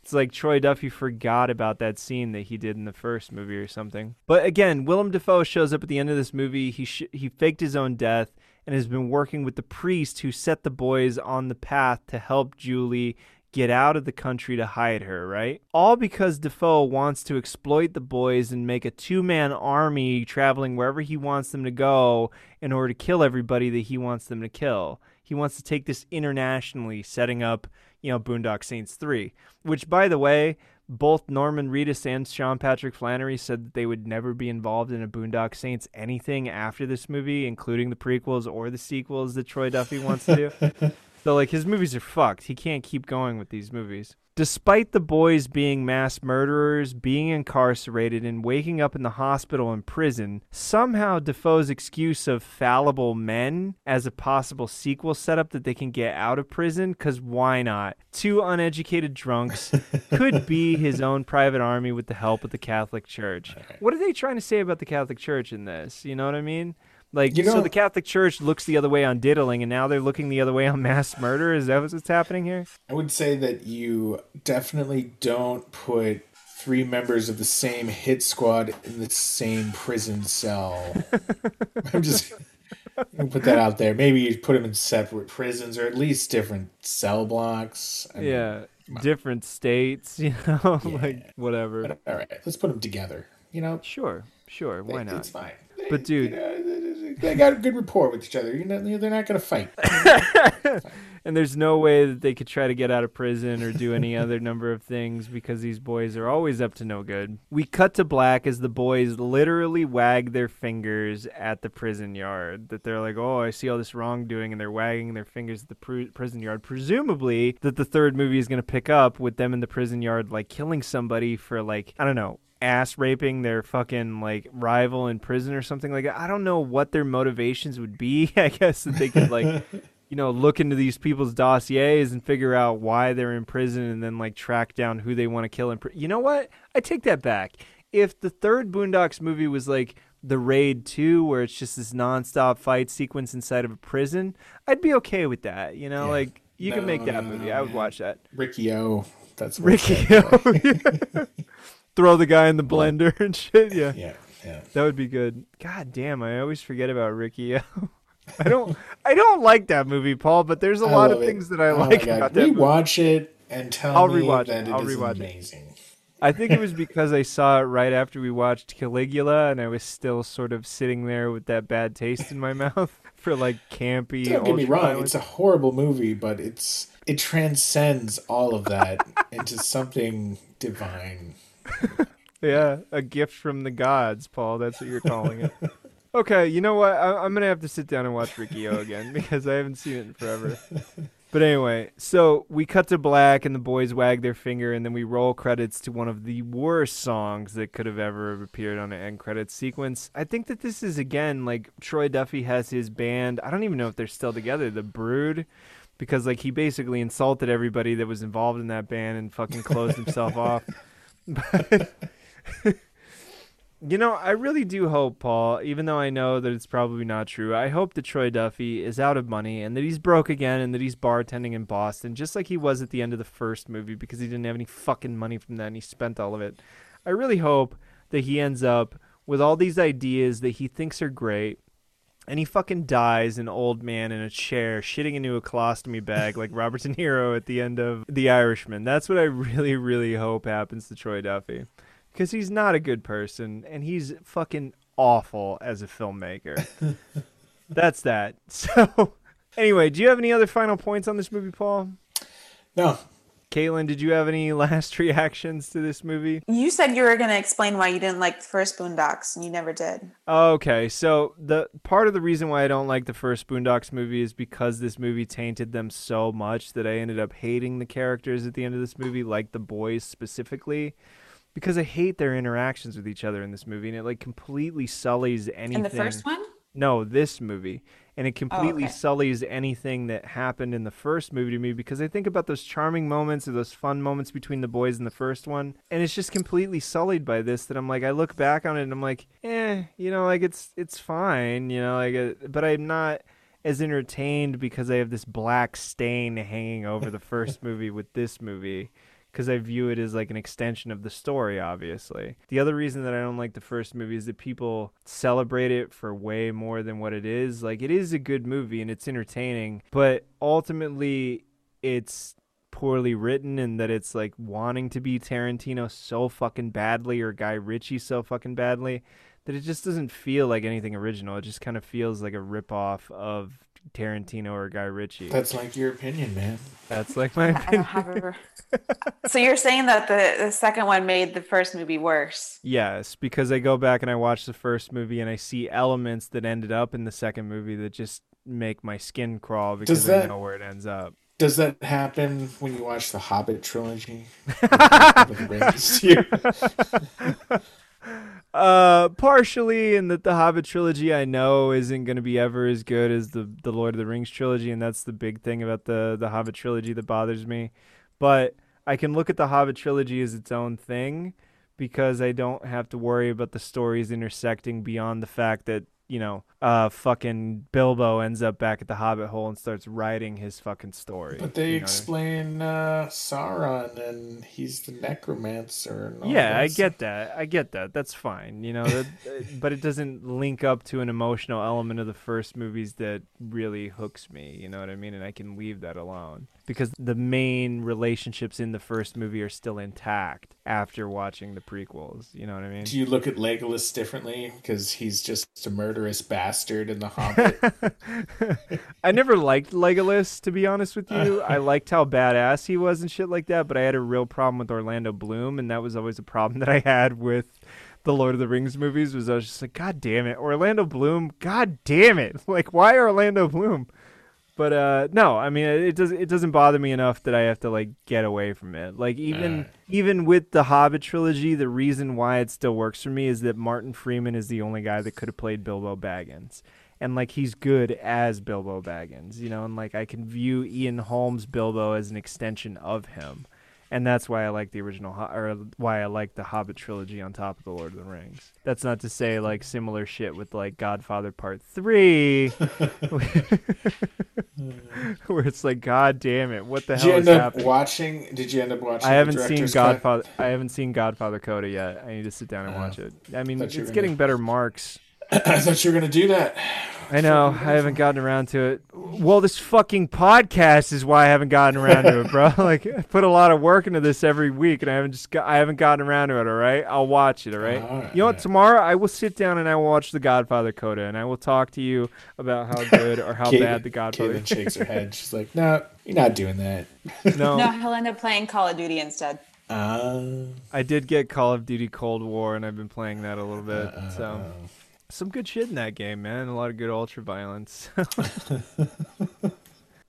It's like Troy Duffy forgot about that scene that he did in the first movie or something. But again, Willem Dafoe shows up at the end of this movie. He sh- he faked his own death and has been working with the priest who set the boys on the path to help Julie get out of the country to hide her, right? All because Dafoe wants to exploit the boys and make a two man army traveling wherever he wants them to go in order to kill everybody that he wants them to kill. He wants to take this internationally, setting up, you know, Boondock Saints 3, which, by the way, both Norman Reedus and Sean Patrick Flanery said that they would never be involved in a Boondock Saints anything after this movie, including the prequels or the sequels that Troy Duffy wants to do. so, like, his movies are fucked. He can't keep going with these movies. Despite the boys being mass murderers, being incarcerated, and waking up in the hospital and prison, somehow Dafoe's excuse of fallible men as a possible sequel setup that they can get out of prison, because why not? Two uneducated drunks could be his own private army with the help of the Catholic Church. What are they trying to say about the Catholic Church in this? You know what I mean? Like, You know, so the Catholic Church looks the other way on diddling, and now they're looking the other way on mass murder. Is that what's happening here? I would say that you definitely don't put three members of the same hit squad in the same prison cell. I'm just put that out there. Maybe you put them in separate prisons or at least different cell blocks. I mean, Yeah, different states, you know, Yeah. like whatever. but all right, let's put them together. You know, Sure, sure, why not? It's fine. But, dude- you know, they got a good rapport with each other. You know, they're not gonna fight. And there's no way that they could try to get out of prison or do any other number of things because these boys are always up to no good. We cut to black as the boys literally wag their fingers at the prison yard. That they're like, "Oh, I see all this wrongdoing," and they're wagging their fingers at the pr- prison yard. Presumably, that the third movie is going to pick up with them in the prison yard, like killing somebody for like I don't know. Ass raping their fucking like rival in prison or something like that. I don't know what their motivations would be. I guess that they could like you know, look into these people's dossiers and figure out why they're in prison and then like track down who they want to kill in prison. You know what? I take that back. If the third Boondocks movie was like the Raid 2 where it's just this nonstop fight sequence inside of a prison, I'd be okay with that. You know, Yeah. like you can make that no, movie. no, I would man. watch that. Ricky O. That's Ricky it's O. Throw the guy in the blender and shit. Yeah. Yeah, yeah. That would be good. God damn, I always forget about Ricky. I don't I don't like that movie, Paul, but there's a I lot of it. things that I Oh like about that movie. Rewatch it and tell I'll me rewatch that it. I'll is rewatch it. amazing. I think it was because I saw it right after we watched Caligula, and I was still sort of sitting there with that bad taste in my mouth for like campy. Don't get me wrong; it's a horrible movie, but it's it transcends all of that into something divine. yeah, a gift from the gods, Paul. That's what you're calling it. okay, you know what? I- I'm gonna have to sit down and watch Ricky O again because I haven't seen it in forever. But anyway, so we cut to black and the boys wag their finger, and then we roll credits to one of the worst songs that could have ever appeared on an end credits sequence. I think that this is again like Troy Duffy has his band. I don't even know if they're still together. The Brood, because like he basically insulted everybody that was involved in that band and fucking closed himself off. But you know, I really do hope, Paul, even though I know that it's probably not true, I hope that Troy Duffy is out of money and that he's broke again and that he's bartending in Boston, just like he was at the end of the first movie because he didn't have any fucking money from that and he spent all of it. I really hope that he ends up with all these ideas that he thinks are great and he fucking dies an old man in a chair shitting into a colostomy bag like Robert De Niro at the end of The Irishman. That's what I really, really hope happens to Troy Duffy. Because he's not a good person and he's fucking awful as a filmmaker. That's that. So, anyway, do you have any other final points on this movie, Paul? No, Caitlin, did you have any last reactions to this movie? You said you were going to explain why you didn't like the first Boondocks, and you never did. Okay, so the part of the reason why I don't like the first Boondocks movie is because this movie tainted them so much that I ended up hating the characters at the end of this movie, like the boys specifically, because I hate their interactions with each other in this movie, and it like completely sullies anything. In the first one? No, this movie. And it completely okay. sullies anything that happened in the first movie to me because I think about those charming moments or those fun moments between the boys in the first one. And it's just completely sullied by this that I'm like, I look back on it and I'm like, eh, you know, like it's it's fine, you know, like, uh, but I'm not as entertained because I have this black stain hanging over the first movie with this movie because I view it as like an extension of the story, obviously. The other reason that I don't like the first movie is that people celebrate it for way more than what it is. Like, it is a good movie and it's entertaining, but ultimately, it's poorly written and that it's like wanting to be Tarantino so fucking badly or Guy Ritchie so fucking badly that it just doesn't feel like anything original. It just kind of feels like a ripoff of Tarantino or Guy Ritchie. That's like your opinion, man. That's like my I don't opinion. have a... so you're saying that the, the second one made the first movie worse? Yes, because I go back and I watch the first movie and I see elements that ended up in the second movie that just make my skin crawl because that- I know where it ends up. Does that happen when you watch the Hobbit trilogy? With the rings? You- Uh, partially, in that the Hobbit trilogy I know isn't going to be ever as good as the the Lord of the Rings trilogy, and that's the big thing about the the Hobbit trilogy that bothers me. But I can look at the Hobbit trilogy as its own thing because I don't have to worry about the stories intersecting beyond the fact that you know, uh, fucking Bilbo ends up back at the Hobbit hole and starts writing his fucking story. But they you know what I mean? explain uh, Sauron and he's the necromancer. And all Yeah, I get that. I get that. That's fine. You know, that, but it doesn't link up to an emotional element of the first movies that really hooks me. You know what I mean? And I can leave that alone because the main relationships in the first movie are still intact after watching the prequels. You know what I mean? Do you look at Legolas differently because he's just a murderous bastard in The Hobbit? I never liked Legolas, to be honest with you. I liked how badass he was and shit like that, but I had a real problem with Orlando Bloom, and that was always a problem that I had with the Lord of the Rings movies. Was I was just like, God damn it, Orlando Bloom! God damn it! Like, why Orlando Bloom? But uh, no, I mean it does it doesn't bother me enough that I have to like get away from it. Like even Uh. even with the Hobbit trilogy, the reason why it still works for me is that Martin Freeman is the only guy that could have played Bilbo Baggins. And like he's good as Bilbo Baggins, you know, and like I can view Ian Holm's Bilbo as an extension of him. And that's why I like the original or why I like the Hobbit trilogy on top of the Lord of the Rings. That's not to say like similar shit with like Godfather Part 3 where it's like god damn it, what the Did you hell is end up happening? watching? Did you end up watching? I haven't seen director's cut? Godfather. I haven't seen Godfather Coda yet. I need to sit down and Oh. watch uh-huh. it. I mean, it's getting gonna- better marks. I thought you were gonna do that. I know. I haven't gotten around to it. Well, this fucking podcast is why I haven't gotten around to it, bro. like, I put a lot of work into this every week, and I haven't just got, I haven't gotten around to it. All right, I'll watch it. All right. Alright. You know what? Tomorrow I will sit down and I will watch The Godfather Coda, and I will talk to you about how good or how Caitlin- bad The Godfather. Caitlin shakes her head. She's like, "No, you're not doing that." no, No, he'll end up playing Call of Duty instead. Uh, I did get Call of Duty Cold War, and I've been playing that a little bit. so some good shit in that game, man. A lot of good ultra violence.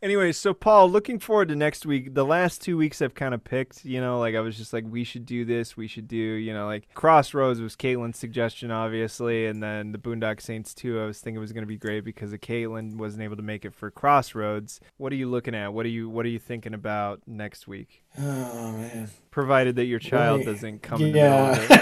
anyway, so Paul, looking forward to next week. The last two weeks I've kind of picked, you know, like I was just like, we should do this, we should do, you know, like Crossroads was Caitlin's suggestion, obviously, and then the Boondock Saints 2, I was thinking was going to be great because of Caitlin wasn't able to make it for Crossroads. What are you looking at? What are you What are you thinking about next week? oh man, Provided that your child Right. doesn't come in the middle of it.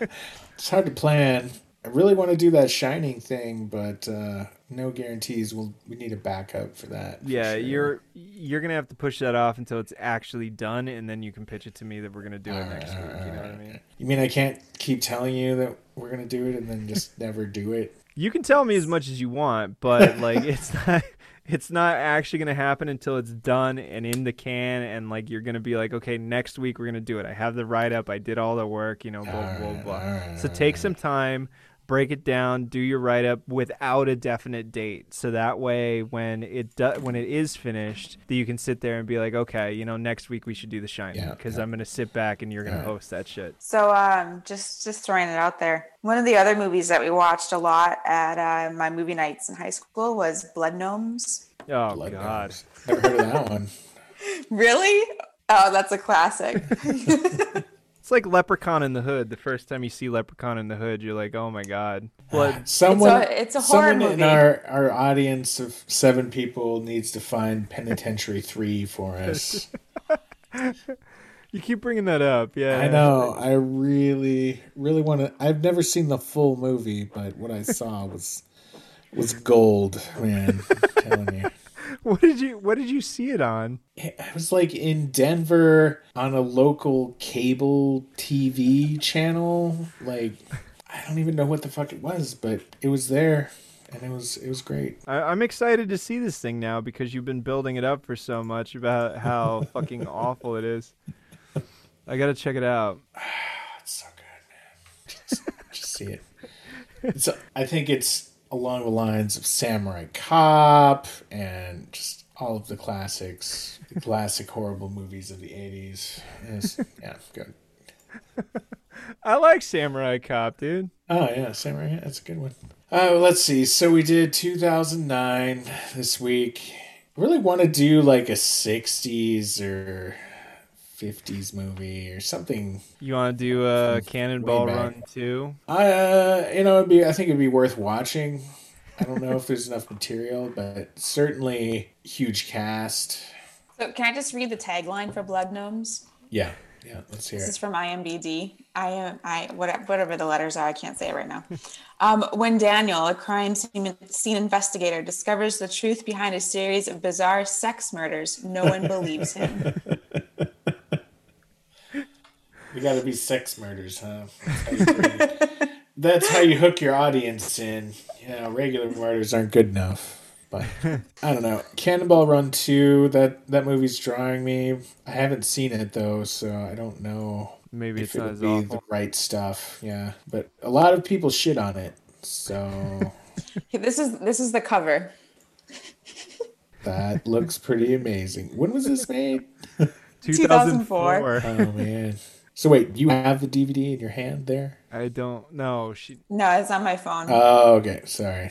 yeah. it's hard to plan. I really want to do that Shining thing, but uh, no guarantees. We'll we need a backup for that. for Yeah, sure. you're you're gonna have to push that off until it's actually done, and then you can pitch it to me that we're gonna do it next week. You know what I mean? You mean I can't keep telling you that we're gonna do it and then just never do it? You can tell me as much as you want, but like it's not it's not actually gonna happen until it's done and in the can, and like you're gonna be like, okay, next week we're gonna do it. I have the write up, I did all the work, you know, blah blah blah. alright, So take some time. Break it down. Do your write up without a definite date, so that way when it do, when it is finished, that you can sit there and be like, okay, you know, next week we should do The Shining Yeah, because yeah. I'm gonna sit back and you're gonna Yeah. host that shit. So um, just just throwing it out there. One of the other movies that we watched a lot at uh, my movie nights in high school was Blood Gnomes. Oh Blood God. Gnomes. Never heard of that one. Really? Oh, that's a classic. It's like Leprechaun in the Hood. The first time you see Leprechaun in the Hood, you're like, oh my God. Blood. Someone, it's a horror someone movie. in our, our audience of seven people needs to find Penitentiary Three for us. You keep bringing that up. Yeah. I know. I really, really want to. I've never seen the full movie, but what I saw was was gold, man. I'm telling you. What did you What did you see it on? I was like in Denver on a local cable TV channel. Like, I don't even know what the fuck it was, but it was there. and it was it was great. I, I'm excited to see this thing now because you've been building it up for so much about how fucking awful it is. I gotta check it out. It's so good, man. Just, just see it. It's I think it's along the lines of Samurai Cop and just all of the classics, the classic horrible movies of the '80s. It's, yeah, good. I like Samurai Cop, dude. Oh yeah, Samurai. That's a good one. Uh, let's see. So we did 2009 this week. Really want to do like a 60s or 50s movie or something. You want to do a Cannonball. Run two? I, uh, you know, it'd be. I think it'd be worth watching. I don't know if there's enough material, but certainly huge cast. So can I just read the tagline for Blood Gnomes? Yeah, yeah. Let's hear This it. is from IMBD. I am I whatever the letters are. I can't say it right now. Um, when Daniel, a crime scene scene investigator, discovers the truth behind a series of bizarre sex murders, no one believes him. We got to be sex murders, huh? That's how, you that's how you hook your audience in. You know, regular murders aren't good enough. But I don't know. Cannonball Run two. That that movie's drawing me. I haven't seen it though, so I don't know Maybe if it's not it'll as be awful. the right stuff. Yeah, but a lot of people shit on it, so This is this is the cover. that looks pretty amazing. When was this made? 2004. Oh man. So wait, you have the DVD in your hand there? I don't know. She. No, it's on my phone. Oh, okay. Sorry.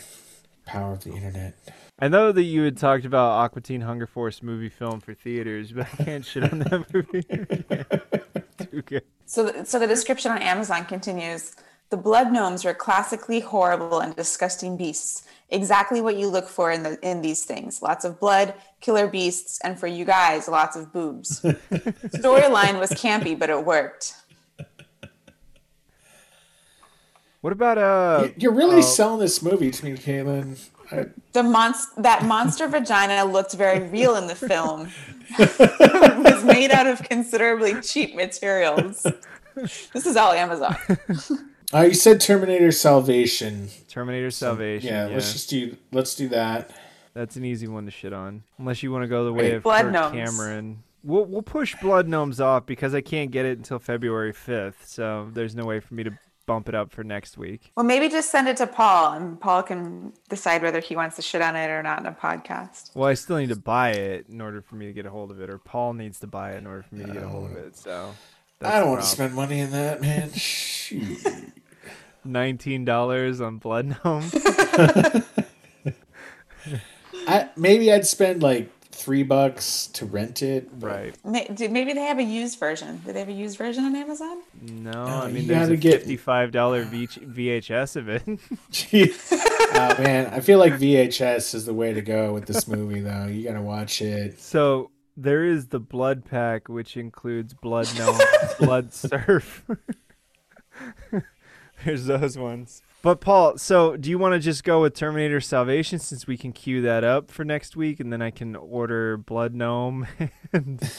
Power of the internet. I know that you had talked about Aqua Teen Hunger Force movie film for theaters, but I can't shit on that movie. Too good. So, th- so the description on Amazon continues. The blood gnomes were classically horrible and disgusting beasts. Exactly what you look for in the in these things. Lots of blood, killer beasts, and for you guys, lots of boobs. Storyline was campy, but it worked. What about uh? You're really oh, selling this movie to me, Caitlin. I, The monst- that monster vagina looked very real in the film. it was made out of considerably cheap materials. This is all Amazon. uh, you said Terminator Salvation. Terminator Salvation. Yeah, Yeah, let's just do let's do that. that's an easy one to shit on. Unless you want to go the way Right. of Blood Kirk Gnomes. Cameron. We'll we'll push Blood Gnomes off because I can't get it until February fifth. So there's no way for me to bump it up for next week. Well, maybe just send it to Paul, and Paul can decide whether he wants to shit on it or not in a podcast. Well, I still need to buy it in order for me to get a hold of it, or Paul needs to buy it in order for me to get a hold of it. So I don't want to spend money on that, man. Shoot. nineteen dollars on Blood Gnome. I, maybe I'd spend like three bucks to rent it. right. Maybe they have a used version. Do they have a used version on Amazon? No, I mean there's a get- fifty-five dollar VHS of it. Jeez. oh man, I feel like VHS is the way to go with this movie, though. You gotta watch it. so there is the Blood Pack, which includes Blood Gnome, Blood Surf. There's those ones. But Paul, so do you want to just go with Terminator Salvation since we can queue that up for next week, and then I can order Blood Gnome? and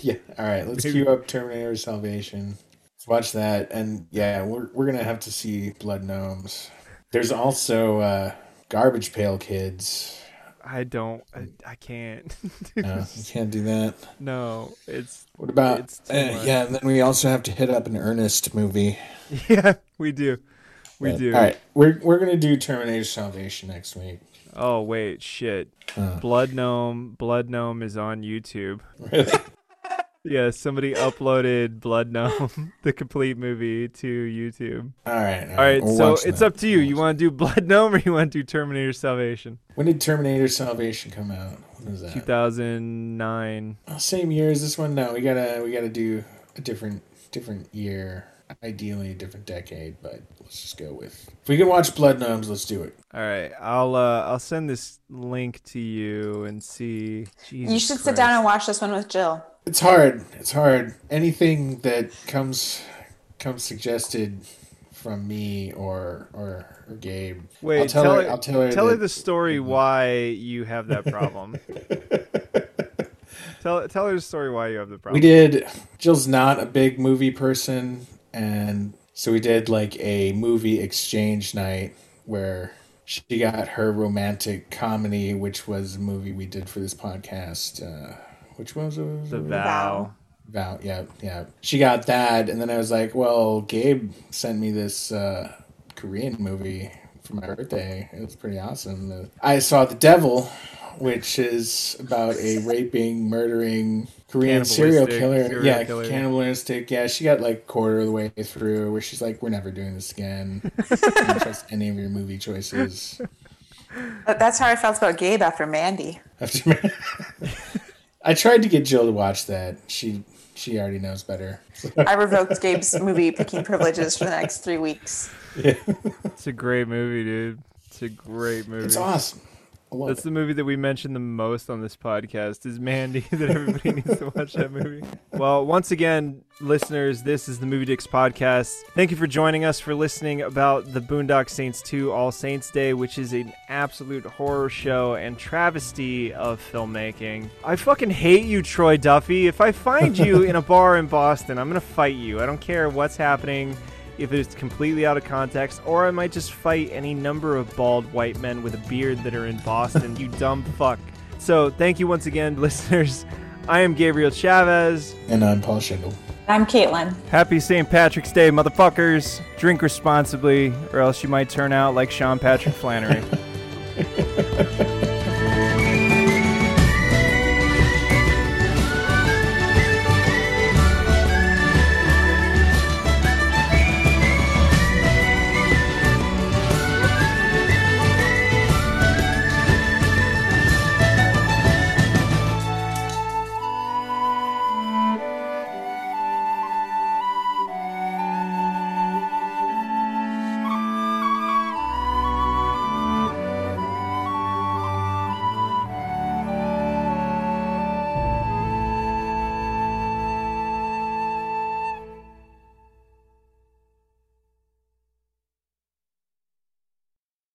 Yeah. All right. Let's Maybe- queue up Terminator Salvation. Let's watch that. And yeah, we're we're gonna have to see Blood Gnomes. There's also uh, Garbage Pail Kids. I don't, I, I can't. No, you can't do that. no, it's What about? It's too Uh, much. yeah. And then we also have to hit up an Ernest movie. yeah, we do, we But- do. All right. We're we're gonna do Terminator Salvation next week. Oh wait, shit. Blood Gnome, Blood Gnome is on YouTube. Really? Yeah, somebody uploaded Blood Gnome, the complete movie, to YouTube. All right. All right, we'll so it's that. up to you. You want to do Blood Gnome or you want to do Terminator Salvation? When did Terminator Salvation come out? When was that? 2009. Oh, same year as this one. No, we gotta we gotta do a different different year. Ideally, a different decade, but let's just go with. If we can watch Blood Gnomes, let's do it. All right, I'll uh, I'll send this link to you and see. Jesus You should sit down and watch this one with Jill. It's hard. It's hard. Anything that comes comes suggested from me or or, or Gabe. Wait, I'll tell, tell her. her- I'll tell her. Tell her the story why you have that problem. tell tell her the story why you have the problem. We did. Jill's not a big movie person, and so we did like a movie exchange night where She got her romantic comedy, which was a movie we did for this podcast. Uh, which one was it? The Vow. Vow, yeah, yeah. She got that, and then I was like, well, Gabe sent me this uh, Korean movie for my birthday. It was pretty awesome. I saw The Devil, which is about a raping, murdering Korean serial killer. serial yeah, killer. cannibalistic. Yeah, she got like quarter of the way through where she's like, "We're never doing this again. Don't trust any of your movie choices." But that's how I felt about Gabe after Mandy. After I tried to get Jill to watch that. She she already knows better. I revoked Gabe's movie picking privileges for the next three weeks. It's a great movie, dude. It's a great movie. It's awesome. That's it. the movie that we mentioned the most on this podcast is Mandy that everybody needs to watch that movie. Well, once again, listeners, this is the Movie Dicks podcast. Thank you for joining us for listening about the Boondock Saints 2 All Saints Day, which is an absolute horror show and travesty of filmmaking. I fucking hate you, Troy Duffy. If I find you in a bar in Boston, I'm going to fight you. I don't care what's happening if it's completely out of context, or I might just fight any number of bald white men with a beard that are in Boston, you dumb fuck. So, thank you once again, listeners. I am Gabriel Chavez. And I'm Paul Schindel. I'm Caitlin. Happy St. Patrick's Day, motherfuckers. Drink responsibly, or else you might turn out like Sean Patrick Flanery.